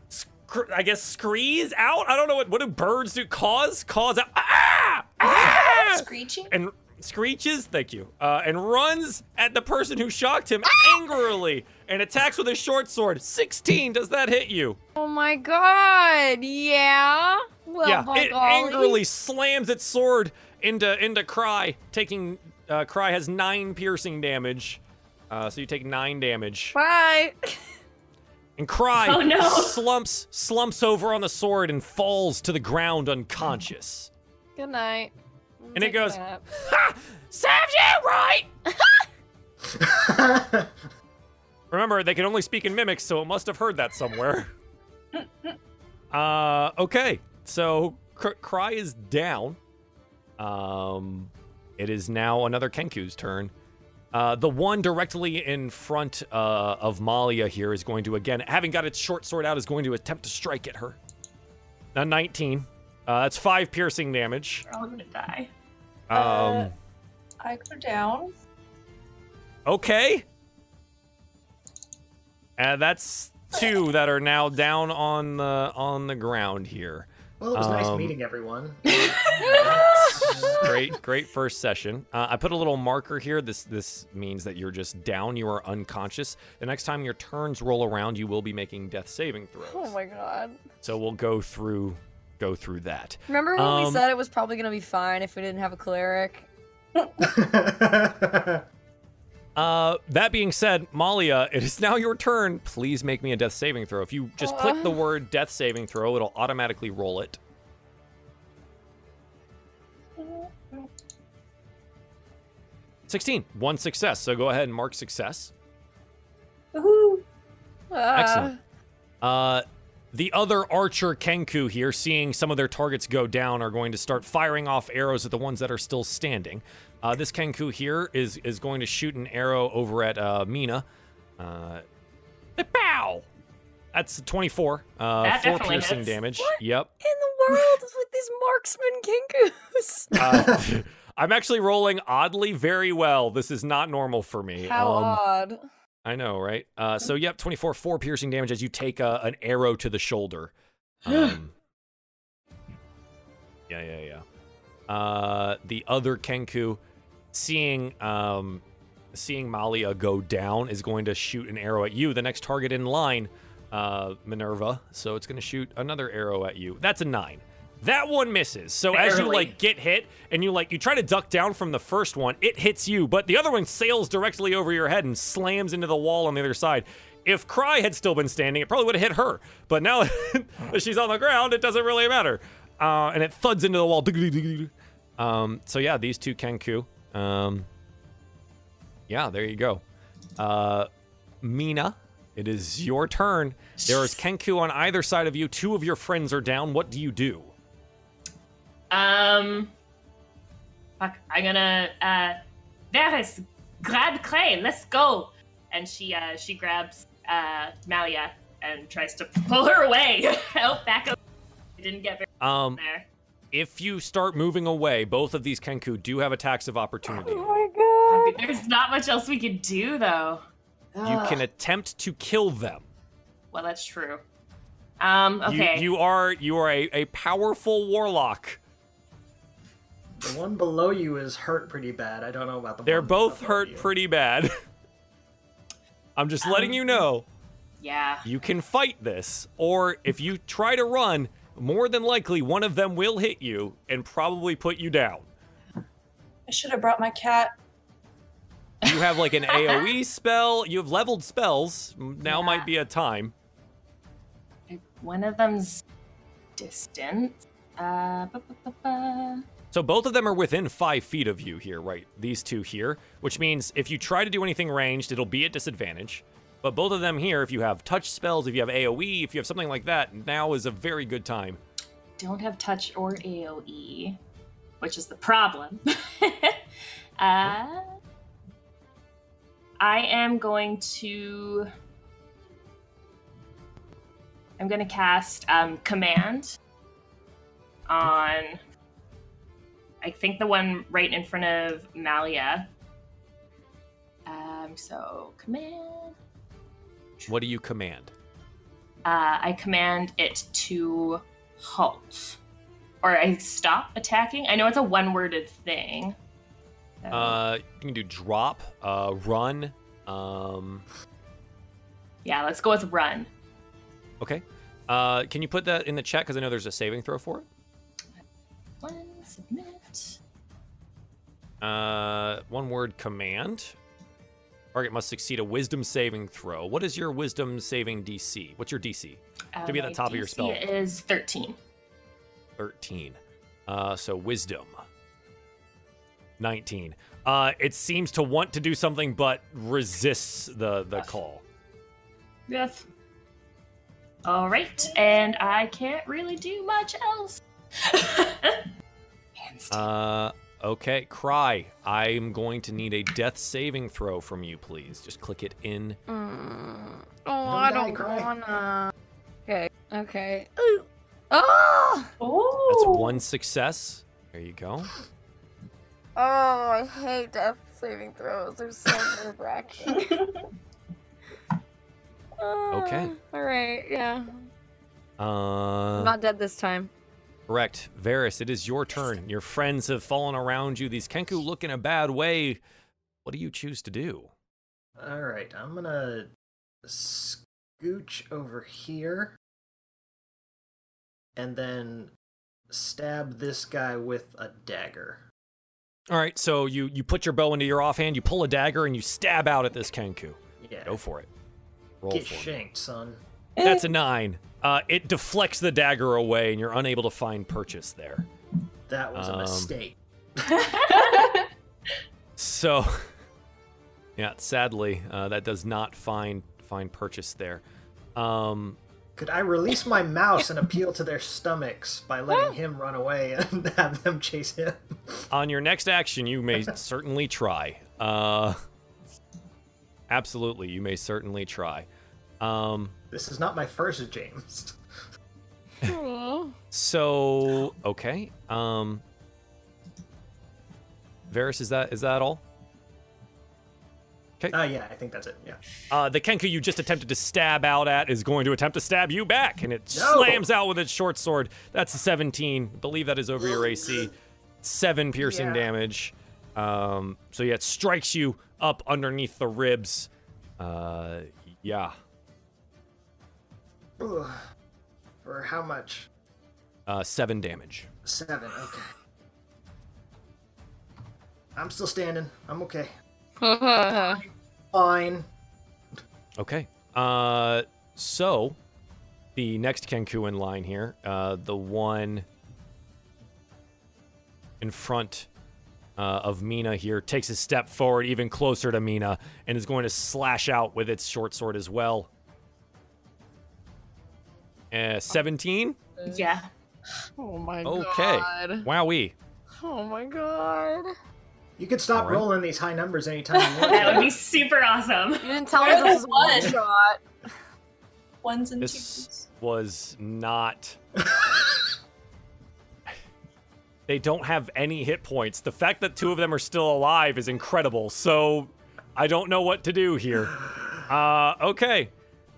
[SPEAKER 1] Scr- I guess screes out. I don't know what what do birds do. Cause cause out. Ah! Ah!
[SPEAKER 4] Screeching?
[SPEAKER 1] and screeches, thank you, uh, and runs at the person who shocked him angrily and attacks with his short sword. 16, does that hit you?
[SPEAKER 5] Oh my god! Yeah. Well,
[SPEAKER 1] yeah,
[SPEAKER 5] by
[SPEAKER 1] it
[SPEAKER 5] golly.
[SPEAKER 1] angrily slams its sword into into Cry, taking uh, Cry has nine piercing damage. Uh, so you take nine damage,
[SPEAKER 5] Bye.
[SPEAKER 1] and Cry
[SPEAKER 3] Oh, no.
[SPEAKER 1] slumps slumps over on the sword and falls to the ground unconscious.
[SPEAKER 5] Good night.
[SPEAKER 1] And it goes,
[SPEAKER 5] nap.
[SPEAKER 1] Ha! Serves you right! Remember, they can only speak in mimics, so it must have heard that somewhere. uh, okay, so Cr- Cry is down. Um, it is now another Kenku's turn. Uh, the one directly in front uh, of Malia here is going to again, having got its short sword out, is going to attempt to strike at her. Now 19. Uh, that's five piercing damage.
[SPEAKER 3] We're all gonna die.
[SPEAKER 1] Um,
[SPEAKER 4] Uh, I go down.
[SPEAKER 1] Okay. And that's two that are now down on the on the ground here.
[SPEAKER 2] Well, it was nice
[SPEAKER 1] Um,
[SPEAKER 2] meeting everyone.
[SPEAKER 1] Great, great first session. Uh, I put a little marker here. This this means that you're just down. You are unconscious. The next time your turns roll around, you will be making death saving throws.
[SPEAKER 5] Oh my god.
[SPEAKER 1] So we'll go through go through that.
[SPEAKER 5] Remember when we
[SPEAKER 1] Um,
[SPEAKER 5] said it was probably gonna be fine if we didn't have a cleric?
[SPEAKER 1] Uh, that being said, Malia, it is now your turn. Please make me a death saving throw. If you just click the
[SPEAKER 5] Uh.
[SPEAKER 1] word death saving throw, it'll automatically roll it. 16. One success. So go ahead and mark success.
[SPEAKER 4] Woohoo!
[SPEAKER 1] Excellent. Uh, the other archer Kenku here, seeing some of their targets go down, are going to start firing off arrows at the ones that are still standing. Uh, this Kenku here is is going to shoot an arrow over at uh, Mina. Uh, pow! That's 24. Uh,
[SPEAKER 3] That
[SPEAKER 1] four piercing
[SPEAKER 3] hits.
[SPEAKER 1] damage.
[SPEAKER 5] What?
[SPEAKER 1] Yep.
[SPEAKER 5] In the world with these marksman Kenkus.
[SPEAKER 1] Uh, I'm actually rolling oddly very well. This is not normal for me.
[SPEAKER 5] How
[SPEAKER 1] Um,
[SPEAKER 5] odd.
[SPEAKER 1] I know, right? Uh, so yep, 24, four piercing damage as you take a, an arrow to the shoulder. Um, yeah, yeah, yeah. Uh, the other Kenku, seeing um, seeing Malia go down, is going to shoot an arrow at you. The next target in line, uh, Minerva. So it's going to shoot another arrow at you. That's a nine. That one misses. So as you like get hit and you like you try to duck down from the first one, it hits you, but the other one sails directly over your head and slams into the wall on the other side. If Cry had still been standing, it probably would have hit her. But now that she's on the ground, it doesn't really matter. Uh, and it thuds into the wall. Um, so yeah, these two Kenku. Um, yeah, there you go. Uh, Mina, it is your turn. There is Kenku on either side of you. Two of your friends are down. What do you do?
[SPEAKER 3] Um, fuck, I'm gonna, uh, Varus, grab Clay, let's go. And she, uh, she grabs, uh, Malia and tries to pull her away. Help, back up. Didn't get very
[SPEAKER 1] Um,
[SPEAKER 3] there.
[SPEAKER 1] If you start moving away, both of these Kenku do have attacks of opportunity.
[SPEAKER 5] Oh my god.
[SPEAKER 3] there's not much else we can do, though.
[SPEAKER 1] You can attempt to kill them.
[SPEAKER 3] Well, that's true. Um, okay.
[SPEAKER 1] You, you are you are a, a powerful warlock.
[SPEAKER 2] The one below you is hurt pretty bad. I don't know about the.
[SPEAKER 1] They're
[SPEAKER 2] one
[SPEAKER 1] both
[SPEAKER 2] above
[SPEAKER 1] hurt
[SPEAKER 2] you.
[SPEAKER 1] pretty bad. I'm just letting
[SPEAKER 3] Um,
[SPEAKER 1] you know.
[SPEAKER 3] yeah.
[SPEAKER 1] You can fight this, or if you try to run, more than likely one of them will hit you and probably put you down.
[SPEAKER 4] I should have brought my cat.
[SPEAKER 1] You have like an AoE spell. You have leveled spells. Now
[SPEAKER 3] Yeah.
[SPEAKER 1] might be a time.
[SPEAKER 3] One of them's distant. Uh.
[SPEAKER 1] So both of them are within five feet of you here, right? These two here, which means if you try to do anything ranged, it'll be at disadvantage. But both of them here, if you have touch spells, if you have AoE, if you have something like that, now is a very good time.
[SPEAKER 3] don't have touch or AoE, which is the problem. uh, I am going to. I'm going to cast um, Command on. I think the one right in front of Malia. Um, so, Command.
[SPEAKER 1] What do you command?
[SPEAKER 3] uh, I command it to halt. Or I stop attacking. I know it's a one worded thing. So-
[SPEAKER 1] Uh, you can do drop, uh, run. Um,
[SPEAKER 3] yeah, let's go with run.
[SPEAKER 1] okay. Uh, can you put that in the chat because I know there's a saving throw for it.
[SPEAKER 3] One, submit.
[SPEAKER 1] Uh, one word command. Target must succeed a wisdom saving throw. What is your wisdom saving DC? What's your DC? To be at the top of your
[SPEAKER 3] DC
[SPEAKER 1] spell.
[SPEAKER 3] is 13.
[SPEAKER 1] 13. Uh, so wisdom. 19. Uh, it seems to want to do something but resists the the call.
[SPEAKER 3] Yes. All right, and I can't really do much else.
[SPEAKER 1] Uh, okay, cry. I'm going to need a death saving throw from you, please. Just click it in.
[SPEAKER 5] Mm. Oh,
[SPEAKER 2] Don't
[SPEAKER 5] I
[SPEAKER 2] die,
[SPEAKER 5] don't
[SPEAKER 2] cry.
[SPEAKER 5] wanna. Okay. Okay. Ooh. Oh!
[SPEAKER 4] Oh.
[SPEAKER 1] That's one success. There you go.
[SPEAKER 5] Oh, I hate death saving throws. They're so nerve wracking.
[SPEAKER 1] Okay.
[SPEAKER 5] All right. Yeah.
[SPEAKER 1] Uh,
[SPEAKER 5] I'm not dead this time.
[SPEAKER 1] Correct. Varus, it is your turn. Your friends have fallen around you. These Kenku look in a bad way. What do you choose to do?
[SPEAKER 2] All right, I'm gonna scooch over here, and then stab this guy with a dagger.
[SPEAKER 1] All right, so you you put your bow into your offhand, you pull a dagger, and you stab out at this Kenku.
[SPEAKER 2] Yeah.
[SPEAKER 1] Go for it. Roll
[SPEAKER 2] Get
[SPEAKER 1] for me.
[SPEAKER 2] shanked, son. Eh.
[SPEAKER 1] That's a nine. Uh, it deflects the dagger away, and you're unable to find purchase there.
[SPEAKER 2] That was a
[SPEAKER 1] Um,
[SPEAKER 2] mistake.
[SPEAKER 1] So, yeah, sadly, uh, that does not find find purchase there. Um,
[SPEAKER 2] Could I release my mouse and appeal to their stomachs by letting him run away and have them chase him?
[SPEAKER 1] on your next action, you may certainly try. Uh, absolutely, you may certainly try. Um,
[SPEAKER 2] This is not my first James.
[SPEAKER 1] so okay. Um, Varus, is that is that all? Okay.
[SPEAKER 2] Uh, yeah, I think that's it. Yeah.
[SPEAKER 1] Uh, the Kenku you just attempted to stab out at is going to attempt to stab you back, and it
[SPEAKER 2] No.
[SPEAKER 1] slams out with its short sword. That's a 17. believe that is over your AC. Seven piercing
[SPEAKER 2] Yeah.
[SPEAKER 1] damage. Um, so yeah, it strikes you up underneath the ribs. Uh, yeah.
[SPEAKER 2] Ugh. For how much?
[SPEAKER 1] Uh, seven damage.
[SPEAKER 2] Seven. Okay. I'm still standing. I'm okay. Fine.
[SPEAKER 1] Okay. Uh, so the next Kenku in line here, uh, the one in front uh, of Mina here, takes a step forward, even closer to Mina, and is going to slash out with its short sword as well. Uh, 17?
[SPEAKER 3] yeah.
[SPEAKER 5] Oh my
[SPEAKER 1] Okay.
[SPEAKER 5] god. Okay.
[SPEAKER 1] Wowee.
[SPEAKER 5] Oh my god.
[SPEAKER 2] You could stop
[SPEAKER 1] All right.
[SPEAKER 2] rolling these high numbers anytime you want.
[SPEAKER 3] That would be super awesome.
[SPEAKER 5] You didn't tell me this was one
[SPEAKER 4] one?
[SPEAKER 5] shot.
[SPEAKER 4] Ones and
[SPEAKER 1] This
[SPEAKER 4] twos.
[SPEAKER 1] was not. they don't have any hit points. The fact that two of them are still alive is incredible. So I don't know what to do here. Uh, okay.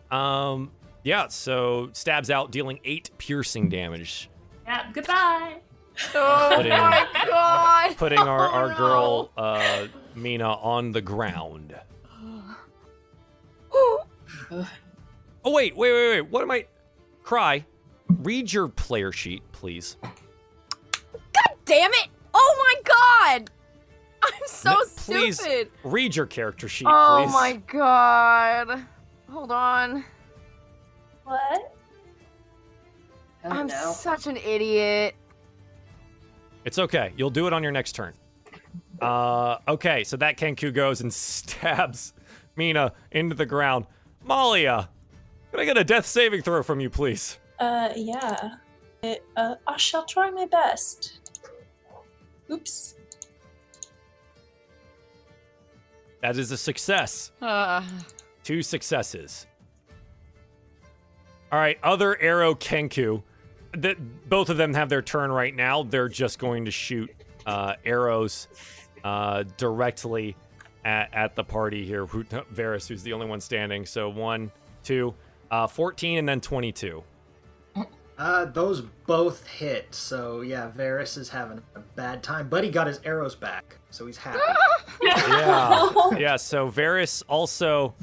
[SPEAKER 1] Um, yeah. So stabs out, dealing eight piercing damage,
[SPEAKER 3] Yeah. Goodbye.
[SPEAKER 5] Oh
[SPEAKER 1] Put in-
[SPEAKER 5] my god.
[SPEAKER 1] putting our
[SPEAKER 5] Oh,
[SPEAKER 1] our
[SPEAKER 5] no.
[SPEAKER 1] girl uh, Mina on the ground. Oh wait, wait, wait, wait. What am I? Cry. Read your player sheet, please.
[SPEAKER 5] God damn it! Oh my god! I'm so
[SPEAKER 1] No, please
[SPEAKER 5] stupid.
[SPEAKER 1] read your character sheet,
[SPEAKER 5] Oh
[SPEAKER 1] please.
[SPEAKER 5] Oh my god. Hold on.
[SPEAKER 4] What?
[SPEAKER 5] I'm
[SPEAKER 3] no.
[SPEAKER 5] such an idiot.
[SPEAKER 1] It's okay. You'll do it on your next turn. Uh, okay, so that Kenku goes and stabs Mina into the ground. Malia, can I get a death saving throw from you, please?
[SPEAKER 4] Uh, yeah. It, uh, I shall try my best. Oops.
[SPEAKER 1] That is a success.
[SPEAKER 5] Uh,
[SPEAKER 1] Two successes. All right, other arrow Kenku. That both of them have their turn right now. They're just going to shoot uh, arrows uh, directly at, at the party here. Who, Varus, who's the only one standing. So one, two, uh, 14, and then 22.
[SPEAKER 2] Uh, those both hit. So yeah, Varus is having a bad time, but he got his arrows back, so he's happy.
[SPEAKER 1] Yeah, yeah. So Varus also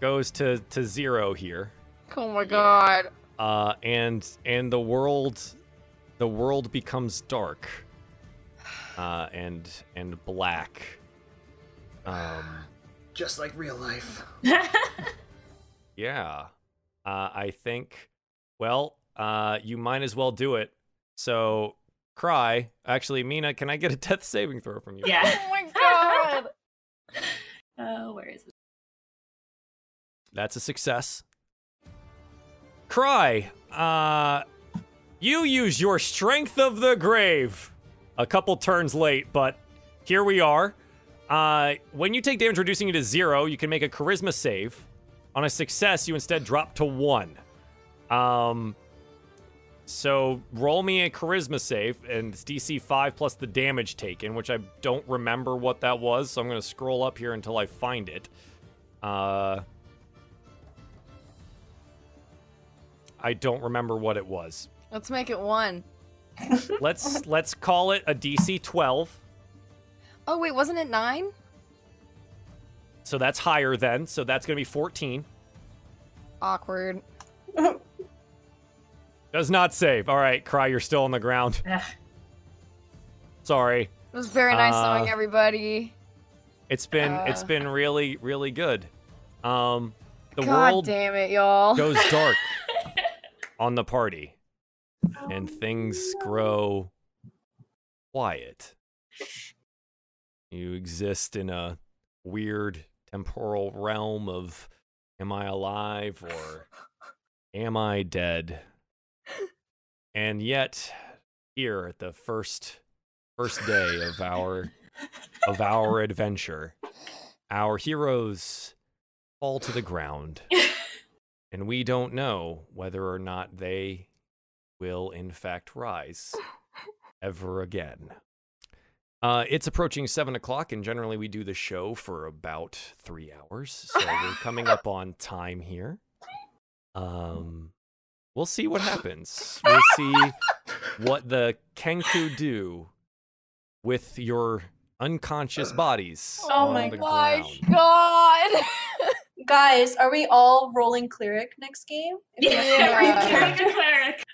[SPEAKER 1] goes to to zero here.
[SPEAKER 5] Oh my god.
[SPEAKER 1] uh, and and the world the world becomes dark uh, and and black um,
[SPEAKER 2] Just like real life.
[SPEAKER 1] yeah uh, i think well uh, you might as well do it so cry actually mina can i get a death saving throw from you
[SPEAKER 3] Yeah.
[SPEAKER 5] Oh my god.
[SPEAKER 3] Oh, where is it?
[SPEAKER 1] that's a success cry uh, you use your strength of the grave. A couple turns late but here we are. Uh, when you take damage reducing you to zero you can make a charisma save. On a success you instead drop to one. Um, so roll me a charisma save and it's dc 5 plus the damage taken which i don't remember what that was so i'm going to scroll up here until i find it. Uh, I don't remember what it was.
[SPEAKER 5] Let's make it one.
[SPEAKER 1] Let's let's call it a DC 12.
[SPEAKER 5] Oh wait, wasn't it nine?
[SPEAKER 1] So that's higher then. So that's going to be 14.
[SPEAKER 5] Awkward.
[SPEAKER 1] Does not save. All right, Cry, you're still on the ground. Sorry.
[SPEAKER 5] It was very nice
[SPEAKER 1] Uh,
[SPEAKER 5] knowing everybody.
[SPEAKER 1] It's been it's been really really good. Um, the
[SPEAKER 5] God
[SPEAKER 1] world
[SPEAKER 5] damn it, y'all.
[SPEAKER 1] goes dark on the party, and things grow quiet. You exist in a weird temporal realm of am I alive or am I dead? And yet, here at the first first day of our of our adventure, our heroes fall to the ground. And we don't know whether or not they will, in fact, rise ever again. Uh, it's approaching seven o'clock, and generally we do the show for about three hours. So we're coming up on time here. Um, we'll see what happens. We'll see what the Kenku do with your unconscious bodies.
[SPEAKER 4] Oh my
[SPEAKER 5] My
[SPEAKER 1] ground.
[SPEAKER 5] God.
[SPEAKER 4] Guys, are we all rolling cleric next game? If
[SPEAKER 3] Yeah,
[SPEAKER 4] we-
[SPEAKER 5] Yeah.
[SPEAKER 3] cleric and cleric.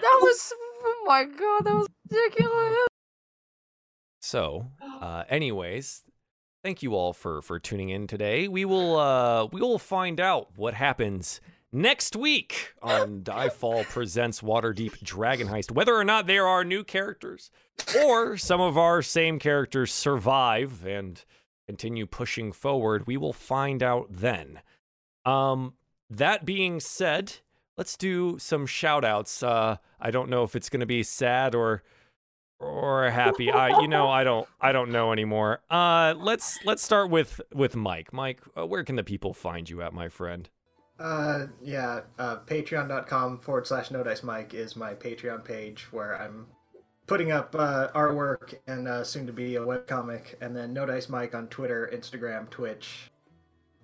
[SPEAKER 5] that was. Oh my God, that was ridiculous.
[SPEAKER 1] So, uh, anyways, thank you all for for tuning in today. We will uh, we will find out what happens next week on Diefall presents Waterdeep Dragon Heist. Whether or not there are new characters, or some of our same characters survive and continue pushing forward, we will find out then. Um, that being said, let's do some shout outs. Uh, I don't know if it's going to be sad or or happy. I you know, I don't I don't know anymore. Uh let's let's start with with Mike. Mike, uh, where can the people find you at, my friend?
[SPEAKER 2] Uh, yeah, uh, patreon.com forward slash no dice mike is my Patreon page where I'm putting up uh, artwork and uh, soon to be a webcomic. And then no dice mike on Twitter, Instagram, Twitch,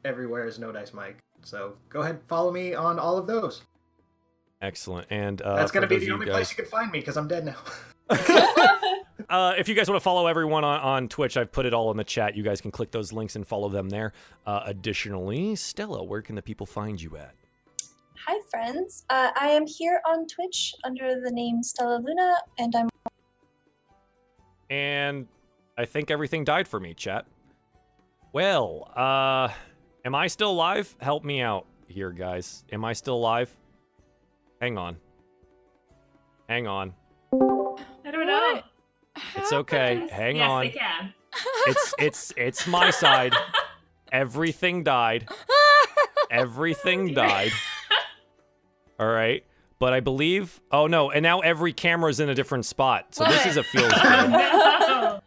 [SPEAKER 2] everywhere is no dice mike. So go ahead, follow me on all of those.
[SPEAKER 1] Excellent. And uh
[SPEAKER 2] That's gonna be the only
[SPEAKER 1] you
[SPEAKER 2] place you can find me because I'm dead now.
[SPEAKER 1] uh, if you guys want to follow everyone on, on Twitch, I've put it all in the chat. You guys can click those links and follow them there. Uh, additionally, Stella, where can the people find you at?
[SPEAKER 4] Hi, friends. Uh, I am here on Twitch under the name Stella Luna, and I'm
[SPEAKER 1] And I think everything died for me, chat. Well, uh am I still alive? Help me out here, guys. Am I still alive? Hang on. Hang on.
[SPEAKER 3] I don't know.
[SPEAKER 5] What?
[SPEAKER 1] It's okay. Hang
[SPEAKER 3] yes,
[SPEAKER 1] on.
[SPEAKER 3] they can.
[SPEAKER 1] It's it's it's my side. Everything died. Everything died. All right. But I believe Oh no, and now every camera is in a different spot. So this is a feels good.
[SPEAKER 3] no.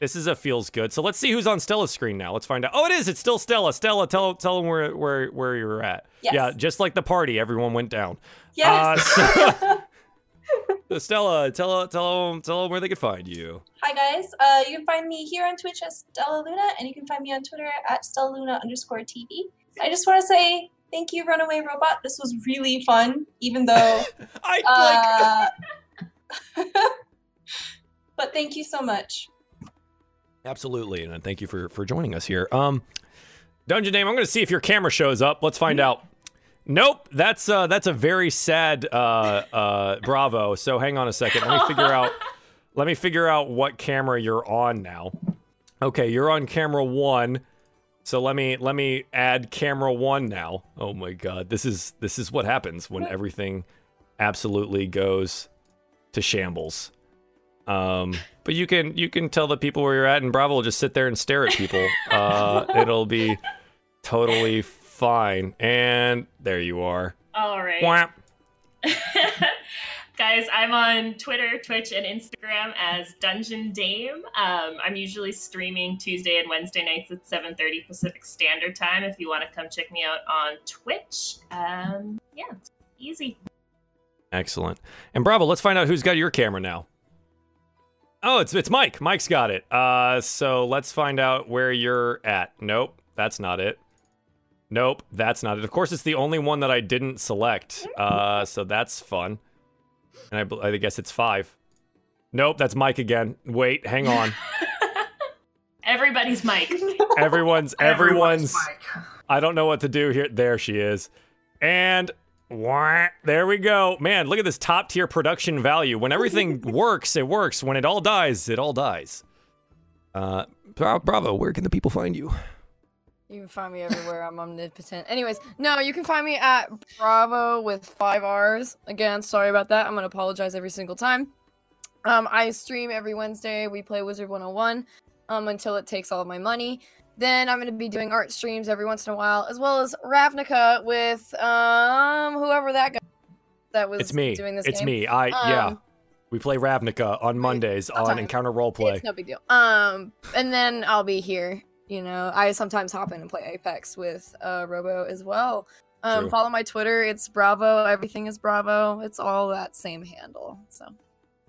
[SPEAKER 1] This is a feels good. So let's see who's on Stella's screen now. Let's find out. Oh, it is. It's still Stella. Stella, tell tell them where where where you're at.
[SPEAKER 4] Yes.
[SPEAKER 1] Yeah, just like the party, everyone went down.
[SPEAKER 4] yes.
[SPEAKER 1] Uh, so, Stella, tell tell them tell them where they could find you.
[SPEAKER 4] Hi guys. Uh, you can find me here on Twitch as Stella Luna, and you can find me on Twitter at Stella Luna underscore TV. I just want to say thank you, Runaway Robot. This was really fun, even though.
[SPEAKER 1] I like.
[SPEAKER 4] Uh, but thank you so much.
[SPEAKER 1] Absolutely, and thank you for for joining us here. Um, Dungeon Dame, I'm going to see if your camera shows up. Let's find out. Nope, that's uh that's a very sad uh uh Bravo. So hang on a second. Let me figure out. Let me figure out what camera you're on now. Okay, you're on camera one. So let me let me add camera one now. Oh my god, this is this is what happens when everything absolutely goes to shambles. Um, but you can you can tell the people where you're at, and Bravo will just sit there and stare at people. Uh, it'll be totally fine. And there you are.
[SPEAKER 3] All right. Guys, I'm on Twitter, Twitch, and Instagram as Dungeon Dame. Um, I'm usually streaming Tuesday and Wednesday nights at 7:30 Pacific Standard Time. If you want to come check me out on Twitch, um, yeah, easy.
[SPEAKER 1] Excellent. And Bravo, let's find out who's got your camera now. Oh, it's it's Mike. Mike's got it. Uh, so let's find out where you're at. Nope, that's not it. Nope, that's not it. Of course, it's the only one that I didn't select. Uh, so that's fun. And I, I guess it's five. Nope, that's Mike again. Wait, hang on.
[SPEAKER 3] Everybody's Mike.
[SPEAKER 1] Everyone's everyone's.
[SPEAKER 2] Mike.
[SPEAKER 1] I don't know what to do here. There she is. And Wah. There we go. Man, look at this top tier production value. When everything works, it works. When it all dies, it all dies. Uh, Bravo, where can the people find you?
[SPEAKER 5] You can find me everywhere. I'm omnipotent. Anyways, no, you can find me at Bravo with five R's. Again, sorry about that. I'm gonna apologize every single time. Um, I stream every Wednesday. We play Wizard 101 um, until it takes all of my money. Then I'm gonna be doing art streams every once in a while, as well as Ravnica with um whoever that guy that was
[SPEAKER 1] It's me.
[SPEAKER 5] doing this
[SPEAKER 1] It's
[SPEAKER 5] game.
[SPEAKER 1] me. I yeah.
[SPEAKER 5] Um,
[SPEAKER 1] We play Ravnica on Mondays on. Encounter Roleplay.
[SPEAKER 5] It's no big deal. Um, and then I'll be here. You know, I sometimes hop in and play Apex with uh, Robo as well. Um, follow my Twitter. It's Bravo. Everything is Bravo. It's all that same handle. So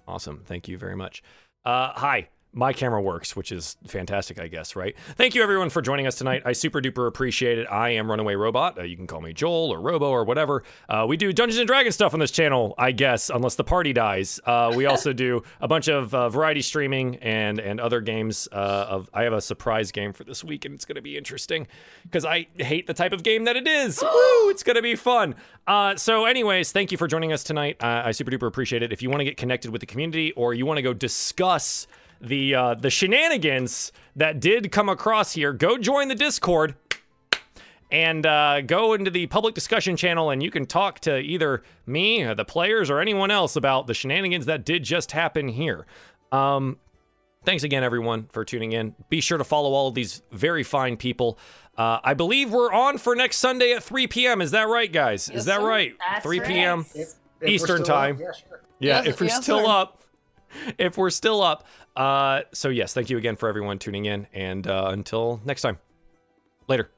[SPEAKER 1] Awesome. Thank you very much. Uh, hi. My camera works, which is fantastic, I guess, right? Thank you, everyone, for joining us tonight. I super duper appreciate it. I am Runaway Robot. Uh, you can call me Joel or Robo or whatever. Uh, we do Dungeons and Dragons stuff on this channel, I guess, unless the party dies. Uh, we also do a bunch of uh, variety streaming and and other games. Uh, of I have a surprise game for this week, and it's going to be interesting because I hate the type of game that it is. Woo! It's going to be fun. Uh, so, anyways, thank you for joining us tonight. Uh, I super duper appreciate it. If you want to get connected with the community or you want to go discuss the uh, the shenanigans that did come across here, go join the Discord and uh, go into the public discussion channel and you can talk to either me, or the players, or anyone else about the shenanigans that did just happen here. Um, thanks again, everyone, for tuning in. Be sure to follow all of these very fine people. Uh, I believe we're on for next Sunday at 3 p.m. Is that right, guys?
[SPEAKER 5] Yes,
[SPEAKER 1] Is that right?
[SPEAKER 3] That's
[SPEAKER 1] 3 p.m.
[SPEAKER 2] If- if
[SPEAKER 1] Eastern
[SPEAKER 2] still on,
[SPEAKER 1] time.
[SPEAKER 2] Yeah, sure.
[SPEAKER 1] Yeah,
[SPEAKER 5] Yes,
[SPEAKER 1] if we're
[SPEAKER 5] yes,
[SPEAKER 1] still
[SPEAKER 5] sir.
[SPEAKER 1] up. If we're still up. Uh, so yes, thank you again for everyone tuning in, and uh, until next time, later.